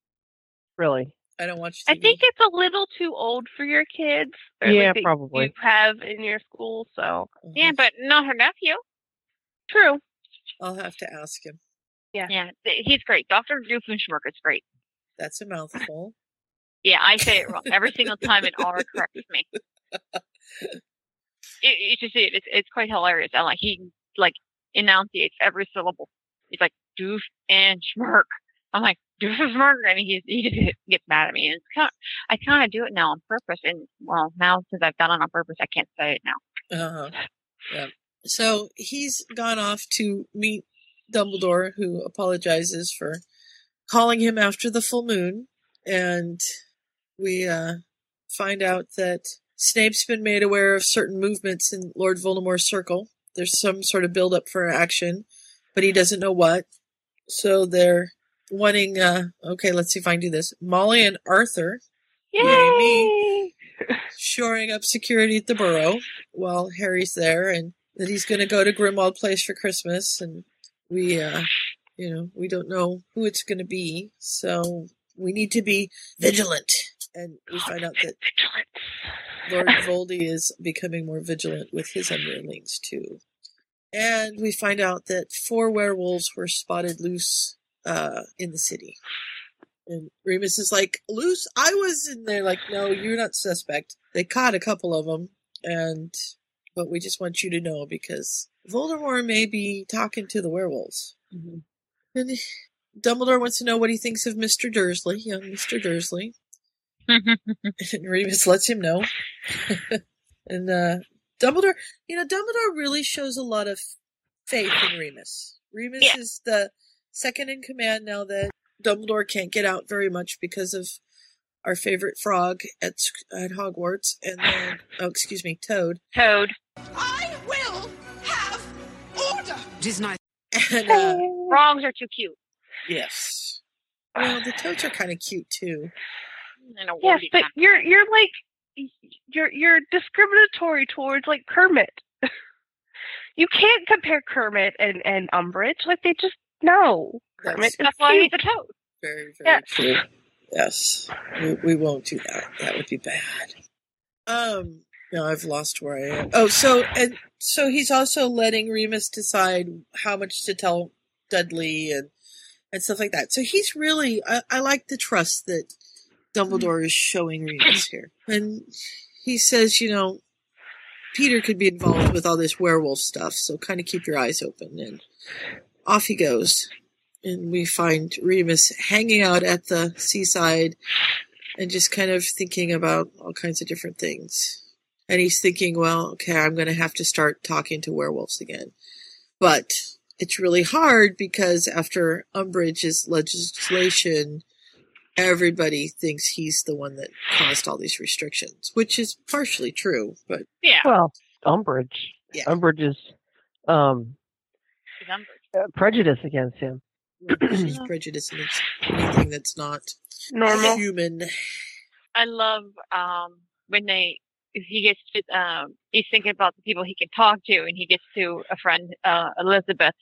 [SPEAKER 17] Really?
[SPEAKER 1] I don't watch.
[SPEAKER 2] I think it's a little too old for your kids. or
[SPEAKER 17] Yeah,
[SPEAKER 2] like
[SPEAKER 17] probably.
[SPEAKER 2] You have in your school, so mm-hmm.
[SPEAKER 3] Yeah, but not her nephew.
[SPEAKER 2] true.
[SPEAKER 1] I'll have to ask him.
[SPEAKER 3] Yeah, yeah, he's great. Doctor Doofenshmirtz is great.
[SPEAKER 1] That's a mouthful.
[SPEAKER 3] Yeah, I say it wrong every [laughs] single time, and Aura corrects me. [laughs] It, you should see it. It's, it's quite hilarious. And like he like enunciates every syllable. He's like doof and schmirk. I'm like doof and schmirk, and he he just gets mad at me. And it's kind of, I kind of do it now on purpose. And well, now since I've done it on purpose, I can't say it now.
[SPEAKER 1] Uh-huh. [sighs] Yeah. So he's gone off to meet Dumbledore, who apologizes for calling him after the full moon, and we uh, find out that Snape's been made aware of certain movements in Lord Voldemort's circle. There's some sort of build-up for action, but he doesn't know what. So they're wanting. Uh, okay, let's see if I can do this. Molly and Arthur, yay me, [laughs] shoring up security at the Burrow while Harry's there, and that he's going to go to Grimmauld Place for Christmas, and we, uh, you know, we don't know who it's going to be, so we need to be vigilant. And we find out that Lord Voldy is becoming more vigilant with his underlings too. And we find out that four werewolves were spotted loose uh, in the city. And Remus is like, loose? I was in there. Like, no, you're not suspect. They caught a couple of them, and but we just want you to know because Voldemort may be talking to the werewolves.
[SPEAKER 3] Mm-hmm.
[SPEAKER 1] And Dumbledore wants to know what he thinks of Mr. Dursley, young Mr. Dursley. [laughs] and Remus lets him know. [laughs] and uh, Dumbledore, you know, Dumbledore really shows a lot of faith in Remus. Remus
[SPEAKER 3] Yeah.
[SPEAKER 1] is the second in command now that Dumbledore can't get out very much because of our favorite frog at at Hogwarts, and then oh, excuse me, Toad.
[SPEAKER 3] Toad.
[SPEAKER 15] I will have order.
[SPEAKER 1] Just nice. And uh,
[SPEAKER 3] Frogs are too cute.
[SPEAKER 1] yes, well, the toads are kind of cute too.
[SPEAKER 17] Yes, but
[SPEAKER 3] kind.
[SPEAKER 17] you're you're like you're you're discriminatory towards like Kermit. [laughs] you can't compare Kermit and and Umbridge. Like they just no. Kermit is
[SPEAKER 3] That's why he's
[SPEAKER 17] cute.
[SPEAKER 3] a toad.
[SPEAKER 1] Very, very
[SPEAKER 17] Yeah.
[SPEAKER 1] true. Yes, we, we won't do that. That would be bad. Um, no, I've lost where I am. Oh, so and so he's also letting Remus decide how much to tell Dudley and and stuff like that. So he's really, I, I like the trust that Dumbledore is showing Remus [clears throat] here, and he says, you know, Peter could be involved with all this werewolf stuff, so kind of keep your eyes open. And off he goes. And we find Remus hanging out at the seaside and just kind of thinking about all kinds of different things. And he's thinking, well, okay, I'm going to have to start talking to werewolves again. But it's really hard because after Umbridge's legislation, everybody thinks he's the one that caused all these restrictions, which is partially true, but
[SPEAKER 3] Yeah.
[SPEAKER 17] Well, Umbridge.
[SPEAKER 1] Yeah.
[SPEAKER 17] Umbridge is um
[SPEAKER 3] Umbridge.
[SPEAKER 17] uh, prejudice against him.
[SPEAKER 1] she's prejudiced against anything that's not
[SPEAKER 3] Normal.
[SPEAKER 1] human.
[SPEAKER 3] I love um when they he gets to um he's thinking about the people he can talk to and he gets to a friend uh Elizabeth.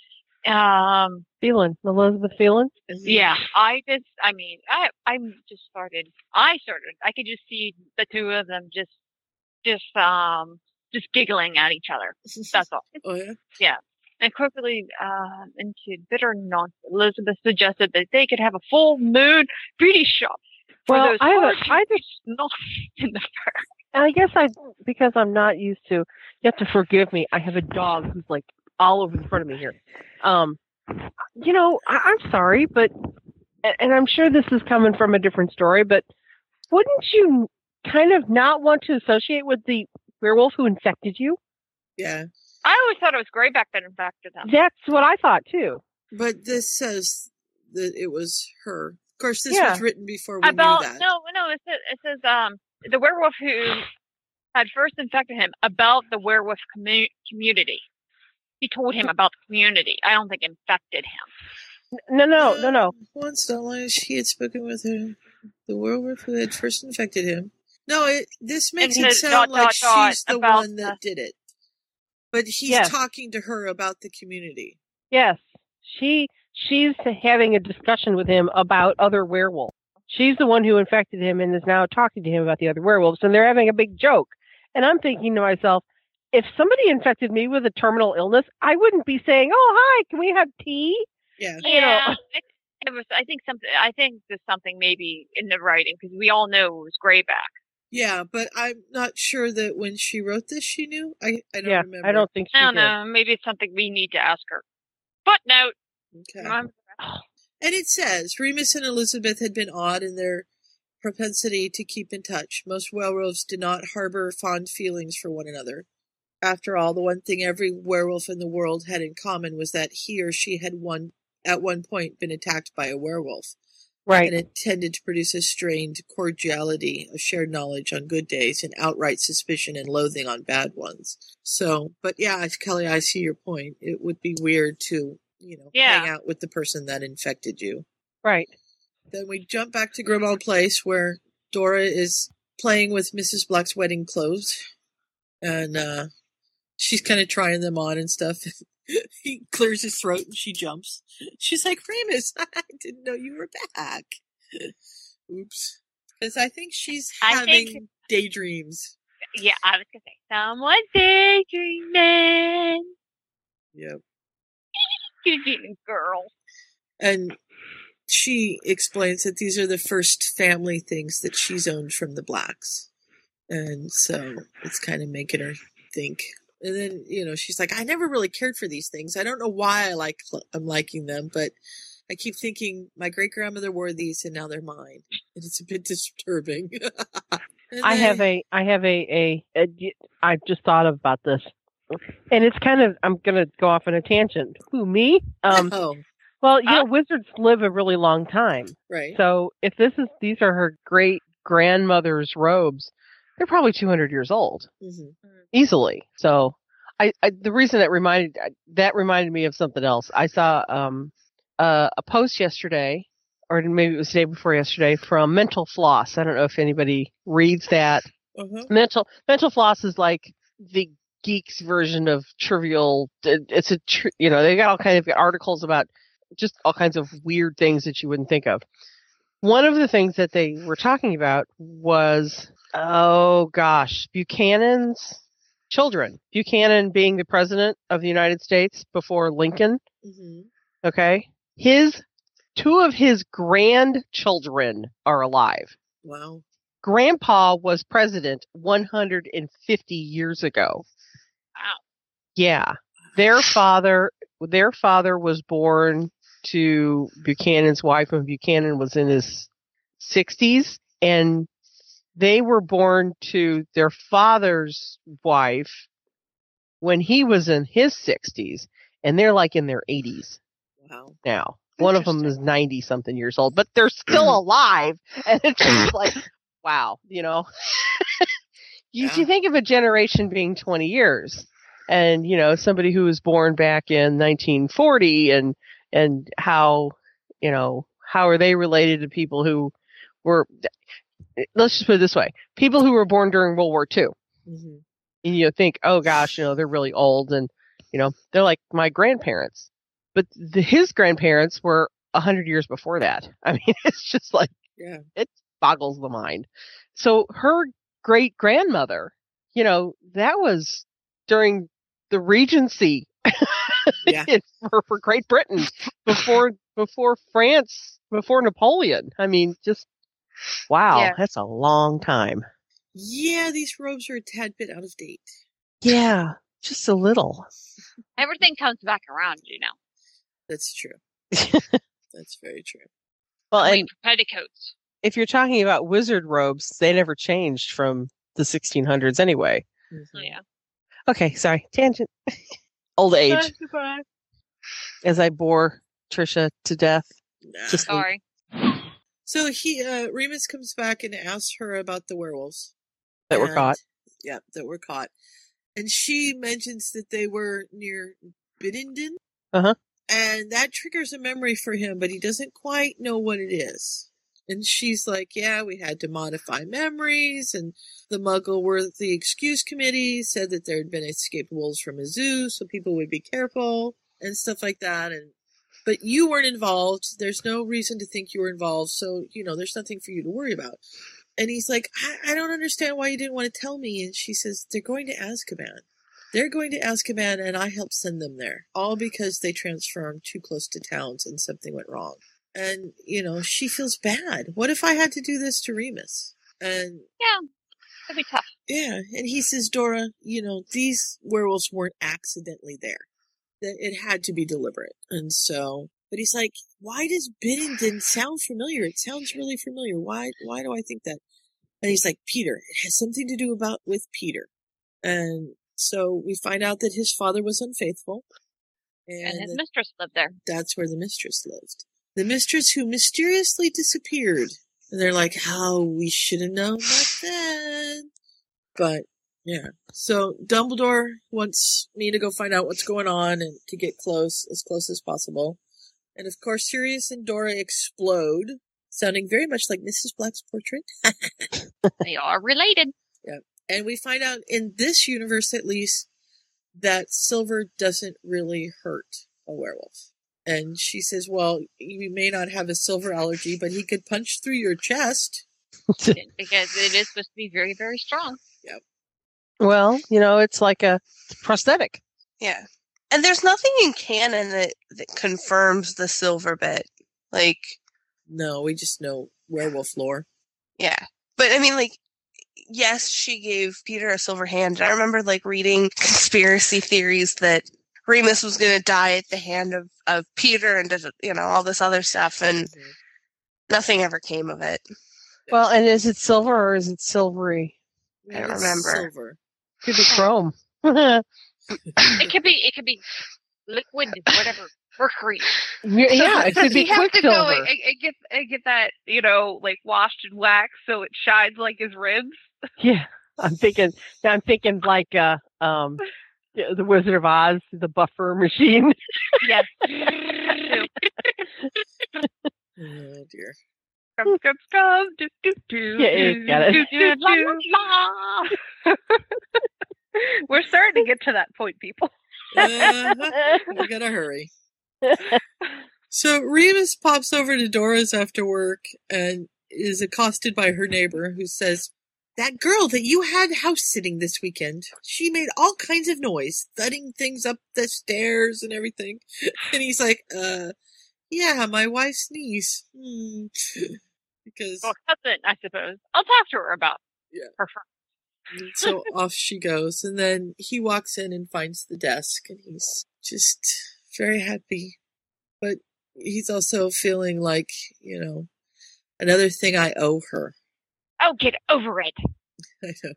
[SPEAKER 3] Um
[SPEAKER 17] Phelan, Elizabeth Phelan.
[SPEAKER 3] yeah, I just I mean I I just started I started I could just see the two of them just just um just giggling at each other. That's all.
[SPEAKER 1] Oh yeah.
[SPEAKER 3] Yeah. And quickly uh, into bitter nonsense, Elizabeth suggested that they could have a full moon beauty shop for
[SPEAKER 17] Well,
[SPEAKER 3] those
[SPEAKER 17] I have a-
[SPEAKER 3] far
[SPEAKER 17] I
[SPEAKER 3] too [laughs] not in the fur.
[SPEAKER 17] And I guess I, because I'm not used to, you have to forgive me. I have a dog who's like all over the front of me here. Um, you know, I, I'm sorry, but, and and I'm sure this is coming from a different story, but wouldn't you kind of not want to associate with the werewolf who infected you?
[SPEAKER 1] Yeah.
[SPEAKER 3] I always thought it was great back then. Back to them.
[SPEAKER 17] That's what I thought too.
[SPEAKER 1] But this says that it was her. Of course, this
[SPEAKER 3] Yeah.
[SPEAKER 1] was written before we
[SPEAKER 3] About
[SPEAKER 1] knew that.
[SPEAKER 3] no, no. It says, it says um the werewolf who had first infected him about the werewolf commu- community. He told him about the community. I don't think infected him.
[SPEAKER 17] No, no, no, no.
[SPEAKER 1] Once not long as he had spoken with her, the werewolf who had first infected him. No, it, this makes
[SPEAKER 3] And
[SPEAKER 1] it sound
[SPEAKER 3] dot,
[SPEAKER 1] like
[SPEAKER 3] dot, dot
[SPEAKER 1] she's the one that did it. But he's
[SPEAKER 17] Yes.
[SPEAKER 1] talking to her about the community.
[SPEAKER 17] Yes, she she's having a discussion with him about other werewolves. She's the one who infected him and is now talking to him about the other werewolves, and they're having a big joke. And I'm thinking to myself,
[SPEAKER 16] if somebody infected me with a terminal illness, I wouldn't be saying, "Oh, hi, can we have tea?"
[SPEAKER 1] Yeah.
[SPEAKER 16] You know,
[SPEAKER 3] Yeah, it, it was. I think something. I think there's something maybe in the writing because we all know it was Greyback.
[SPEAKER 1] Yeah, but I'm not sure that when she wrote this, she knew. I I don't
[SPEAKER 16] yeah,
[SPEAKER 1] remember.
[SPEAKER 16] I don't think she
[SPEAKER 3] I don't
[SPEAKER 16] did.
[SPEAKER 3] know. Maybe it's something we need to ask her. Footnote.
[SPEAKER 1] Okay.
[SPEAKER 3] Um,
[SPEAKER 1] And it says Remus and Elizabeth had been odd in their propensity to keep in touch. Most werewolves did not harbor fond feelings for one another. After all, the one thing every werewolf in the world had in common was that he or she had one at one point been attacked by a werewolf.
[SPEAKER 16] Right.
[SPEAKER 1] And it tended to produce a strained cordiality of shared knowledge on good days and outright suspicion and loathing on bad ones. So, but yeah, Kelly, I see your point. It would be weird to, you know,
[SPEAKER 3] Yeah.
[SPEAKER 1] hang out with the person that infected you.
[SPEAKER 16] Right.
[SPEAKER 1] Then we jump back to Grimmauld Place where Dora is playing with Mrs. Black's wedding clothes. And uh she's kind of trying them on and stuff. [laughs] he clears his throat and she jumps. She's like, Remus, [laughs] I didn't know you were back. Oops. Because I think she's having
[SPEAKER 3] think-
[SPEAKER 1] daydreams.
[SPEAKER 3] yeah, I was gonna say someone's daydreaming.
[SPEAKER 1] Yep.
[SPEAKER 3] Girl.
[SPEAKER 1] And she explains that these are the first family things that she's owned from the blacks. And so it's kind of making her think. And then, you know, she's like, I never really cared for these things. I don't know why I like I'm liking them, but I keep thinking my great grandmother wore these and now they're mine. And it's a bit disturbing. [laughs]
[SPEAKER 16] I have a, I have a, a, a, I've just thought about this, and it's kind of, I'm gonna go off on a tangent. Who me? Um,
[SPEAKER 1] oh,
[SPEAKER 16] well, you know, wizards live a really long time.
[SPEAKER 1] right.
[SPEAKER 16] So if this is, these are her great grandmother's robes, they're probably 200 years old
[SPEAKER 1] hmm
[SPEAKER 16] easily. So, I, I the reason that reminded that reminded me of something else. I saw um uh, a post yesterday, or maybe it was the day before yesterday, from Mental Floss. I don't know if anybody reads that.
[SPEAKER 1] Uh-huh.
[SPEAKER 16] Mental Mental Floss is like the geeks version of Trivial. It's a tr- you know they got all kinds of articles about just all kinds of weird things that you wouldn't think of. One of the things that they were talking about was oh gosh Buchanan's children. Buchanan being the president of the United States before Lincoln.
[SPEAKER 1] hmm
[SPEAKER 16] Okay, his two of his grandchildren are alive.
[SPEAKER 1] Wow.
[SPEAKER 16] Grandpa was president 150 years ago. Yeah. Their father their father was born to Buchanan's wife when Buchanan was in his 60s and they were born to their father's wife when he was in his 60s and they're like in their 80s
[SPEAKER 1] Wow.
[SPEAKER 16] now. One of them is 90 something years old, but they're still [clears throat] alive. [laughs] And it's just [laughs] like, wow, you know, [laughs] you, you think of a generation being 20 years and, you know, somebody who was born back in 1940 and, and how, you know, how are they related to people who were, let's just put it this way. People who were born during World War II.
[SPEAKER 1] hmm
[SPEAKER 16] And you think, oh gosh, you know, they're really old and, you know, they're like my grandparents. But the, his grandparents were a hundred years before that. [laughs] I mean, it's just like,
[SPEAKER 1] Yeah.
[SPEAKER 16] it boggles the mind. So her great grandmother, you know, that was during the Regency [laughs]
[SPEAKER 1] Yeah.
[SPEAKER 16] for, for Great Britain before, before France, before Napoleon. I mean, just, wow,
[SPEAKER 3] Yeah.
[SPEAKER 16] that's a long time.
[SPEAKER 1] Yeah, these robes are a tad bit out of date.
[SPEAKER 16] Yeah, just a little. [laughs]
[SPEAKER 3] Everything comes back around, you know.
[SPEAKER 1] That's true. [laughs] That's very true.
[SPEAKER 16] Well,
[SPEAKER 3] Wait
[SPEAKER 16] and
[SPEAKER 3] petticoats.
[SPEAKER 16] if you're talking about wizard robes, they never changed from the 1600s anyway.
[SPEAKER 3] Oh, yeah.
[SPEAKER 16] Okay, sorry, tangent. Old age,
[SPEAKER 3] Goodbye.
[SPEAKER 16] as I bore Trisha to death. Just
[SPEAKER 3] Sorry.
[SPEAKER 1] So he uh Remus comes back and asks her about the werewolves.
[SPEAKER 16] that were caught.
[SPEAKER 1] Yeah, that were caught. And she mentions that they were near Biddenden.
[SPEAKER 16] Uh huh.
[SPEAKER 1] And that triggers a memory for him, but he doesn't quite know what it is. And she's like, Yeah, we had to modify memories. And the Muggle Worthy Excuse Committee said that there had been escaped wolves from a zoo, so people would be careful and stuff like that. And but you weren't involved. There's no reason to think you were involved. So, you know, there's nothing for you to worry about. And he's like, I, I don't understand why you didn't want to tell me. And she says, they're going to Azkaban. They're going to Azkaban, and I helped send them there, all because they transformed too close to towns and something went wrong. And you know, she feels bad. What if I had to do this to Remus? And
[SPEAKER 3] Yeah, it'd be tough.
[SPEAKER 1] yeah, and he says, Dora, you know, these werewolves weren't accidentally there. That it had to be deliberate. And so, but he's like, why does Biddington sound familiar? It sounds really familiar. Why, why do I think that? And he's like, Peter, it has something to do about with Peter. And so we find out that his father was unfaithful.
[SPEAKER 3] And his mistress lived there.
[SPEAKER 1] That's where the mistress lived. The mistress who mysteriously disappeared. And they're like, how we should have known back then. But yeah. So Dumbledore wants me to go find out what's going on and to get close, as close as possible. And of course, Sirius and Dora explode, sounding very much like Mrs. Black's portrait. [laughs]
[SPEAKER 3] they are related.
[SPEAKER 1] Yeah. And we find out in this universe, at least, that silver doesn't really hurt a werewolf. And she says, well, you may not have a silver allergy, but he could punch through your chest. [laughs]
[SPEAKER 3] because it is supposed to be very, very strong.
[SPEAKER 1] Yep.
[SPEAKER 16] Well, you know, it's like a prosthetic.
[SPEAKER 2] Yeah. And there's nothing in canon that, that confirms the silver bit. Like,
[SPEAKER 1] No, we just know werewolf lore.
[SPEAKER 2] yeah. But I mean, like, yes, she gave Peter a silver hand. And I remember, like, reading conspiracy theories that Remus was going to die at the hand of, of Peter and, you know, all this other stuff. And nothing ever came of it.
[SPEAKER 16] Well, and is it silver or is it silvery?
[SPEAKER 2] I don't remember.
[SPEAKER 1] Silver.
[SPEAKER 16] Could be [laughs] chrome. [laughs]
[SPEAKER 3] It could be. It could be liquid, whatever, mercury.
[SPEAKER 17] yeah, it [laughs] could be
[SPEAKER 18] you have to go
[SPEAKER 17] quicksilver.
[SPEAKER 18] and, and get and get that, you know, like washed in wax so it shines like his ribs.
[SPEAKER 17] Yeah, I'm thinking. I'm thinking like uh um yeah, the Wizard of Oz, the buffer [laughs] machine.
[SPEAKER 18] Yes. [laughs]
[SPEAKER 1] Oh dear.
[SPEAKER 18] Come, come, come. Do, do, do,
[SPEAKER 17] Yeah, it's got it.
[SPEAKER 18] do, do,
[SPEAKER 3] La, la, la. [laughs]
[SPEAKER 18] We're starting to get to that point, people.
[SPEAKER 1] Uh-huh. we gotta hurry. So Remus pops over to Dora's after work and is accosted by her neighbor who says, That girl that you had house sitting this weekend, she made all kinds of noise, thudding things up the stairs and everything. [laughs] And he's like, uh, yeah, my wife's niece. Hmm. [laughs] Because
[SPEAKER 3] Well, cousin, I suppose. I'll talk to her about
[SPEAKER 1] Yeah.
[SPEAKER 3] her friend.
[SPEAKER 1] so off she goes. And then he walks in and finds the desk and he's just very happy. But he's also feeling like, you know, another thing I owe her.
[SPEAKER 3] Oh, get over it. [laughs]
[SPEAKER 1] I know.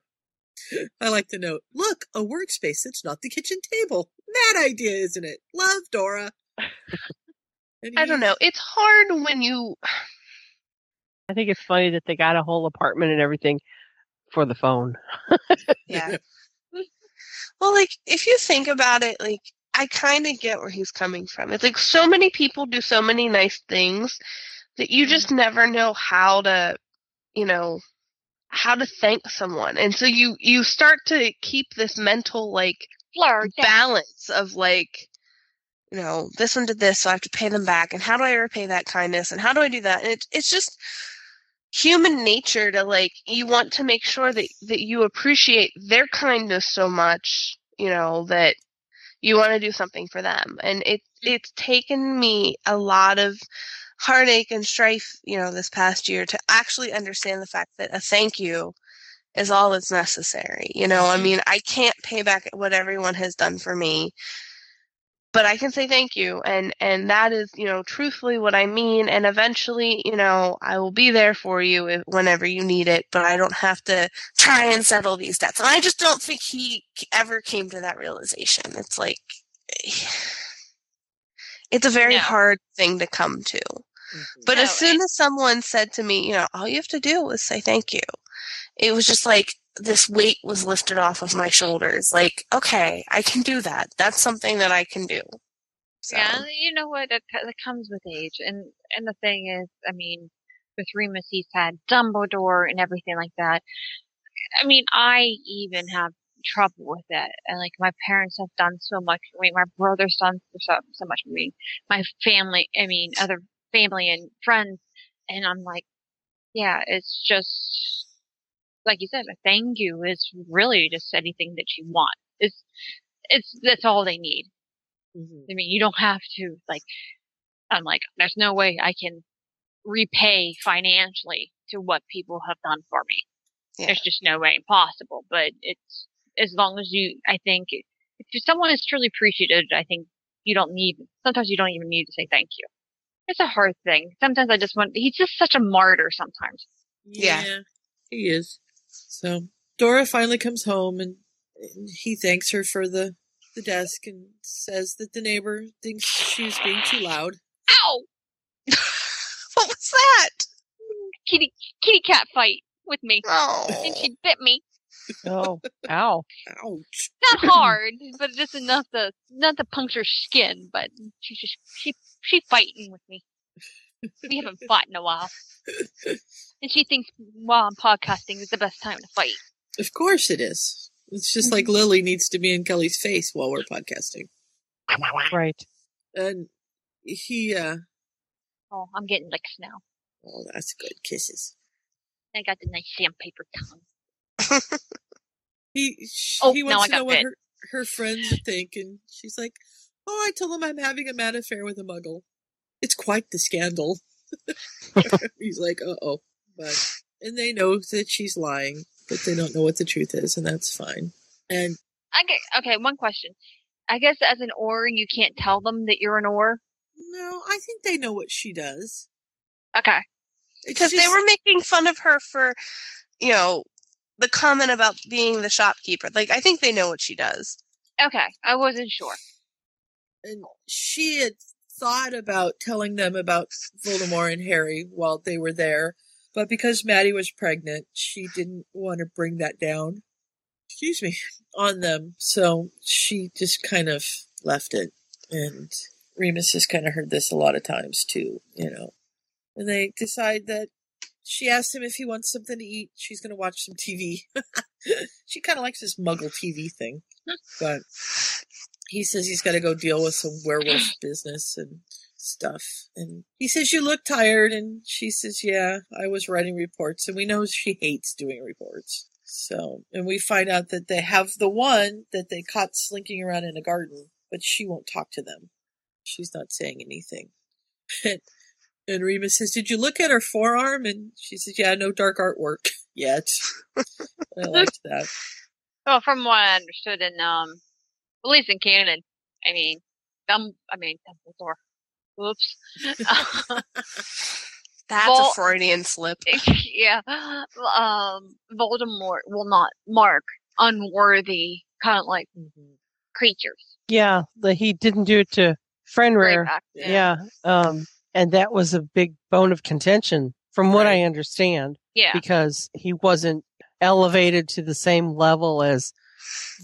[SPEAKER 1] I like to note, look, a workspace that's not the kitchen table. Mad idea, isn't it? Love, Dora. [laughs] And
[SPEAKER 2] I don't know. It's hard when you.
[SPEAKER 17] I think it's funny that they got a whole apartment and everything for the phone. [laughs]
[SPEAKER 2] Yeah. Well, like, if you think about it, like, I kind of get where he's coming from. It's like so many people do so many nice things that you mm-hmm. just never know how to, you know, how to thank someone. And so you, you start to keep this mental, like,
[SPEAKER 3] Fleur,
[SPEAKER 2] balance of, like, you know, this one did this, so I have to pay them back. And how do I repay that kindness? And how do I do that? And it's, it's just human nature to like you want to make sure that that you appreciate their kindness so much you know that you want to do something for them and it mm. it's taken me a lot of heartache and strife you know this past year to actually understand the fact that a thank you is all that's necessary you know? I mm-hmm. mean i can't pay back what everyone has done for me but I can say thank you and and that is you know truthfully what I mean and eventually you know I will be there for you if, whenever you need it but I don't have to try and settle these debts and I just don't think he ever came to that realization. It's like [sighs] it's a very
[SPEAKER 3] No.
[SPEAKER 2] hard thing to come to Mm-hmm. but as soon as someone said to me you know all you have to do is say thank you it was just like this weight was lifted off of my shoulders like okay I can do that that's something that I can do so.
[SPEAKER 3] Yeah, you know what? It, co- it comes with age, and and the thing is, I mean, with Remus, he's had Dumbledore and everything like that. I mean, I even have trouble with it. and like my parents have done so much for me. My brother's done so so much for me. My family, I mean, other family and friends, and I'm like, yeah, it's just like you said, a thank you is really just anything that you want. It's it's that's all they need.
[SPEAKER 1] Mm-hmm.
[SPEAKER 3] I mean, you don't have to like. I'm like, there's no way I can repay financially to what people have done for me. There's just no way possible. But it's as long as you, I think, if someone is truly appreciated, I think you don't need. Sometimes you don't even need to say thank you. It's a hard thing. Sometimes I just want. He's just such a martyr. Sometimes.
[SPEAKER 1] Yeah, he is. So Dora finally comes home and, and he thanks her for the the desk and says that the neighbor thinks she's being too loud.
[SPEAKER 3] Ow! [laughs]
[SPEAKER 2] what was that?
[SPEAKER 3] Kitty kitty cat fight with me.
[SPEAKER 2] Oh.
[SPEAKER 3] And she bit me.
[SPEAKER 16] Oh, ow.
[SPEAKER 1] Ouch.
[SPEAKER 3] Not [laughs] hard, but just enough to not to puncture skin. But she's just she she fighting with me. We haven't fought in a while, and she thinks while I'm podcasting is the best time to fight.
[SPEAKER 1] Of course it is. It's just like Lily needs to be in Kelly's face while we're podcasting.
[SPEAKER 16] Right.
[SPEAKER 1] And he, uh,
[SPEAKER 3] Oh, I'm getting licks now.
[SPEAKER 1] oh, that's good. Kisses.
[SPEAKER 3] I got the nice sandpaper tongue. [laughs]
[SPEAKER 1] He, sh-
[SPEAKER 3] Oh,
[SPEAKER 1] he wants to know what
[SPEAKER 3] bit.
[SPEAKER 1] her, her friends think, and she's like, "Oh, I told him I'm having a mad affair with a Muggle. It's quite the scandal." [laughs] [laughs] He's like, "Uh oh," but and they know that she's lying, but they don't know what the truth is, and that's fine. And
[SPEAKER 3] Okay, okay. One question. I guess as an or, you can't tell them that you're an Auror.
[SPEAKER 1] no, I think they know what she does.
[SPEAKER 3] Okay.
[SPEAKER 2] Because they were making fun of her for, you know, the comment about being the shopkeeper. Like, I think they know what she does.
[SPEAKER 3] Okay, I wasn't sure.
[SPEAKER 1] and she had thought about telling them about Voldemort and Harry while they were there, but because Maddie was pregnant, she didn't want to bring that down. Excuse me, on them. So she just kind of left it. And Remus has kind of heard this a lot of times too, you know. And they decide that she asks him if he wants something to eat. She's going to watch some TV. [laughs] she kind of likes this muggle TV thing. But he says he's got to go deal with some werewolf [clears throat] business and stuff. And he says, You look tired. And she says, Yeah, I was writing reports. And we know she hates doing reports. So, and we find out that they have the one that they caught slinking around in a garden, but she won't talk to them. She's not saying anything. [laughs] And, and Remus says, Did you look at her forearm? And she says, Yeah, no dark artwork [laughs] yet. I [laughs] liked that.
[SPEAKER 3] Well, from what I understood in um, at least in canon, I mean, Dum, I mean Dumbledore. Whoops. [laughs]
[SPEAKER 2] That's
[SPEAKER 3] Vol-
[SPEAKER 2] a Freudian slip.
[SPEAKER 3] yeah. Um, Voldemort will not mark unworthy kind of like creatures.
[SPEAKER 16] Yeah, the, he didn't do it to Fenrir.
[SPEAKER 3] back,
[SPEAKER 16] yeah. Um, and that was a big bone of contention, from what I understand.
[SPEAKER 3] Yeah.
[SPEAKER 16] Because he wasn't elevated to the same level as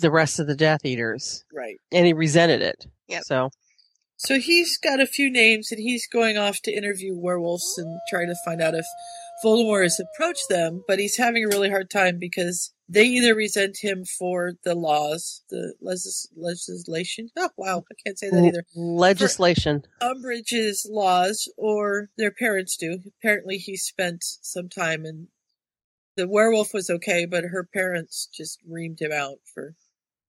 [SPEAKER 16] the rest of the Death Eaters,
[SPEAKER 1] Right.
[SPEAKER 16] and he resented it.
[SPEAKER 2] Yep.
[SPEAKER 16] So
[SPEAKER 1] So he's got a few names and he's going off to interview werewolves and try to find out if Voldemort has approached them, but he's having a really hard time because they either resent him for the laws, the legis- legislation. Oh, wow, I can't say that either.
[SPEAKER 16] legislation.
[SPEAKER 1] Umbridge's laws, or their parents do. Apparently, he spent some time and the werewolf was okay, but her parents just reamed him out for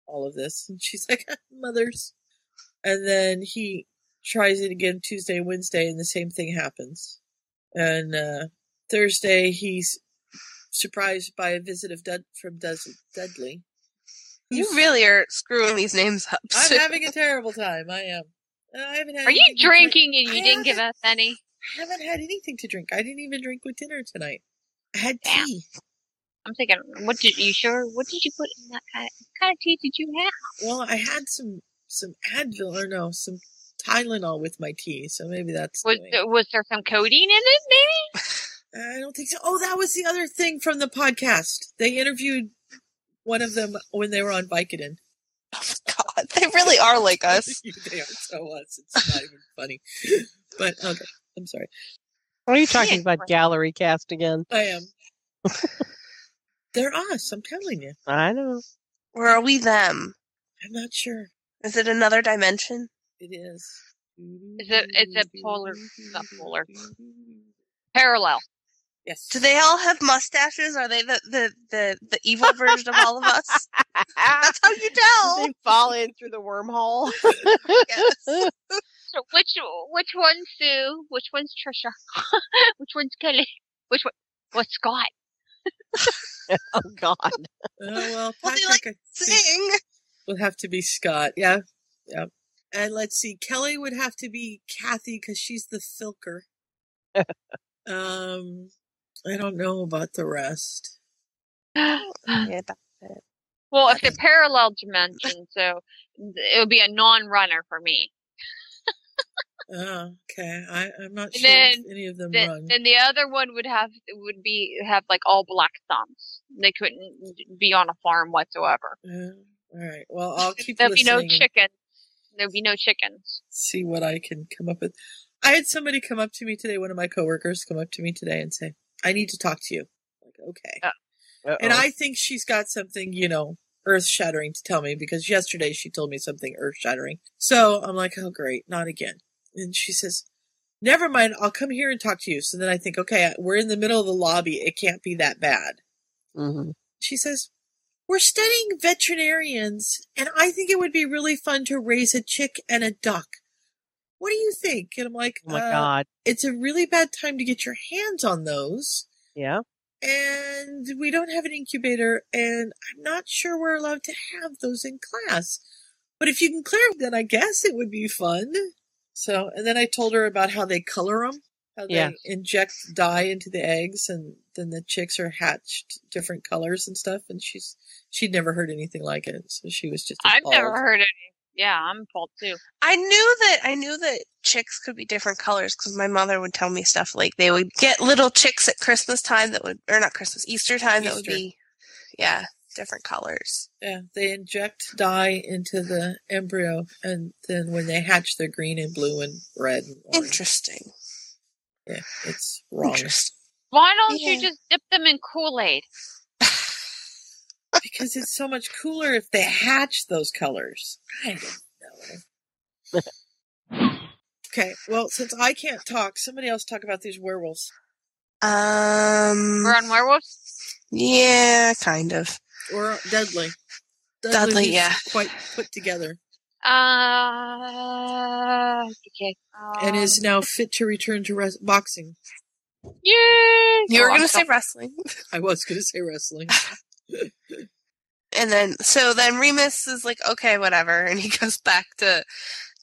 [SPEAKER 1] all of this. And she's like, mothers. And then he tries it again Tuesday, Wednesday, and the same thing happens. And uh, Thursday, he's surprised by a visit of Dud- from Dud- Dudley.
[SPEAKER 2] You really are screwing these names up.
[SPEAKER 1] I'm having a [laughs] terrible time. I am. Uh, I haven't had
[SPEAKER 3] Are you
[SPEAKER 1] to drink.
[SPEAKER 3] drinking and you
[SPEAKER 1] I
[SPEAKER 3] didn't give us any?
[SPEAKER 1] I haven't had anything to drink. I didn't even drink with dinner tonight. I had tea.
[SPEAKER 3] I'm thinking, what did you sure? What did you put in that kind? What kind of tea did you have?
[SPEAKER 1] Well, I had some some Advil or no, some Tylenol with my tea, so maybe that's.
[SPEAKER 3] Was was there some codeine in it? Maybe. [laughs]
[SPEAKER 1] I don't think so. Oh, that was the other thing from the podcast. They interviewed one of them when they were on Vicodin.
[SPEAKER 2] Oh [laughs] God, they really are like [laughs] us.
[SPEAKER 1] they are so us. It's not even funny. But okay, I'm sorry.
[SPEAKER 16] Are you talking about gallery cast again?
[SPEAKER 1] I am. [laughs] They're us. I'm telling you.
[SPEAKER 16] I know.
[SPEAKER 2] Or are we them?
[SPEAKER 1] I'm not sure.
[SPEAKER 2] Is it another dimension?
[SPEAKER 1] It is.
[SPEAKER 3] Is it? It's a polar, not polar. Parallel.
[SPEAKER 1] Yes.
[SPEAKER 2] Do they all have mustaches? Are they the the the, the evil version of all of us? [laughs] That's how you tell.
[SPEAKER 16] They fall in through the wormhole. [laughs] [laughs]
[SPEAKER 3] So which which one's Sue? Which one's Trisha? which one's Kelly? Which one? What's Scott?
[SPEAKER 16] oh God.
[SPEAKER 1] Oh well,
[SPEAKER 2] Well, they
[SPEAKER 1] Patrick
[SPEAKER 2] like sing.
[SPEAKER 1] would have to be Scott. Yeah, yeah. And let's see, Kelly would have to be Kathy because she's the filker. um, I don't know about the rest.
[SPEAKER 2] Yeah, [laughs] that's it.
[SPEAKER 3] Well, if they're parallel [laughs] dimensions, so it would be a non-runner for me.
[SPEAKER 1] Oh, okay. I, I'm not sure
[SPEAKER 3] then,
[SPEAKER 1] if any of them
[SPEAKER 3] then,
[SPEAKER 1] run.
[SPEAKER 3] then the other one would have would be have like all black thumbs. They couldn't be on a farm whatsoever.
[SPEAKER 1] Yeah. All right. Well, I'll keep
[SPEAKER 3] There'd be no
[SPEAKER 1] listening and
[SPEAKER 3] chicken. There'd be no chickens.
[SPEAKER 1] see what I can come up with. I had somebody come up to me today. One of my coworkers come up to me today and say, "I need to talk to you." Like, okay. And I think she's got something, you know, earth shattering to tell me because yesterday she told me something earth shattering. So I'm like, oh, great, not again. And she says, never mind, I'll come here and talk to you. So then I think, okay, we're in the middle of the lobby. It can't be that bad.
[SPEAKER 16] hmm
[SPEAKER 1] She says, we're studying veterinarians and I think it would be really fun to raise a chick and a duck. What do you think? And I'm like,
[SPEAKER 16] Oh my
[SPEAKER 1] uh,
[SPEAKER 16] God.
[SPEAKER 1] it's a really bad time to get your hands on those
[SPEAKER 16] Yeah.
[SPEAKER 1] and we don't have an incubator and i'm not sure we're allowed to have those in class but if you can clear them then i guess it would be fun so and then i told her about how they color them how they inject dye into the eggs and then the chicks are hatched different colors and stuff and she's she'd never heard anything like it so she was just
[SPEAKER 3] I've never heard any. Yeah, I'm appalled too.
[SPEAKER 2] I knew that I knew that chicks could be different colors because my mother would tell me stuff like they would get little chicks at Christmas time that would, or not Christmas, Easter time that would be, yeah, different colors.
[SPEAKER 1] yeah they inject dye into the embryo and then when they hatch they're green and blue and red and.
[SPEAKER 2] Interesting.
[SPEAKER 1] yeah it's wrong
[SPEAKER 2] Interesting.
[SPEAKER 3] Why don't you just dip them in Kool Aid?
[SPEAKER 1] Because it's so much cooler if they hatch those colors. I don't know. okay, well, since I can't talk, somebody else talk about these werewolves.
[SPEAKER 2] Um,
[SPEAKER 3] We're on werewolves.
[SPEAKER 2] yeah, kind of.
[SPEAKER 1] Or Dudley.
[SPEAKER 2] Dudley,
[SPEAKER 1] who's
[SPEAKER 2] yeah.
[SPEAKER 1] Quite put together.
[SPEAKER 3] Uh, okay.
[SPEAKER 1] and
[SPEAKER 3] um,
[SPEAKER 1] is now fit to return to res- boxing.
[SPEAKER 3] Yay!
[SPEAKER 2] You were
[SPEAKER 3] Oh, [laughs]
[SPEAKER 2] gonna say wrestling.
[SPEAKER 1] I was going to say wrestling.
[SPEAKER 2] And then, so then Remus is like, okay, whatever, and he [laughs] goes back to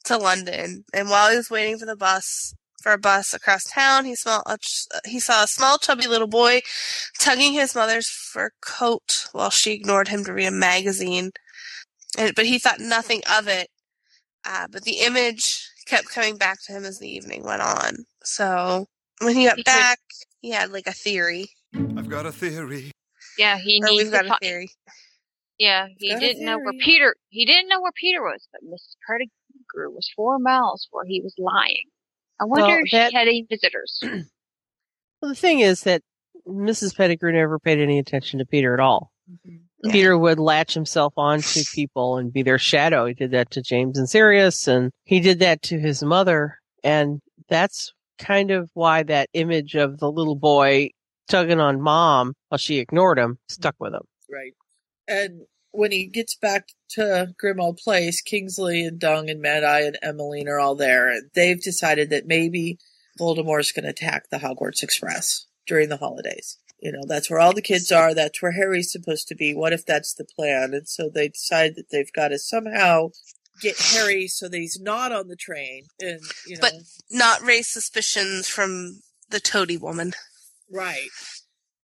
[SPEAKER 2] to London. And while he was waiting for the bus for a bus across town, he smelled a he saw a small, chubby little boy tugging his mother's fur coat while she ignored him to read a magazine. And, but he thought nothing of it. Uh, but the image kept coming back to him as the evening went on. So when he got
[SPEAKER 3] He could-
[SPEAKER 2] back, he had like a theory.
[SPEAKER 14] I've got a theory.
[SPEAKER 3] Yeah, he
[SPEAKER 2] Or
[SPEAKER 3] needs
[SPEAKER 2] we've got a theory.
[SPEAKER 3] Yeah, he
[SPEAKER 1] Got
[SPEAKER 3] didn't know where. Peter. He didn't know where Peter was, but Mrs. Pettigrew was four miles where he was lying. I wonder
[SPEAKER 16] Well,
[SPEAKER 3] if
[SPEAKER 16] that-
[SPEAKER 3] she had any visitors. [clears throat]
[SPEAKER 16] Well, the thing is that Mrs. Pettigrew never paid any attention to Peter at all.
[SPEAKER 1] Mm-hmm.
[SPEAKER 16] Peter would latch himself onto people and be their shadow. He did that to James and Sirius, and he did that to his mother. And that's kind of why that image of the little boy tugging on mom while she ignored him stuck with him.
[SPEAKER 1] Right. And when he gets back to Grimmauld Place, Kingsley and Dung and Mad Eye and Emmeline are all there, and they've decided that maybe Voldemort's going to attack the Hogwarts Express during the holidays. You know, that's where all the kids are. That's where Harry's supposed to be. What if that's the plan? And so they decide that they've got to somehow get Harry so that he's not on the train. And you know,
[SPEAKER 2] But not raise suspicions from the toady woman.
[SPEAKER 1] Right.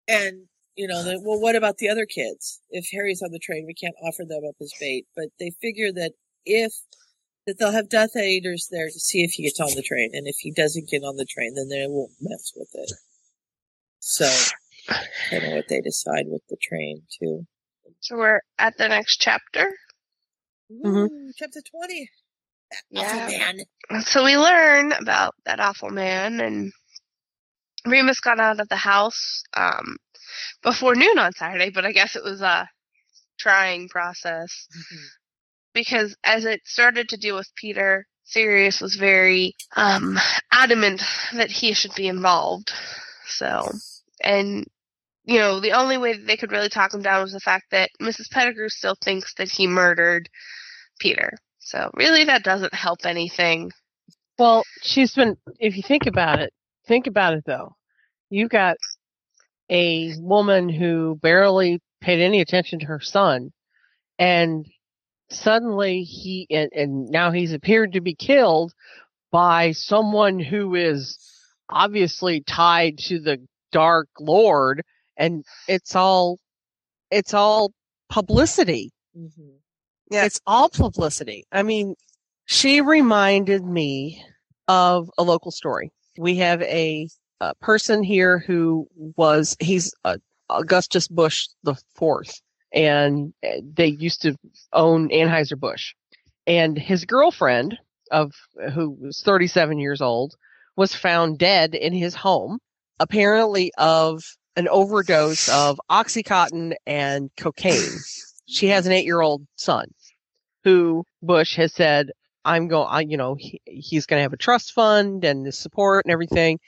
[SPEAKER 1] And, you know, the, well, what about the other kids? If Harry's on the train, we can't offer them up as bait. But they figure that if, that they'll have Death Eaters there to see if he gets on the train. And if he doesn't get on the train, then they won't mess with it. So, I don't know what they decide with the train, too.
[SPEAKER 2] So we're at the next chapter. Mm-hmm.
[SPEAKER 1] Ooh, chapter 20. Awful man.
[SPEAKER 2] So we learn about that awful man, and Remus got out of the house um, before noon on Saturday, but I guess it was a trying process because as it started to deal with Peter, Sirius was very um, adamant that he should be involved. So and you know the only way that they could really talk him down was the fact that Mrs. Pettigrew still thinks that he murdered Peter. So really, that doesn't help anything.
[SPEAKER 17] Well, she's been, if you think about it, think about it though. You've got a woman who barely paid any attention to her son and suddenly he, and, and now he's appeared to be killed by someone who is obviously tied to the Dark Lord and it's all, it's all publicity.
[SPEAKER 1] Mm-hmm.
[SPEAKER 2] Yeah.
[SPEAKER 16] It's all publicity. I mean, she reminded me of a local story. We have a, a person here who was, he's uh, Augustus Busch the fourth, and uh, they used to own Anheuser-Busch. And his girlfriend of, who was 37 years old, was found dead in his home, apparently of an overdose of Oxycontin and cocaine. She has an eight year old son who Busch has said, I'm going, I, you know, he, he's going to have a trust fund and the support and everything.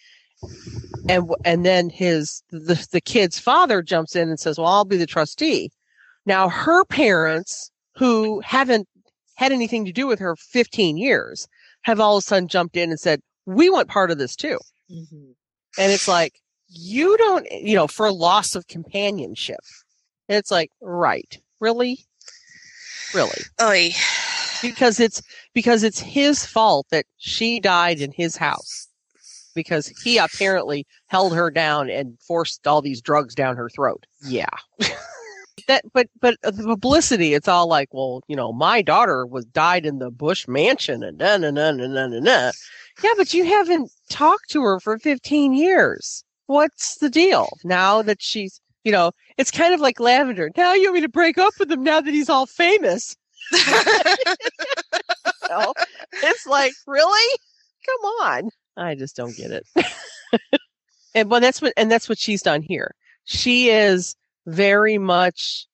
[SPEAKER 16] And, and then his, the, the kid's father jumps in and says, well, I'll be the trustee. Now her parents who haven't had anything to do with her 15 years have all of a sudden jumped in and said, we want part of this too.
[SPEAKER 1] Mm-hmm.
[SPEAKER 16] And it's like, you don't, you know, for loss of companionship. And it's like, right. Really? Really?
[SPEAKER 2] Oy.
[SPEAKER 16] Because it's, because it's his fault that she died in his house. Because he apparently held her down and forced all these drugs down her throat. Yeah. [laughs] that, but, but the publicity, it's all like, well, you know, my daughter was died in the Busch mansion and na, na, na, na, na, na. Yeah, but you haven't talked to her for 15 years. What's the deal now that she's, you know, it's kind of like Lavender. Now you want me to break up with him now that he's all famous. [laughs] [laughs] Know, it's like, really? Come on. I just don't get it. and well, that's what, and that's what she's done here. She is very much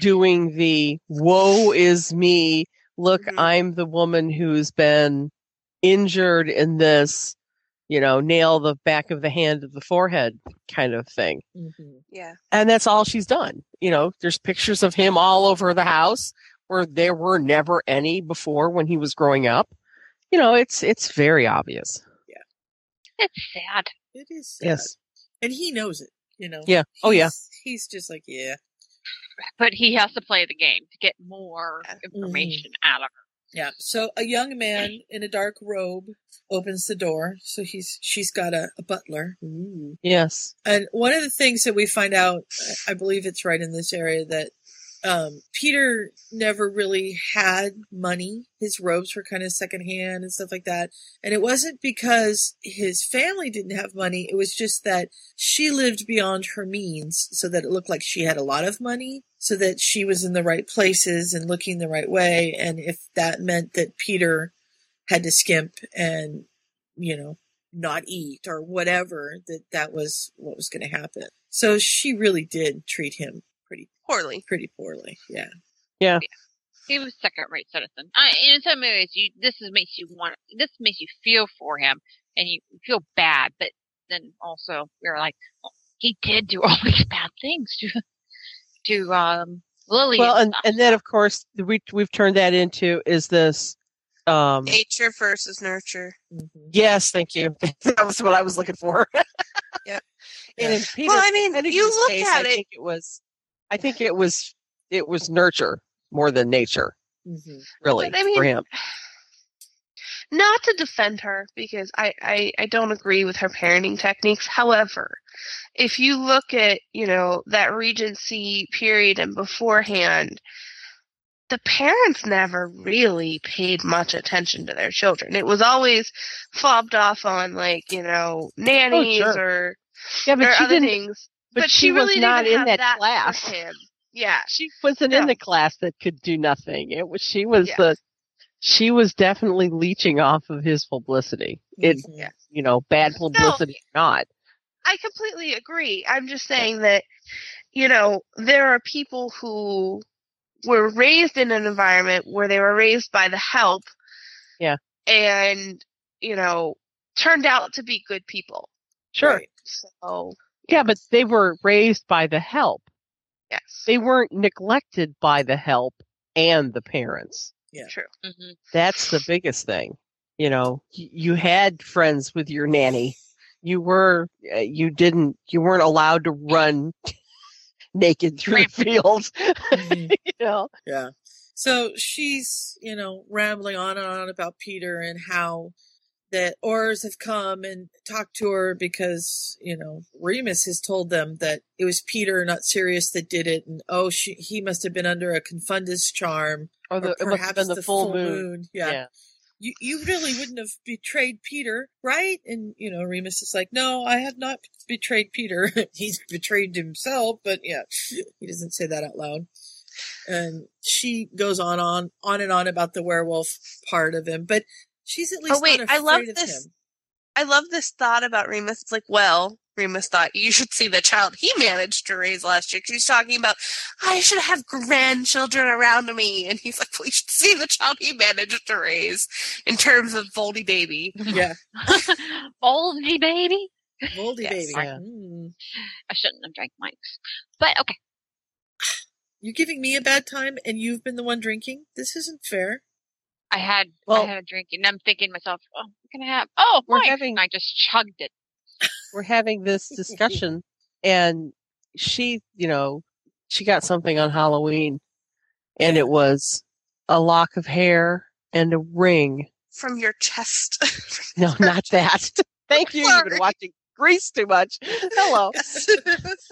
[SPEAKER 16] doing the woe is me. Look, I'm the woman who's been injured in this, you know, nail the back of the hand of the forehead kind of thing.
[SPEAKER 1] Mm-hmm.
[SPEAKER 2] Yeah.
[SPEAKER 16] And that's all she's done. You know, there's pictures of him all over the house where there were never any before when he was growing up. You know, it's it's very obvious. Yeah.
[SPEAKER 3] It's sad.
[SPEAKER 1] It is sad.
[SPEAKER 16] Yes.
[SPEAKER 1] And he knows it, you know.
[SPEAKER 16] Yeah. Oh, yeah.
[SPEAKER 1] He's- He's just like, yeah.
[SPEAKER 3] But he has to play the game to get more mm-hmm. information out of her.
[SPEAKER 1] Yeah. So a young man in a dark robe opens the door. So he's she's got a, a butler. Ooh.
[SPEAKER 16] Yes.
[SPEAKER 1] And one of the things that we find out, I I believe it's right in this area, that um, Peter never really had money. His robes were kind of secondhand and stuff like that. And it wasn't because his family didn't have money. It was just that she lived beyond her means so that it looked like she had a lot of money so that she was in the right places and looking the right way. And if that meant that Peter had to skimp and, you know, not eat or whatever, that that was what was going to happen. So she really did treat him
[SPEAKER 2] poorly.
[SPEAKER 1] Pretty poorly. Yeah.
[SPEAKER 16] Yeah.
[SPEAKER 3] He was second rate citizen. I, in some ways, you this is, makes you want this makes you feel for him, and you feel bad. But then also we're like, well, he did do all [laughs] these bad things to to um Lily.
[SPEAKER 16] Well,
[SPEAKER 3] and
[SPEAKER 16] and, and then of course we we've turned that into is this um
[SPEAKER 2] Nature versus nurture.
[SPEAKER 16] yes, thank you. [laughs] that was what I was looking for. [laughs]
[SPEAKER 2] yeah.
[SPEAKER 16] And in Peter,
[SPEAKER 2] Well, I mean, you look
[SPEAKER 16] case,
[SPEAKER 2] at
[SPEAKER 16] I
[SPEAKER 2] it-
[SPEAKER 16] think it was I think it was it was nurture more than nature, mm-hmm. really,
[SPEAKER 2] But I mean,
[SPEAKER 16] for him. [sighs]
[SPEAKER 2] Not to defend her because I, I, I don't agree with her parenting techniques. However, if you look at, you know, that Regency period and beforehand, the parents never really paid much attention to their children. It was always fobbed off on like, you know, oh, nannies
[SPEAKER 16] Oh, sure.
[SPEAKER 2] or,
[SPEAKER 16] Yeah, but
[SPEAKER 2] or
[SPEAKER 16] she
[SPEAKER 2] other
[SPEAKER 16] didn't-
[SPEAKER 2] things.
[SPEAKER 16] But she was
[SPEAKER 2] really
[SPEAKER 16] not
[SPEAKER 2] didn't
[SPEAKER 16] in
[SPEAKER 2] have
[SPEAKER 16] that class.
[SPEAKER 2] him. Yeah.
[SPEAKER 16] She wasn't in the class that could do nothing. It was she was
[SPEAKER 2] Yeah.
[SPEAKER 16] the she was definitely leeching off of his publicity. It you know, bad publicity or not.
[SPEAKER 2] I completely agree. I'm just saying that, you know, there are people who were raised in an environment where they were raised by the help
[SPEAKER 16] Yeah.
[SPEAKER 2] and, you know, turned out to be good people.
[SPEAKER 16] Sure.
[SPEAKER 2] So,
[SPEAKER 16] Yeah, but they were raised by the help.
[SPEAKER 2] Yes.
[SPEAKER 16] They weren't neglected by the help and the parents.
[SPEAKER 1] Yeah.
[SPEAKER 2] True.
[SPEAKER 3] Mm-hmm.
[SPEAKER 16] That's the biggest thing. You know, you had friends with your nanny. You were, uh, you didn't, you weren't allowed to run [laughs] naked through the fields. [laughs] you know,
[SPEAKER 1] Yeah. So she's, you know, rambling on and on about Peter and how that Aurors have come and talked to her because, you know, Remus has told them that it was Peter, not Sirius, that did it. And oh, she, he must have been under a confundus charm.
[SPEAKER 16] Oh, or the- must have been the full moon.
[SPEAKER 1] Yeah.
[SPEAKER 16] Yeah.
[SPEAKER 1] You, you really wouldn't have betrayed Peter, right? And, you know, Remus is like, no, I have not betrayed Peter. [laughs] He's betrayed himself, but yeah, [laughs] he doesn't say that out loud and she goes on on on and on about the werewolf part of him but she's at least
[SPEAKER 2] Oh wait,
[SPEAKER 1] not
[SPEAKER 2] I love this.
[SPEAKER 1] him
[SPEAKER 2] I love this thought about Remus. It's like, well, Remus thought you should see the child he managed to raise last year. She's talking about, I should have grandchildren around me, and he's like, well, you should see the child he managed to raise in terms of Voldy baby. [laughs]
[SPEAKER 1] yeah [laughs]
[SPEAKER 3] Voldy baby.
[SPEAKER 1] Voldy
[SPEAKER 3] Yes.
[SPEAKER 1] baby
[SPEAKER 3] Sorry.
[SPEAKER 1] Mm.
[SPEAKER 3] I shouldn't have drank Mike's. But okay.
[SPEAKER 1] you're giving me a bad time and you've been the one drinking this isn't fair
[SPEAKER 3] I had
[SPEAKER 16] Well-
[SPEAKER 3] I had a drink and I'm thinking to myself, oh, what can I have? Oh,
[SPEAKER 16] We're
[SPEAKER 3] Mike.
[SPEAKER 16] having-
[SPEAKER 3] And I just chugged it.
[SPEAKER 16] we're having this discussion and she, you know, she got something on Halloween and it was a lock of hair and a ring.
[SPEAKER 2] From your chest. [laughs]
[SPEAKER 16] No, not that. [laughs] Thank you. You've been watching Grease too much. Hello.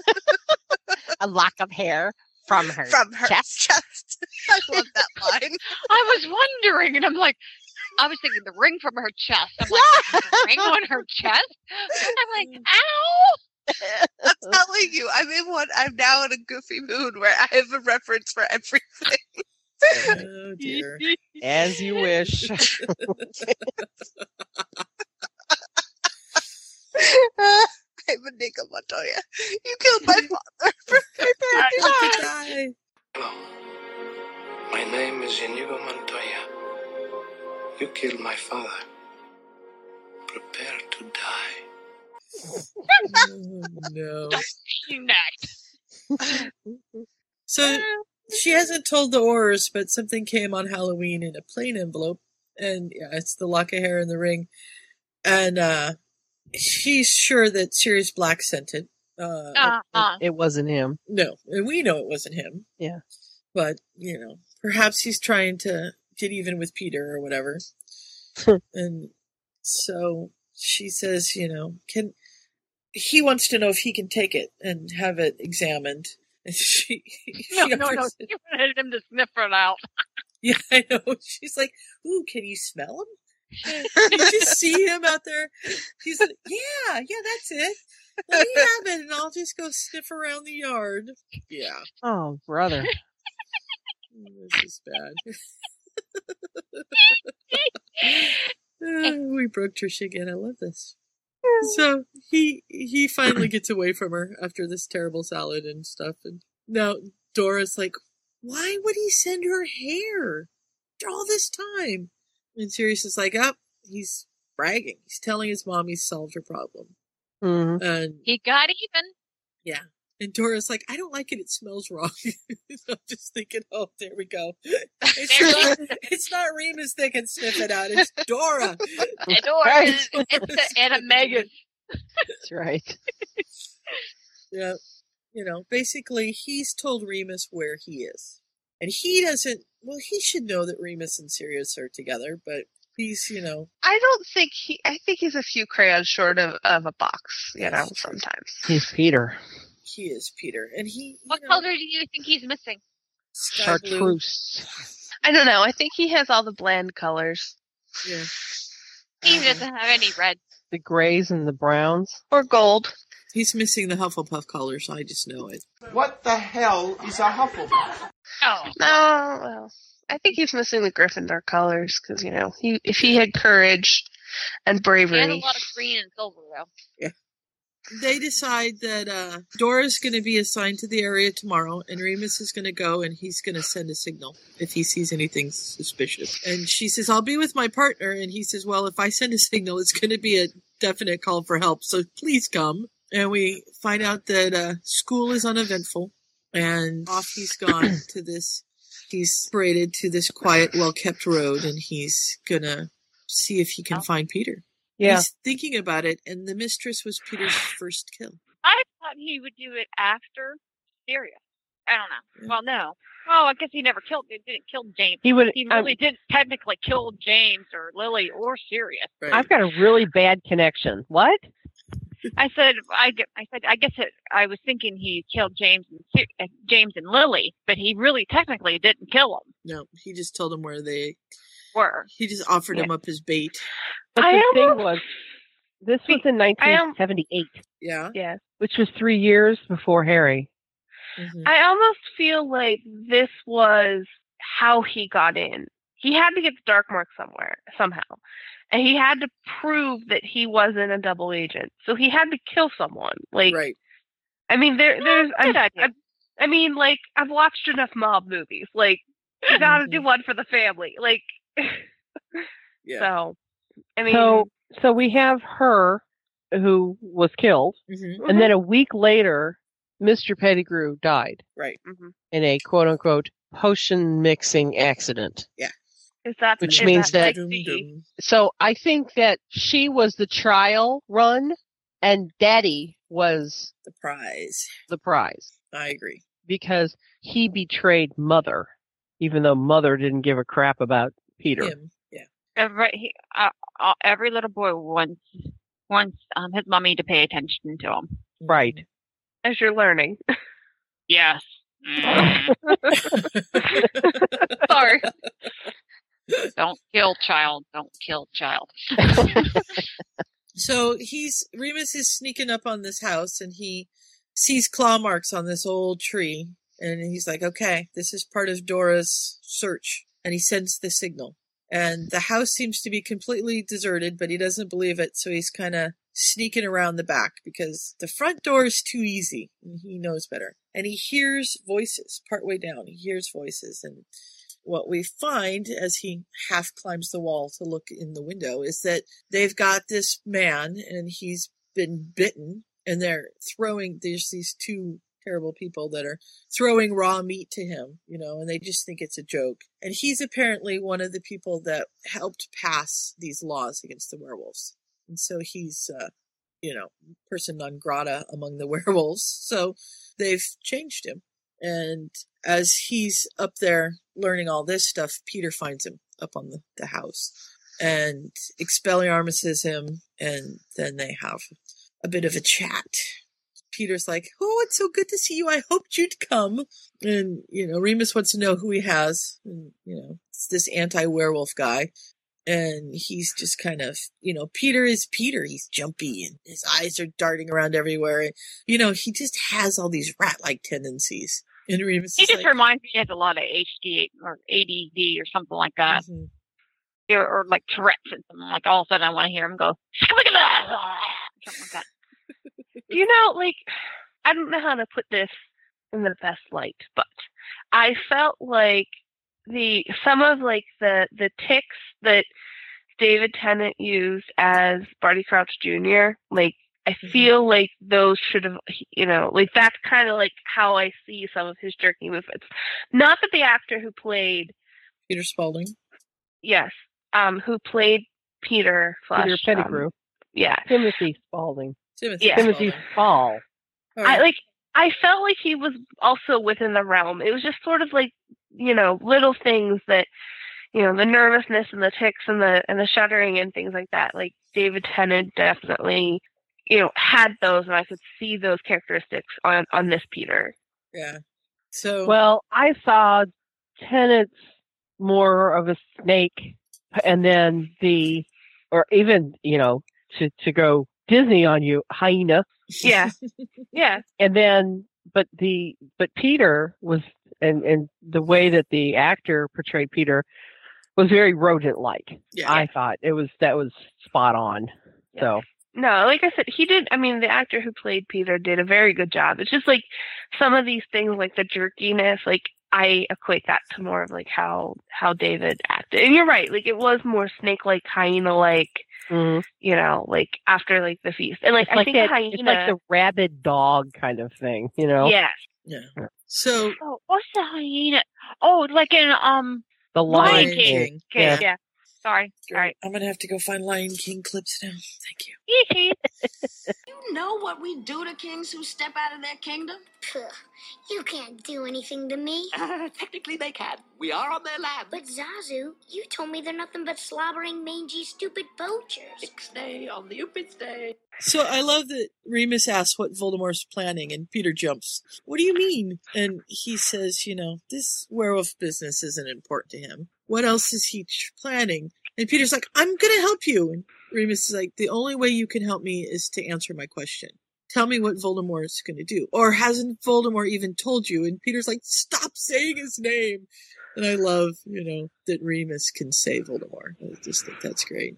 [SPEAKER 16] [laughs] a lock of hair from her
[SPEAKER 2] From her
[SPEAKER 16] chest.
[SPEAKER 2] chest. [laughs] I love that [laughs] line.
[SPEAKER 3] I was wondering, and I'm like, I was thinking the ring from her chest. I'm like, the ring [laughs] on her chest? I'm like, mm. ow!
[SPEAKER 2] I'm telling you, I'm in one. I'm now in a goofy mood where I have a reference for everything.
[SPEAKER 1] oh dear
[SPEAKER 16] As you wish.
[SPEAKER 2] Inigo, Montoya. You killed my [laughs] father. Prepare to die.
[SPEAKER 1] die.
[SPEAKER 19] My name is Inigo Montoya. You killed my father. Prepare to die.
[SPEAKER 1] oh, no [laughs]
[SPEAKER 3] You next. [laughs]
[SPEAKER 1] so she hasn't told the Aurors, but something came on Halloween in a plain envelope, and yeah, it's the lock of hair and the ring, and uh she's sure that Sirius Black sent it. Uh,
[SPEAKER 3] Uh-uh.
[SPEAKER 16] It wasn't him.
[SPEAKER 1] no, and we know it wasn't him,
[SPEAKER 16] Yeah.
[SPEAKER 1] but you know, perhaps he's trying to get even with Peter or whatever. [laughs] and so she says, you know, can he wants to know if he can take it and have it examined. [laughs] And she,
[SPEAKER 3] No,
[SPEAKER 1] she
[SPEAKER 3] no, no.
[SPEAKER 1] offers-
[SPEAKER 3] You wanted him to sniff it out. [laughs]
[SPEAKER 1] Yeah, I know. She's like, "Ooh, can you smell him? You just see him out there." He's like, "Yeah, yeah, that's it. Let me have it, and I'll just go sniff around the yard." Yeah,
[SPEAKER 16] Oh, brother.
[SPEAKER 1] this is bad. [laughs] We broke Trish again. I love this. So he he finally gets away from her after this terrible salad and stuff, and now Dora's like, "Why would he send her hair after all this time?" And Sirius is like, "Up, he's bragging. He's telling his mom he solved her problem."
[SPEAKER 16] Mhm.
[SPEAKER 1] And
[SPEAKER 3] He got even.
[SPEAKER 1] yeah, and Dora's like, "I don't like it. It smells wrong." [laughs] I'm just thinking, "Oh, there we go. It's not, [laughs] it's not Remus that can sniff it out. It's Dora." [laughs]
[SPEAKER 3] And Dora
[SPEAKER 16] Right.
[SPEAKER 3] it's a, and a Megan.
[SPEAKER 16] That's right.
[SPEAKER 1] Yeah. You know, basically, he's told Remus where he is. And he doesn't, well, he should know that Remus and Sirius are together, but he's, you know,
[SPEAKER 2] I don't think he. I think he's a few crayons short of, of a box. You know, sometimes.
[SPEAKER 16] He's Peter.
[SPEAKER 1] he is Peter. And he,
[SPEAKER 3] What color do you think he's missing?
[SPEAKER 1] sky.
[SPEAKER 16] Chartreuse.
[SPEAKER 2] I don't know. I think he has all the bland colors
[SPEAKER 1] Yeah.
[SPEAKER 3] He doesn't have any red.
[SPEAKER 16] The grays and the browns.
[SPEAKER 2] or gold.
[SPEAKER 1] He's missing the Hufflepuff colors. I just know it.
[SPEAKER 15] What the hell is a Hufflepuff?
[SPEAKER 3] Oh.
[SPEAKER 2] No, well, I think he's missing the Gryffindor colors because you know he if he had courage and
[SPEAKER 3] He has a
[SPEAKER 2] bravery.
[SPEAKER 3] lot of green and silver though. Yeah.
[SPEAKER 1] They decide that uh, Dora's going to be assigned to the area tomorrow, and Remus is going to go and he's going to send a signal if he sees anything suspicious. And she says, I'll be with my partner. And he says, Well, if I send a signal, it's going to be a definite call for help. So please come. and we find out that uh, school is uneventful, and off he's gone [clears throat] to this. He's paraded to this quiet, well-kept road, and he's gonna see if he can oh. find Peter.
[SPEAKER 16] Yeah.
[SPEAKER 1] He's thinking about it, and the mistress was Peter's first kill.
[SPEAKER 3] I thought he would do it after Sirius. I don't know. Well, no. Oh, I guess he never killed. He didn't kill James.
[SPEAKER 16] He would-
[SPEAKER 3] He
[SPEAKER 16] I-
[SPEAKER 3] really didn't technically kill James or Lily or Sirius.
[SPEAKER 16] I've got a really bad connection. What?
[SPEAKER 3] I said, I, gue- I said, I guess it, I was thinking he killed James and uh, James and Lily, but he really technically didn't kill them.
[SPEAKER 1] No, he just told him where they
[SPEAKER 3] were.
[SPEAKER 1] He just offered him up as bait.
[SPEAKER 16] But
[SPEAKER 18] I
[SPEAKER 16] the thing was, this was in 1978,
[SPEAKER 1] Yeah.
[SPEAKER 18] Yeah.
[SPEAKER 16] which was three years before Harry.
[SPEAKER 1] Mm-hmm.
[SPEAKER 18] I almost feel like this was how he got in. He had to get the dark mark somewhere, somehow. And he had to prove that he wasn't a double agent. So he had to kill someone. Like
[SPEAKER 1] Right.
[SPEAKER 18] I mean there there's I. I, I mean like I've watched enough mob movies. Like you gotta do mm-hmm. one for the family. Like [laughs]
[SPEAKER 1] Yeah.
[SPEAKER 18] so I mean
[SPEAKER 16] so, so we have her who was killed,
[SPEAKER 1] Mhm.
[SPEAKER 16] and then mm-hmm. a week later, Mr. Pettigrew died
[SPEAKER 1] Right. Mm-hmm.
[SPEAKER 16] in a quote unquote potion mixing accident.
[SPEAKER 1] Yeah.
[SPEAKER 18] Is that
[SPEAKER 16] Which
[SPEAKER 18] is
[SPEAKER 16] means
[SPEAKER 18] that,
[SPEAKER 16] that-
[SPEAKER 18] like the-
[SPEAKER 16] So I think that she was the trial run, and Daddy was
[SPEAKER 1] The prize.
[SPEAKER 16] the prize
[SPEAKER 1] I agree.
[SPEAKER 16] because he betrayed Mother, even though Mother didn't give a crap about Peter.
[SPEAKER 1] Him. Yeah.
[SPEAKER 3] Every, he, uh, uh, every little boy wants wants um, his mommy to pay attention to him.
[SPEAKER 16] Right.
[SPEAKER 18] as you're learning. [laughs]
[SPEAKER 3] Yes. [laughs] [laughs]
[SPEAKER 18] Sorry.
[SPEAKER 3] Don't kill child. Don't kill child. [laughs]
[SPEAKER 1] So he's Remus is sneaking up on this house and he sees claw marks on this old tree and he's like, "Okay, this is part of Dora's search." And he sends the signal. And the house seems to be completely deserted, but he doesn't believe it, so he's kind of sneaking around the back because the front door is too easy and he knows better. And he hears voices partway down. He hears voices and what we find as he half climbs the wall to look in the window is that they've got this man and he's been bitten and they're throwing there's these two terrible people that are throwing raw meat to him you know and they just think it's a joke. And he's apparently one of the people that helped pass these laws against the werewolves. And so he's uh you know person non grata among the [laughs] werewolves. So they've changed him and as he's up there learning all this stuff, Peter finds him up on the, the house. And Expelliarmuses him, and then they have a bit of a chat. Peter's like, Oh, it's so good to see you. I hoped you'd come. And, you know, Remus wants to know who he has. And, you know, it's this anti werewolf guy. And he's just kind of, you know, Peter is Peter. He's jumpy and his eyes are darting around everywhere. And, you know, he just has all these rat like tendencies. And is
[SPEAKER 3] just
[SPEAKER 1] like,
[SPEAKER 3] reminds me he has a lot of HD or ADD or something like that.
[SPEAKER 1] Mhm.
[SPEAKER 3] Or, or like Tourette's or something. Like all of a sudden I want to hear him go, something like that. [laughs]
[SPEAKER 18] you know, like I don't know how to put this in the best light, but I felt like the some of like the the ticks that David Tennant used as Barty Crouch Jr. Like I feel like those should have, you know, like that's kind of like how I see some of his jerky movements. Not that the actor who played,
[SPEAKER 1] Peter Spaulding.
[SPEAKER 18] yes, um, who played Peter slash
[SPEAKER 16] Peter Pettigrew.
[SPEAKER 18] um, yeah,
[SPEAKER 16] Timothy Spalding.
[SPEAKER 1] Timothy.
[SPEAKER 18] Yeah.
[SPEAKER 16] Timothy Spall.
[SPEAKER 18] I like I felt like he was also within the realm. It was just sort of like, you know, little things that you know, the nervousness and the ticks and the and the shuddering and things like that. Like David Tennant definitely, you know, had those and I could see those characteristics on on this Peter.
[SPEAKER 1] Yeah. So
[SPEAKER 16] Well, I saw Tennant's more of a snake, and then the, or even you know, to to go Disney on you, hyena,
[SPEAKER 18] Yeah. [laughs] yeah.
[SPEAKER 16] and then but the but Peter was and and the way that the actor portrayed Peter was very rodent like.
[SPEAKER 1] Yeah.
[SPEAKER 16] I thought it was that was spot on. So
[SPEAKER 18] No, like I said, he did. I mean, the actor who played Peter did a very good job. It's just like some of these things, like the jerkiness. Like I equate that to more of like how how David acted. And you're right, like it was more snake like hyena like you know, like after like the feast. And like
[SPEAKER 17] Mm-hmm. It's
[SPEAKER 18] I
[SPEAKER 17] like
[SPEAKER 18] think
[SPEAKER 17] that,
[SPEAKER 18] hyena
[SPEAKER 17] it's like the rabid dog kind of thing, you know?
[SPEAKER 18] Yes.
[SPEAKER 1] Yeah. So
[SPEAKER 3] Oh, what's the hyena? Oh, like in um
[SPEAKER 17] The
[SPEAKER 1] Lion
[SPEAKER 17] Lion
[SPEAKER 1] King.
[SPEAKER 17] King.
[SPEAKER 3] Okay,
[SPEAKER 17] Yeah.
[SPEAKER 3] yeah. Sorry. All right.
[SPEAKER 1] I'm gonna have to go find Lion King clips now. Thank you. [laughs]
[SPEAKER 20] You know what we do to kings who step out of their kingdom?
[SPEAKER 21] You can't do anything to me.
[SPEAKER 20] Uh, [laughs] technically, they can. We are on their land.
[SPEAKER 21] But Zazu, you told me they're nothing but slobbering, mangy, stupid poachers.
[SPEAKER 20] Stay on the Upid
[SPEAKER 1] So I love that Remus asks what Voldemort's planning, and Peter jumps. What do you mean? And he says, you know, this werewolf business isn't important to him. What else is he planning? And Peter's like, I'm gonna help you. And Remus is like, the only way you can help me is to answer my question. Tell me what Voldemort's gonna do. Or hasn't Voldemort even told you? And Peter's like, stop saying his name. And I love, you know, that Remus can say Voldemort. I just think that's great.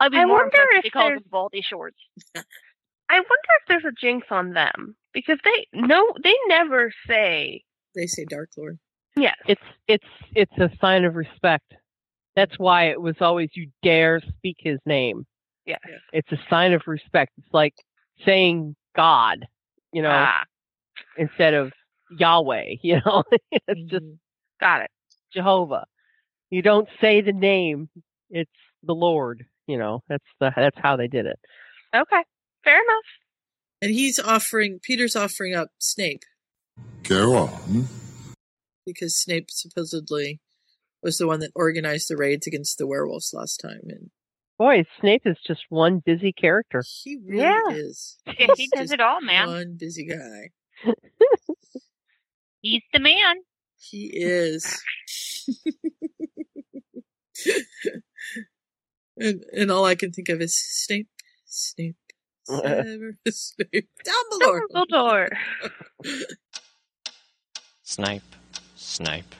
[SPEAKER 3] I'd be
[SPEAKER 18] I
[SPEAKER 3] more
[SPEAKER 18] wonder
[SPEAKER 3] if
[SPEAKER 18] if
[SPEAKER 3] he calls
[SPEAKER 18] there's-
[SPEAKER 3] Baldy Shorts.
[SPEAKER 18] I wonder if there's a jinx on them. Because they no they never say
[SPEAKER 1] They say Dark Lord.
[SPEAKER 18] Yes.
[SPEAKER 17] It's it's it's a sign of respect. That's why it was always you dare speak his name.
[SPEAKER 18] Yes.
[SPEAKER 17] It's a sign of respect. It's like saying God, you know,
[SPEAKER 18] Ah.
[SPEAKER 17] instead of Yahweh, [laughs] you know. it's just
[SPEAKER 18] got it.
[SPEAKER 17] Jehovah. You don't say the name, it's the Lord, you know. That's the that's how they did it.
[SPEAKER 18] Okay. Fair enough.
[SPEAKER 1] And he's offering, Peter's offering up Snape
[SPEAKER 22] Go on.
[SPEAKER 1] Because Snape supposedly was the one that organized the raids against the werewolves last time. And
[SPEAKER 17] Boy, Snape is just one busy character.
[SPEAKER 1] he really
[SPEAKER 3] Yeah.
[SPEAKER 1] is.
[SPEAKER 3] Yeah, [laughs] he does it all, man.
[SPEAKER 1] One busy guy. [laughs]
[SPEAKER 3] He's the man.
[SPEAKER 1] He is. [laughs] and and all I can think of is Snape, Snape, Severus Snape, Dumbledore.
[SPEAKER 18] Dumbledore.
[SPEAKER 23] Snipe, Snipe,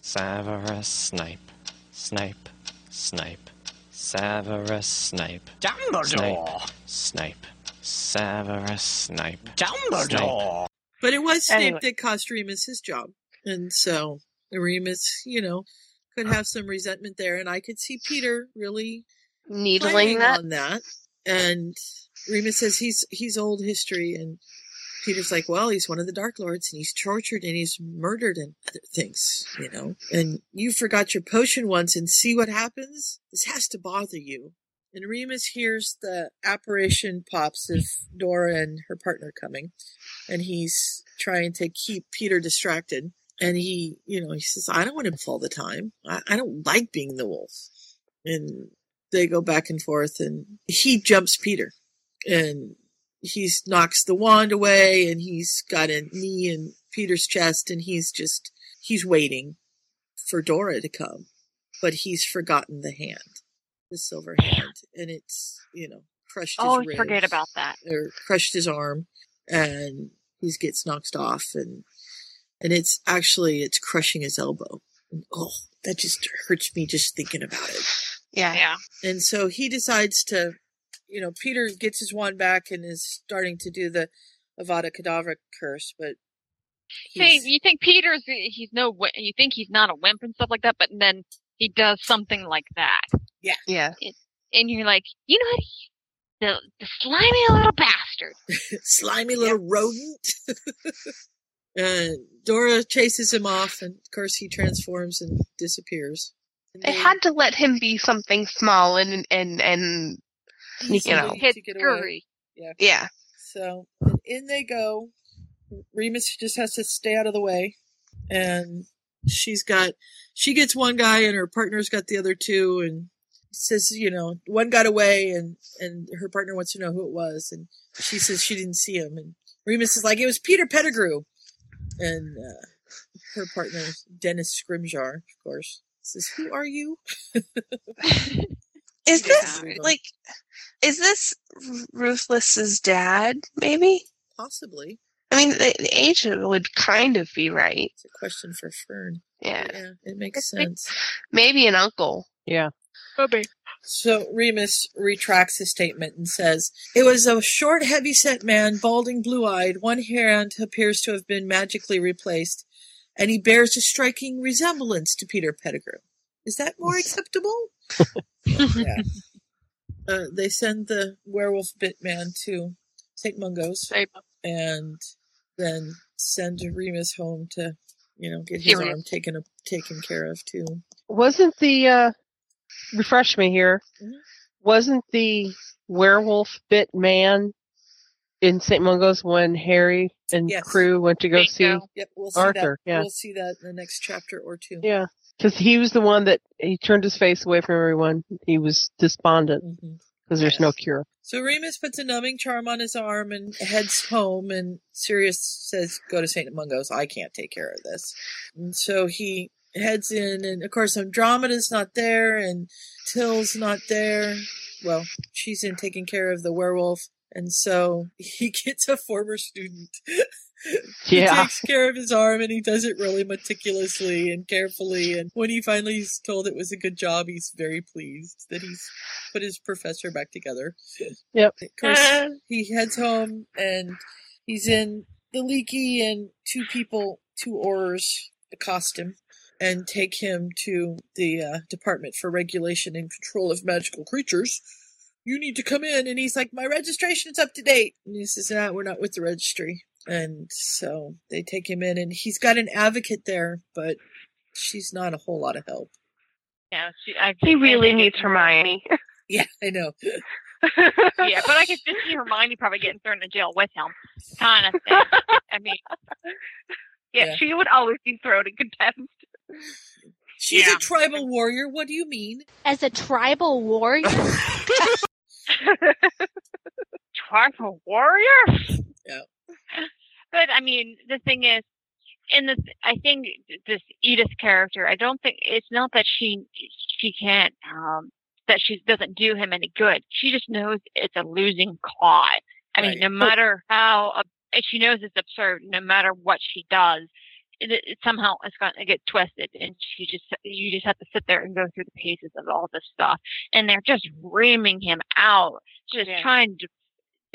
[SPEAKER 23] Severus snipe, snipe, snipe, Severus snipe,
[SPEAKER 15] Dumbledore.
[SPEAKER 23] snipe, Snape, Severus Snape,
[SPEAKER 15] Dumbledore.
[SPEAKER 1] But it was Snape
[SPEAKER 18] Anyway.
[SPEAKER 1] that cost Remus his job. And so Remus, you know, could have some resentment there. And I could see Peter really
[SPEAKER 2] Needling that.
[SPEAKER 1] on that. And Remus says he's he's old history and Peter's like, well, he's one of the Dark Lords and he's tortured and he's murdered and other things, you know. And you forgot your potion once and see what happens? This has to bother you. And Remus hears the apparition pops of Dora and her partner coming, and he's trying to keep Peter distracted. And he, you know, he says, I don't want to all the time. I, I don't like being the wolf. And they go back and forth, and he jumps Peter, and he knocks the wand away, and he's got a knee in Peter's chest, and he's just, he's waiting for Dora to come, but he's forgotten the hand, the silver hand, and it's, you know, crushed his
[SPEAKER 3] Always
[SPEAKER 1] ribs
[SPEAKER 3] forget about that.
[SPEAKER 1] or crushed his arm and he gets knocked off and and it's actually it's crushing his elbow and, oh that just hurts me just thinking about it
[SPEAKER 2] Yeah.
[SPEAKER 3] Yeah.
[SPEAKER 1] and so he decides to you know peter gets his wand back and is starting to do the avada kedavra curse but
[SPEAKER 3] See, you think Peter's he's no you think he's not a wimp and stuff like that, but then he does something like that,
[SPEAKER 1] yeah
[SPEAKER 2] Yeah.
[SPEAKER 3] and you're like, you know what? The the slimy little bastard. [laughs]
[SPEAKER 1] slimy little rodent [laughs] and dora chases him off and of course he transforms and disappears
[SPEAKER 2] They had to let him be something small and and and you know.
[SPEAKER 1] to get away.
[SPEAKER 3] Scurry.
[SPEAKER 1] Yeah.
[SPEAKER 2] Yeah.
[SPEAKER 1] So in they go. Remus just has to stay out of the way, and she's got she gets one guy, and her partner's got the other two, and says you know one got away, and and her partner wants to know who it was, and she says she didn't see him, and Remus is like it was Peter Pettigrew, and uh, her partner Dennis Scrimgeour, of course, says who are you? [laughs] [laughs]
[SPEAKER 2] Is this like is this Rufus's dad, maybe?
[SPEAKER 1] Possibly.
[SPEAKER 2] I mean the, the age would kind of be right.
[SPEAKER 1] It's a question for Fern.
[SPEAKER 2] Yeah.
[SPEAKER 1] Yeah, it makes sense.
[SPEAKER 2] Maybe an uncle.
[SPEAKER 17] Yeah.
[SPEAKER 1] Okay so Remus retracts his statement and says, It was a short, heavy set man, balding, blue eyed. One hand appears to have been magically replaced. and he bears a striking resemblance to Peter Pettigrew. Is that more acceptable? yeah. [laughs] Uh, they send the werewolf bit man to St. Mungo's and then send Remus home to, you know, get his
[SPEAKER 17] Serious.
[SPEAKER 1] arm taken up, taken care of too.
[SPEAKER 17] Wasn't the uh refresh me here?
[SPEAKER 1] Mhm.
[SPEAKER 17] Wasn't the werewolf bit man in St. Mungo's when Harry and
[SPEAKER 1] Yes.
[SPEAKER 17] crew went to go see
[SPEAKER 1] Yep, we'll see
[SPEAKER 17] Arthur?
[SPEAKER 1] that.
[SPEAKER 17] Yeah,
[SPEAKER 1] We'll see that in the next chapter or two.
[SPEAKER 17] yeah, because he was the one that he turned his face away from everyone. He was despondent
[SPEAKER 1] Mm-hmm.
[SPEAKER 17] because there's no cure.
[SPEAKER 1] So Remus puts a numbing charm on his arm and heads home, and Sirius says, "Go to Saint Mungo's. I can't take care of this." And so he heads in, and of course, Andromeda's not there, and Till's not there. Well, she's in taking care of the werewolf, and so he [laughs] gets a former student. [laughs] He takes care of his arm and he does it really meticulously and carefully. And when he finally is told it was a good job, he's very pleased that he's put his professor back together.
[SPEAKER 17] Yep.
[SPEAKER 1] Of course, [laughs] he heads home and he's in the leaky, and two people, two Aurors, accost him and take him to the uh, Department for Regulation and Control of Magical Creatures. You need to come in. And he's like, My registration's up to date. And he says, No, we're not with the registry. And so they take him in, and he's got an advocate there, but she's not a whole lot of help.
[SPEAKER 18] Yeah, she, I,
[SPEAKER 17] He really needs Hermione. [laughs]
[SPEAKER 1] Yeah, I know. [laughs]
[SPEAKER 3] yeah, but I could just see Hermione probably getting thrown in jail with him, kind of thing. I mean,
[SPEAKER 18] Yeah,
[SPEAKER 1] Yeah.
[SPEAKER 18] she would always be thrown in contempt.
[SPEAKER 1] She's a tribal warrior. What do you mean?
[SPEAKER 24] As a tribal warrior? [laughs]
[SPEAKER 3] tribal warrior.
[SPEAKER 1] Yeah.
[SPEAKER 3] But I mean, the thing is, in the I think this Edith character, I don't think it's not that she she can't um that she doesn't do him any good. She just knows it's a losing cause. I mean, no matter how she knows it's absurd. No matter what she does, it, it somehow it's going to get twisted, and she just you just have to sit there and go through the paces of all this stuff, and they're just reaming him out, just trying to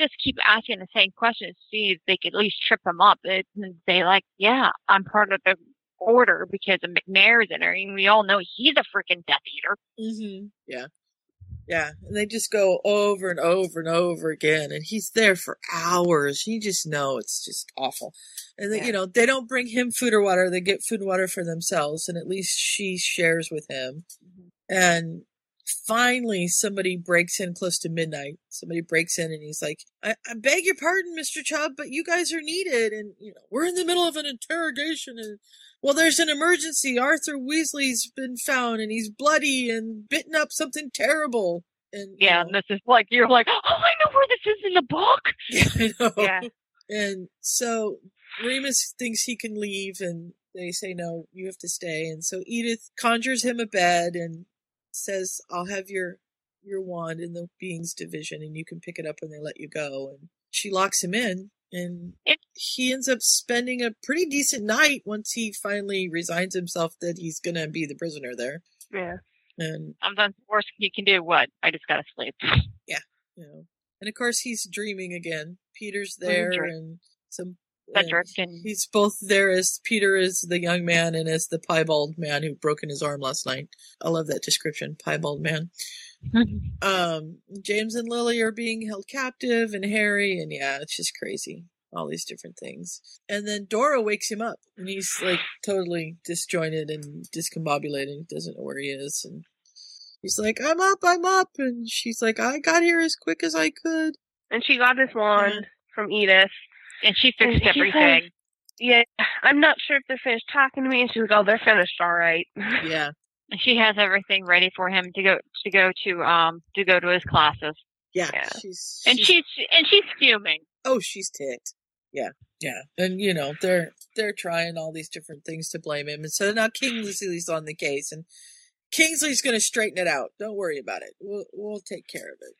[SPEAKER 3] just keep asking the same questions, see if they could at least trip them up. And say like, yeah, I'm part of the order because of Macnair's in her. And we all know he's a freaking Death Eater.
[SPEAKER 1] Mm-hmm. Yeah. Yeah. And they just go over and over and over again. And he's there for hours. You just know it's just awful. And, they, you know, they don't bring him food or water. They get food and water for themselves. And at least she shares with him. And finally, somebody breaks in close to midnight. Somebody breaks in and he's like, I, I beg your pardon, Mr. Chubb, but you guys are needed. And, you know, we're in the middle of an interrogation and well, there's an emergency. Arthur Weasley's been found and he's bloody and bitten up something terrible. And
[SPEAKER 3] Yeah, and this is like you're like, oh, I know where this is in the book. [laughs]
[SPEAKER 1] Know.
[SPEAKER 3] Yeah.
[SPEAKER 1] And so Remus thinks he can leave and they say no, you have to stay. And so Edith conjures him a bed and says, I'll have your your wand in the beings division and you can pick it up when they let you go. And she locks him in and he ends up spending a pretty decent night once he finally resigns himself that he's gonna be the prisoner there.
[SPEAKER 18] Yeah.
[SPEAKER 1] And um,
[SPEAKER 3] I'm done. Worst you can do. What? I just gotta sleep.
[SPEAKER 1] yeah, you know. And of course he's dreaming again. Peter's there and some
[SPEAKER 3] Cedric
[SPEAKER 1] and he's both there as Peter is the young man and as the piebald man who broken his arm last night. I love that description, piebald man. [laughs] um, James and Lily are being held captive, and Harry, and yeah, it's just crazy. All these different things. And then Dora wakes him up, and he's like totally disjointed and discombobulated. He doesn't know where he is. And he's like, I'm up, I'm up. And she's like, I got here as quick as I could.
[SPEAKER 18] And she got his wand from Edith.
[SPEAKER 3] And she fixed
[SPEAKER 18] he
[SPEAKER 3] everything.
[SPEAKER 18] says, yeah, I'm not sure if they're finished talking to me. And she's like, oh, they're finished, all right.
[SPEAKER 1] Yeah. [laughs]
[SPEAKER 3] And she has everything ready for him to go to go to um to go to his classes.
[SPEAKER 1] Yeah. She's,
[SPEAKER 3] And she's and she's fuming.
[SPEAKER 1] Oh, she's ticked. Yeah, yeah, and you know they're they're trying all these different things to blame him, and so now Kingsley's on the case, and Kingsley's going to straighten it out. Don't worry about it. We'll we'll take care of it.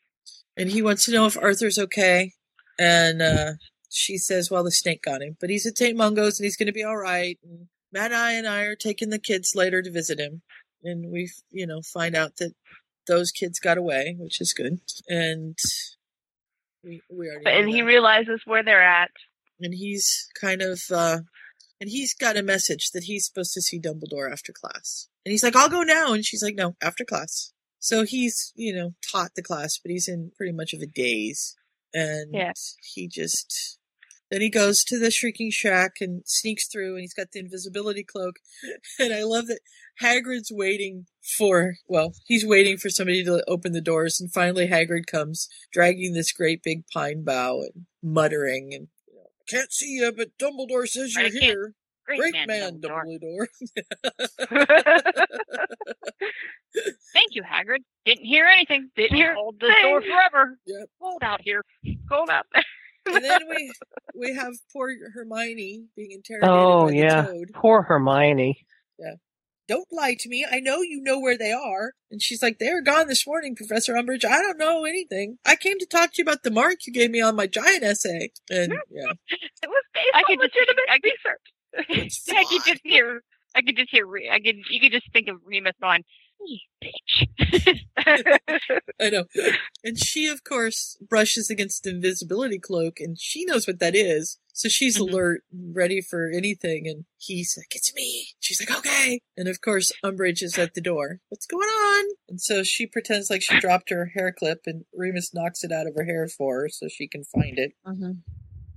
[SPEAKER 1] And he wants to know if Arthur's okay, and uh she says, "Well, the snake got him, but he's at St. Mungo's and he's going to be all right." And Matt I and I are taking the kids later to visit him, and we you know find out that those kids got away, which is good, and we we already
[SPEAKER 18] And he
[SPEAKER 1] that
[SPEAKER 18] realizes where they're at.
[SPEAKER 1] and he's kind of uh and he's got a message that he's supposed to see Dumbledore after class. And he's like, I'll go now. And she's like, no, after class. So he's, you know, taught the class, but he's in pretty much of a daze. And
[SPEAKER 18] Yeah.
[SPEAKER 1] he just, then he goes to the shrieking shack and sneaks through and he's got the invisibility cloak. [laughs] And I love that Hagrid's waiting for, well, he's waiting for somebody to open the doors. And finally Hagrid comes dragging this great big pine bough and muttering and, you know, can't see you, but Dumbledore says you're here.
[SPEAKER 3] Great
[SPEAKER 1] man,
[SPEAKER 3] man,
[SPEAKER 1] Dumbledore. [laughs] [laughs]
[SPEAKER 3] Thank you, Hagrid. Didn't hear anything. Didn't hear. Hold the door forever.
[SPEAKER 1] Yep.
[SPEAKER 3] Cold out here.
[SPEAKER 18] Cold out there.
[SPEAKER 1] And then we we have poor Hermione being interrogated
[SPEAKER 17] Oh
[SPEAKER 1] by
[SPEAKER 17] yeah,
[SPEAKER 1] the toad.
[SPEAKER 17] poor Hermione.
[SPEAKER 1] Yeah. Don't lie to me. I know you know where they are. And she's like, they were gone this morning, Professor Umbridge. I don't know anything. I came to talk to you about the mark you gave me on my giant essay. And [laughs] yeah.
[SPEAKER 18] It was based
[SPEAKER 3] I
[SPEAKER 18] on
[SPEAKER 3] could just-
[SPEAKER 18] legitimate
[SPEAKER 3] I could-
[SPEAKER 18] research. [laughs]
[SPEAKER 3] I could just hear. I could just hear. I could. You could just think of Remus going, "You bitch."
[SPEAKER 1] I know. And she, of course, brushes against the invisibility cloak, and she knows what that is. So she's mm-hmm. alert, and ready for anything. And he's like, "It's me." She's like, "Okay." And of course, Umbridge is at the door. What's going on? And so she pretends like she dropped her hair clip, and Remus knocks it out of her hair for her so she can find it. Mm-hmm.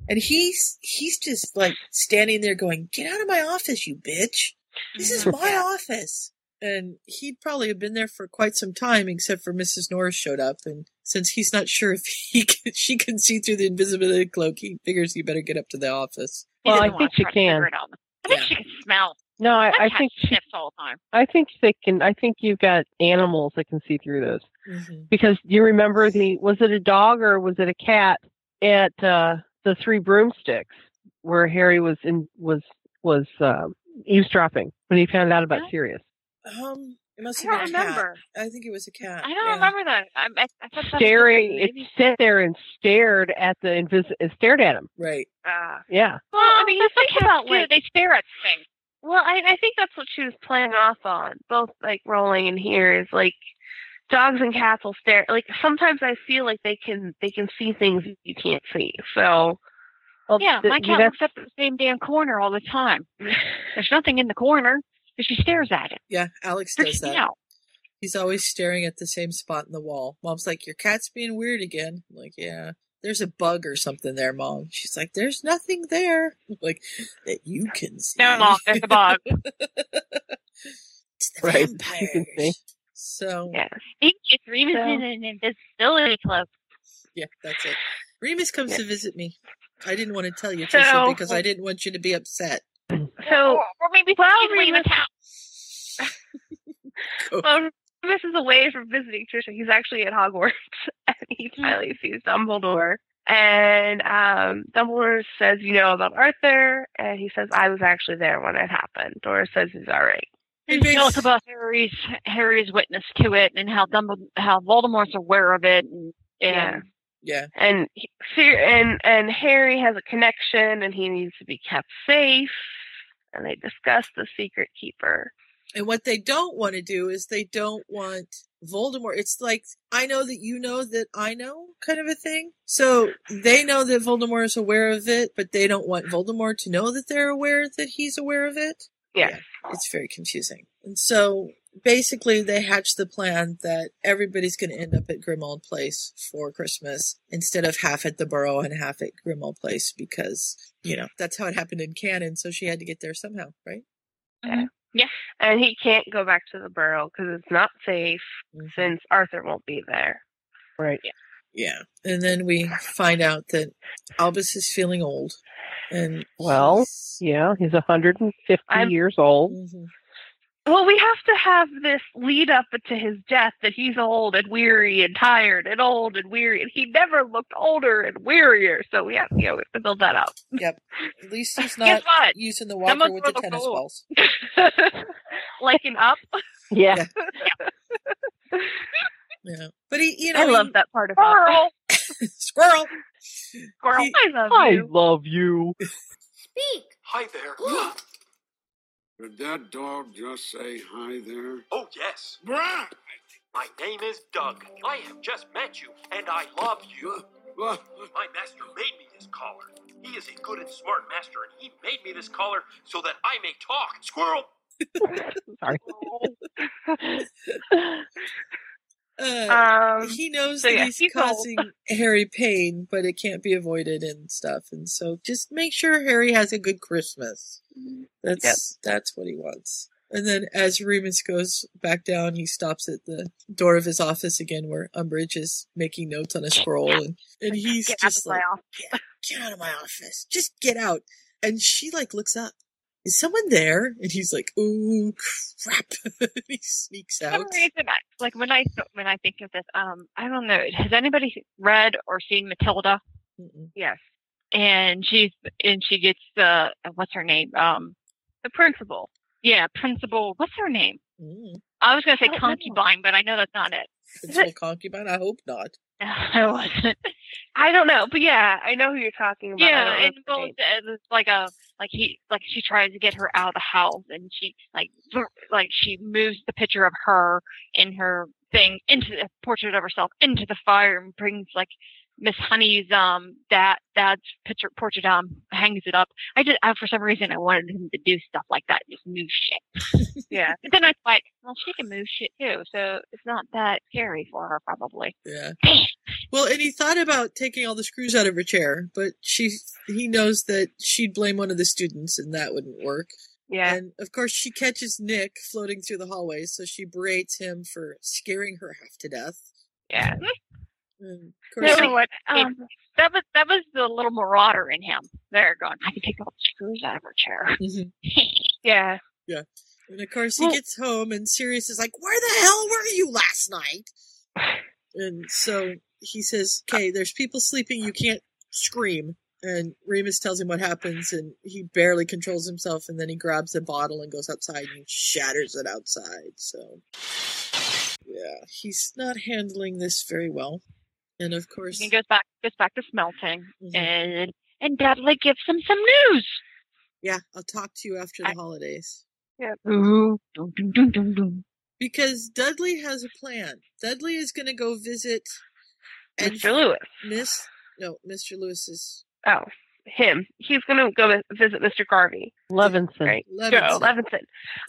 [SPEAKER 1] And he's he's just like standing there going, "Get out of my office, you bitch! This is mm-hmm. my office." And he'd probably have been there for quite some time, except for Mrs. Norris showed up. And since he's not sure if he [laughs] can, she can see through the invisibility cloak, he figures he better get up to the office.
[SPEAKER 3] He
[SPEAKER 17] Well, I think she
[SPEAKER 3] try to figure
[SPEAKER 17] can.
[SPEAKER 3] I think she can smell.
[SPEAKER 17] No, I, I think she,
[SPEAKER 3] sniffs all the time.
[SPEAKER 17] I think they can. I think you've got animals that can see through those.
[SPEAKER 1] Mm-hmm.
[SPEAKER 17] Because you remember the was it a dog or was it a cat at uh the Three Broomsticks where Harry was in was was uh, eavesdropping when he found out about Sirius?
[SPEAKER 1] Um, it must
[SPEAKER 3] I
[SPEAKER 1] have
[SPEAKER 3] don't
[SPEAKER 1] been a cat.
[SPEAKER 3] remember.
[SPEAKER 1] I think it was a cat.
[SPEAKER 3] I don't
[SPEAKER 1] yeah.
[SPEAKER 3] remember that. I, I, I thought
[SPEAKER 17] Staring,
[SPEAKER 3] was
[SPEAKER 17] it sat there and stared at the invisible. stared at him.
[SPEAKER 1] Right.
[SPEAKER 3] Uh,
[SPEAKER 17] Yeah.
[SPEAKER 18] Well, I mean, you think about
[SPEAKER 3] do.
[SPEAKER 18] like
[SPEAKER 3] They stare at things.
[SPEAKER 18] Well, I, I think that's what she was playing off on. Both like rolling and here is like dogs and cats will stare. Like sometimes I feel like they can they can see things you can't see. So
[SPEAKER 17] well,
[SPEAKER 3] yeah,
[SPEAKER 17] th-
[SPEAKER 3] my cat looks up at the same damn corner all the time. [laughs] There's nothing in the corner, but she stares at it.
[SPEAKER 1] Yeah, Alex does that.
[SPEAKER 3] Yeah.
[SPEAKER 1] He's always staring at the same spot in the wall. Mom's like, Your cat's being weird again. I'm like, yeah. There's a bug or something there, Mom. She's like, There's nothing there. I'm like, that you can see.
[SPEAKER 3] No, Mom, there's a bug. [laughs]
[SPEAKER 1] it's the
[SPEAKER 17] Right. You can see.
[SPEAKER 1] So
[SPEAKER 18] yeah.
[SPEAKER 3] Think it's Remus
[SPEAKER 18] So-
[SPEAKER 3] in an invisibility cloak.
[SPEAKER 1] yeah, that's it. Remus comes to visit me. I didn't want to tell you,
[SPEAKER 18] So-
[SPEAKER 1] Trisha, because I didn't want you to be upset.
[SPEAKER 18] So
[SPEAKER 3] Or, or maybe
[SPEAKER 18] Well,
[SPEAKER 3] she's leaving
[SPEAKER 18] Remus-
[SPEAKER 3] town. [laughs] [laughs]
[SPEAKER 18] well, this is away from visiting Trisha. He's actually at Hogwarts, [laughs] and he finally sees Dumbledore. And um, Dumbledore says, "You know about Arthur?" And he says, "I was actually there when it happened." Doris says he's all right.
[SPEAKER 3] He tells about Harry's Harry's witness to it and how Dumbledore, how Voldemort's aware of it and,
[SPEAKER 18] Yeah.
[SPEAKER 3] and
[SPEAKER 1] Yeah.
[SPEAKER 18] And he- and and Harry has a connection, and he needs to be kept safe. And they discuss the secret keeper.
[SPEAKER 1] And what they don't want to do is they don't want Voldemort. It's like, I know that you know that I know kind of a thing. So they know that Voldemort is aware of it, but they don't want Voldemort to know that they're aware that he's aware of it.
[SPEAKER 18] Yeah.
[SPEAKER 1] It's very confusing. And so basically they hatch the plan that everybody's going to end up at Grimmauld Place for Christmas instead of half at the Burrow and half at Grimmauld Place because, you know, that's how it happened in canon. So she had to get there somehow, right?
[SPEAKER 18] Yeah. Yeah. And he can't go back to the burrow because it's not safe mm-hmm. since Arthur won't be there.
[SPEAKER 17] Right.
[SPEAKER 1] Yeah. And then we find out that Albus is feeling old. And
[SPEAKER 17] Well, yeah, he's 150
[SPEAKER 18] I'm-
[SPEAKER 17] years old. Mm-hmm.
[SPEAKER 18] Well, we have to have this lead up to his death that he's old and weary and tired and old and weary, and he never looked older and wearier. So we have, you know, we have to build that up.
[SPEAKER 1] Yep. At least he's [laughs] not
[SPEAKER 18] what?
[SPEAKER 1] using the walker
[SPEAKER 18] Someone's
[SPEAKER 1] with the tennis
[SPEAKER 18] go.
[SPEAKER 1] balls. [laughs]
[SPEAKER 18] Liking up. [laughs]
[SPEAKER 17] Yeah.
[SPEAKER 1] Yeah. But he, you know,
[SPEAKER 18] I
[SPEAKER 1] he-
[SPEAKER 18] love that part of
[SPEAKER 1] Squirrel.
[SPEAKER 18] Squirrel. Squirrel, I love
[SPEAKER 17] I
[SPEAKER 18] you.
[SPEAKER 17] I love you.
[SPEAKER 21] Speak.
[SPEAKER 15] Hi there. Did that dog just say hi there?
[SPEAKER 25] Oh, yes. My name is Doug. I have just met you, and I love you. My master made me this collar. He is a good and smart master, and he made me this collar so that I may talk. Squirrel! [laughs]
[SPEAKER 16] Sorry. [laughs] [laughs]
[SPEAKER 1] Uh,
[SPEAKER 18] Um,
[SPEAKER 1] he knows
[SPEAKER 18] so
[SPEAKER 1] that
[SPEAKER 18] yeah,
[SPEAKER 1] he's
[SPEAKER 18] he told-
[SPEAKER 1] causing Harry pain, but it can't be avoided and stuff. And so just make sure Harry has a good Christmas. That's that's what he wants. And then as Remus goes back down, he stops at the door of his office again where Umbridge is making notes on a scroll and, and he's
[SPEAKER 18] Get
[SPEAKER 1] just like get, get out of my office. Just get out. And she like looks up. Is someone there? And he's like, ooh, crap. [laughs] he sneaks out.
[SPEAKER 3] For some reason, I, like when I when I think of this, um, I don't know. Has anybody read or seen Matilda?
[SPEAKER 18] Yes.
[SPEAKER 3] And she's and she gets the what's her name? Um,
[SPEAKER 18] The principal.
[SPEAKER 3] yeah, principal. What's her name?
[SPEAKER 1] Mm.
[SPEAKER 3] I was gonna say
[SPEAKER 18] I don't know.
[SPEAKER 3] concubine, but I know that's not it.
[SPEAKER 1] Principal concubine? I hope not. [laughs]
[SPEAKER 3] I wasn't.
[SPEAKER 18] I don't know, but yeah, I know who you're talking about.
[SPEAKER 3] Yeah,
[SPEAKER 18] don't
[SPEAKER 3] and
[SPEAKER 18] her
[SPEAKER 3] well, it's like a like he like she tries to get her out of the house, and she like like she moves the picture of her in her thing into the portrait of herself into the fire and brings like Miss Honey's um dad dad's picture portrait um hangs it up. I just I, for some reason I wanted him to do stuff like that, just move shit. [laughs] [laughs]
[SPEAKER 18] yeah.
[SPEAKER 3] But then I was like, well, she can move shit too, so it's not that scary for her probably.
[SPEAKER 1] Yeah. Well, and he thought about taking all the screws out of her chair, but she he knows that she'd blame one of the students and that wouldn't work.
[SPEAKER 18] Yeah.
[SPEAKER 1] And of course she catches Nick floating through the hallway, so she berates him for scaring her half to death.
[SPEAKER 18] Yeah.
[SPEAKER 1] And of
[SPEAKER 3] You
[SPEAKER 1] course
[SPEAKER 3] know what? Um, that was that was the little marauder in him. There, going. I can take all the screws out of her chair. [laughs]
[SPEAKER 1] Mhm. [laughs]
[SPEAKER 18] Yeah.
[SPEAKER 1] Yeah. And of course he gets home and Sirius is like, Where the hell were you last night? [sighs] And so he says, Okay, there's people sleeping, you can't scream. And Remus tells him what happens and he barely controls himself and then he grabs a bottle and goes outside and shatters it outside. So yeah, he's not handling this very well. And of course
[SPEAKER 3] He goes back goes back to Smeltings,
[SPEAKER 1] Mhm.
[SPEAKER 3] and and Dudley gives him some news.
[SPEAKER 1] Yeah, I'll talk to you after the holidays.
[SPEAKER 18] Yeah.
[SPEAKER 3] Ooh, dum, dum, dum, dum, dum.
[SPEAKER 1] Because Dudley has a plan. Dudley is going to go visit
[SPEAKER 18] Mr. Lewis.
[SPEAKER 1] Miss no, Mr. Lewis is
[SPEAKER 18] Oh, him. He's gonna go visit Mr. Garvey.
[SPEAKER 16] Levinson.
[SPEAKER 18] Right.
[SPEAKER 1] Levinson.
[SPEAKER 18] Joe Levinson.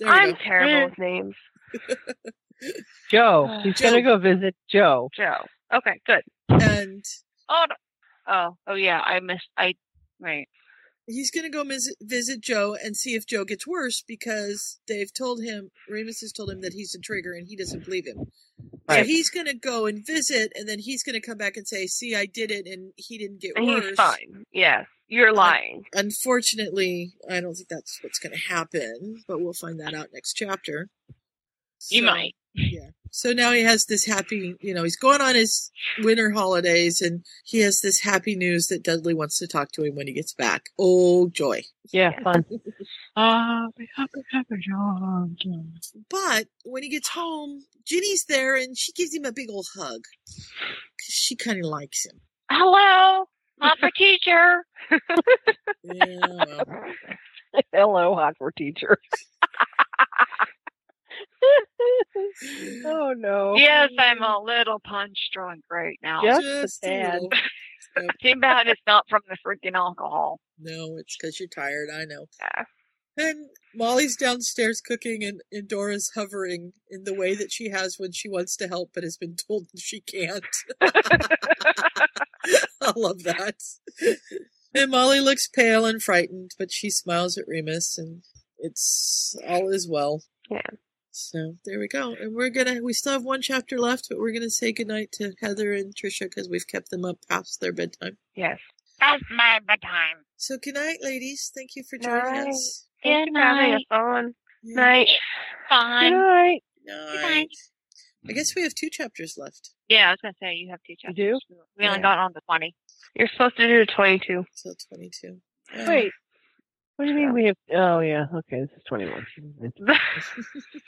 [SPEAKER 1] There
[SPEAKER 18] I'm
[SPEAKER 1] go.
[SPEAKER 18] terrible with names. [laughs]
[SPEAKER 16] Joe. [sighs] He's
[SPEAKER 1] Joe.
[SPEAKER 16] gonna go visit Joe.
[SPEAKER 18] Joe. Okay, good.
[SPEAKER 1] and
[SPEAKER 3] Oh, no. oh, oh yeah. I missed. I right.
[SPEAKER 1] he's going to go visit, visit Joe and see if Joe gets worse because they've told him Remus has told him that he's a trigger and he doesn't believe him. So
[SPEAKER 18] Right.
[SPEAKER 1] he's going to go and visit and then he's going to come back and say, "See, I did it and he didn't get
[SPEAKER 18] And
[SPEAKER 1] worse."
[SPEAKER 18] he's fine. Yes. You're lying.
[SPEAKER 1] Unfortunately, I don't think that's what's going to happen, but we'll find that out next chapter.
[SPEAKER 3] You
[SPEAKER 1] So,
[SPEAKER 3] might.
[SPEAKER 1] Yeah. So now he has this happy, you know, he's going on his winter holidays and he has this happy news that Dudley wants to talk to him when he gets back. Oh, joy.
[SPEAKER 16] Yeah, fun.
[SPEAKER 3] Happy, happy, happy, John.
[SPEAKER 1] But when he gets home, Ginny's there and she gives him a big old hug. She kind of likes him.
[SPEAKER 3] Hello, not for teacher. [laughs]
[SPEAKER 1] Yeah. well. [laughs]
[SPEAKER 16] Hello, Hogwarts teacher. [laughs] [laughs] oh no.
[SPEAKER 3] Yes, I'm a little punch drunk right now.
[SPEAKER 16] Just,
[SPEAKER 1] Just
[SPEAKER 16] a
[SPEAKER 1] a little. Yep. [laughs]
[SPEAKER 3] Too bad it's not from the freaking alcohol.
[SPEAKER 1] No, it's because you're tired. I know.
[SPEAKER 18] Yeah.
[SPEAKER 1] And Molly's downstairs cooking, and, and Dora's hovering in the way that she has when she wants to help but has been told that she can't. [laughs] I love that. And Molly looks pale and frightened, but she smiles at Remus, and it's all is well.
[SPEAKER 18] Yeah.
[SPEAKER 1] So there we go. And we're gonna, we still have one chapter left, but we're gonna say goodnight to Heather and Trisha because we've kept them up past their bedtime.
[SPEAKER 18] Yes.
[SPEAKER 3] That's my bedtime.
[SPEAKER 1] So good night, ladies. Thank you for joining
[SPEAKER 18] Night.
[SPEAKER 1] us.
[SPEAKER 18] Thank you for having us on.
[SPEAKER 1] Yeah.
[SPEAKER 18] Night.
[SPEAKER 3] Fine.
[SPEAKER 18] Good night.
[SPEAKER 1] Night. I guess we have two chapters left.
[SPEAKER 3] Yeah, I was gonna say you have two chapters.
[SPEAKER 16] do?
[SPEAKER 3] We only
[SPEAKER 1] Yeah.
[SPEAKER 3] got on to twenty.
[SPEAKER 18] You're supposed to do 22.
[SPEAKER 1] Till 22.
[SPEAKER 16] Wait. What do you mean we have? Oh yeah. Okay, this is twenty-one. [laughs]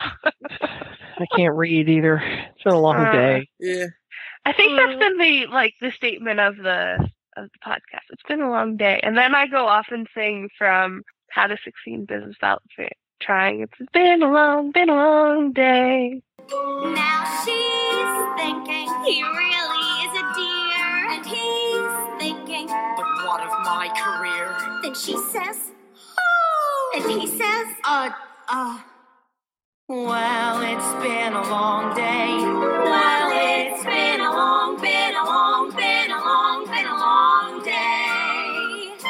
[SPEAKER 16] I can't read either. It's been a long
[SPEAKER 18] Uh,
[SPEAKER 16] day.
[SPEAKER 1] Yeah.
[SPEAKER 18] I think that's been the like the statement of the of the podcast. It's been a long day, and then I go off and sing from How to Succeed in Business Without Trying. It's been a long, been a long day.
[SPEAKER 21] Now she's thinking he really is a dear, and he's thinking,
[SPEAKER 25] But what of my career?
[SPEAKER 21] Then she says, He says, uh, uh.
[SPEAKER 26] Well, it's been a long day.
[SPEAKER 21] Well, it's been a long, been a long, been a long, been a long day. [laughs]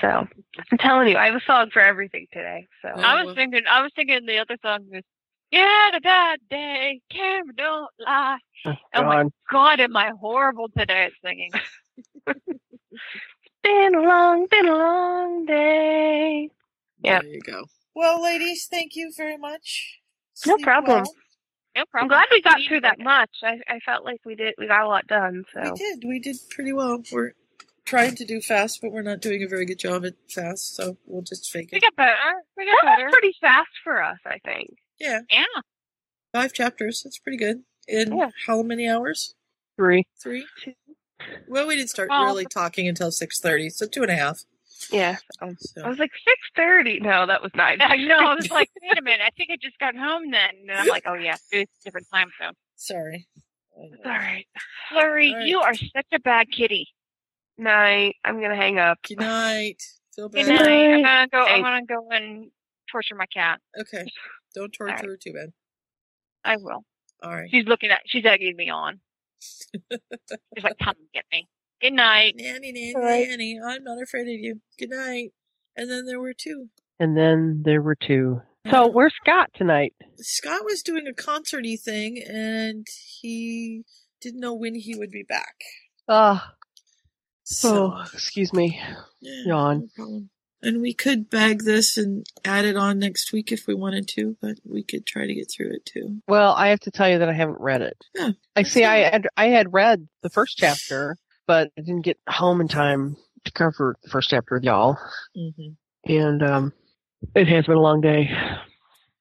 [SPEAKER 18] So I'm telling you, I have a song for everything today. So
[SPEAKER 3] I was thinking, I was thinking the other song was, "Yeah, the bad day, camera don't lie."
[SPEAKER 18] Oh,
[SPEAKER 3] Oh my
[SPEAKER 18] God.
[SPEAKER 3] God, am I horrible today at singing? [laughs]
[SPEAKER 18] been a long, been a long day. Yeah.
[SPEAKER 1] There you go. Well, ladies, thank you very much.
[SPEAKER 18] No problem.
[SPEAKER 1] well.
[SPEAKER 3] No problem.
[SPEAKER 18] I'm glad we got through that much. I, I felt like we did we got a lot done. So
[SPEAKER 1] We did. We did pretty well. We're trying to do fast, but we're not doing a very good job at fast, so we'll just fake it.
[SPEAKER 3] We
[SPEAKER 1] it.
[SPEAKER 3] got better. We got
[SPEAKER 18] that
[SPEAKER 3] better.
[SPEAKER 18] was pretty fast for us, I think.
[SPEAKER 1] Yeah,
[SPEAKER 3] Yeah.
[SPEAKER 1] five chapters. That's pretty good. In
[SPEAKER 18] Yeah.
[SPEAKER 1] how many hours?
[SPEAKER 18] Three.
[SPEAKER 1] Three. Well, we didn't start
[SPEAKER 18] Well-
[SPEAKER 1] really talking until six thirty, so two and a half.
[SPEAKER 18] Yeah. so-
[SPEAKER 1] So
[SPEAKER 18] I was like six thirty. No, that was nine. [laughs]
[SPEAKER 3] I know. I was [laughs] like, wait a minute. I think I just got home then. And I'm like, oh yeah, it's a different time zone.
[SPEAKER 1] sorry.
[SPEAKER 18] It's all right.
[SPEAKER 3] Flurry,
[SPEAKER 1] All right.
[SPEAKER 3] you are such a bad kitty.
[SPEAKER 18] Night. I'm gonna hang up.
[SPEAKER 1] Good night. Feel
[SPEAKER 3] Good night. I'm gonna go.
[SPEAKER 18] Hey.
[SPEAKER 3] I'm gonna go and torture my cat.
[SPEAKER 1] Okay. Don't torture
[SPEAKER 3] right.
[SPEAKER 1] her too bad.
[SPEAKER 3] I will.
[SPEAKER 1] All right.
[SPEAKER 3] She's looking at. She's egging me on. [laughs] She's like, come get me. Good night.
[SPEAKER 1] Nanny, nanny,
[SPEAKER 18] All right.
[SPEAKER 1] nanny. I'm not afraid of you. Good night. And then there were two.
[SPEAKER 16] And then there were two. So where's Scott tonight?
[SPEAKER 1] Scott was doing a concerty thing, and he didn't know when he would be back.
[SPEAKER 16] Ah,
[SPEAKER 1] So,
[SPEAKER 16] oh, excuse me.
[SPEAKER 1] yeah,
[SPEAKER 16] Yawn.
[SPEAKER 1] no problem. And we could bag this and add it on next week if we wanted to, but we could try to get through it too.
[SPEAKER 16] Well, I have to tell you that I haven't read it.
[SPEAKER 1] Yeah,
[SPEAKER 16] I see. I had I had read the first chapter, but I didn't get home in time to cover the first chapter with y'all.
[SPEAKER 1] Mm-hmm.
[SPEAKER 16] And um, it has been a long day.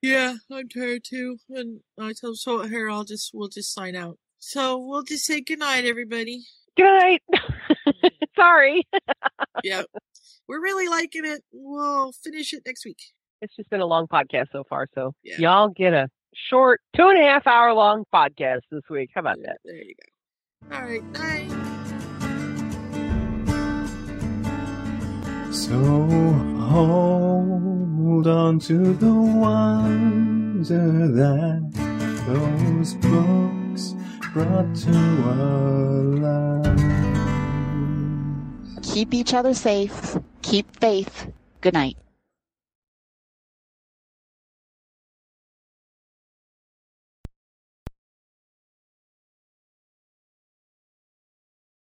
[SPEAKER 1] Yeah, I'm tired too. And I told so here I'll just we'll just sign out. So we'll just say good night, everybody.
[SPEAKER 18] Good night. [laughs] Sorry. [laughs]
[SPEAKER 1] Yep. We're really liking it. We'll finish it next week.
[SPEAKER 16] It's just been a long podcast so far, so
[SPEAKER 1] Yeah.
[SPEAKER 16] y'all get a short two and a half hour long podcast this week. How about that?
[SPEAKER 1] There you go. All right, night.
[SPEAKER 9] So hold on to the wonder that those books brought to our lives.
[SPEAKER 27] Keep each other safe. Keep faith. Good night.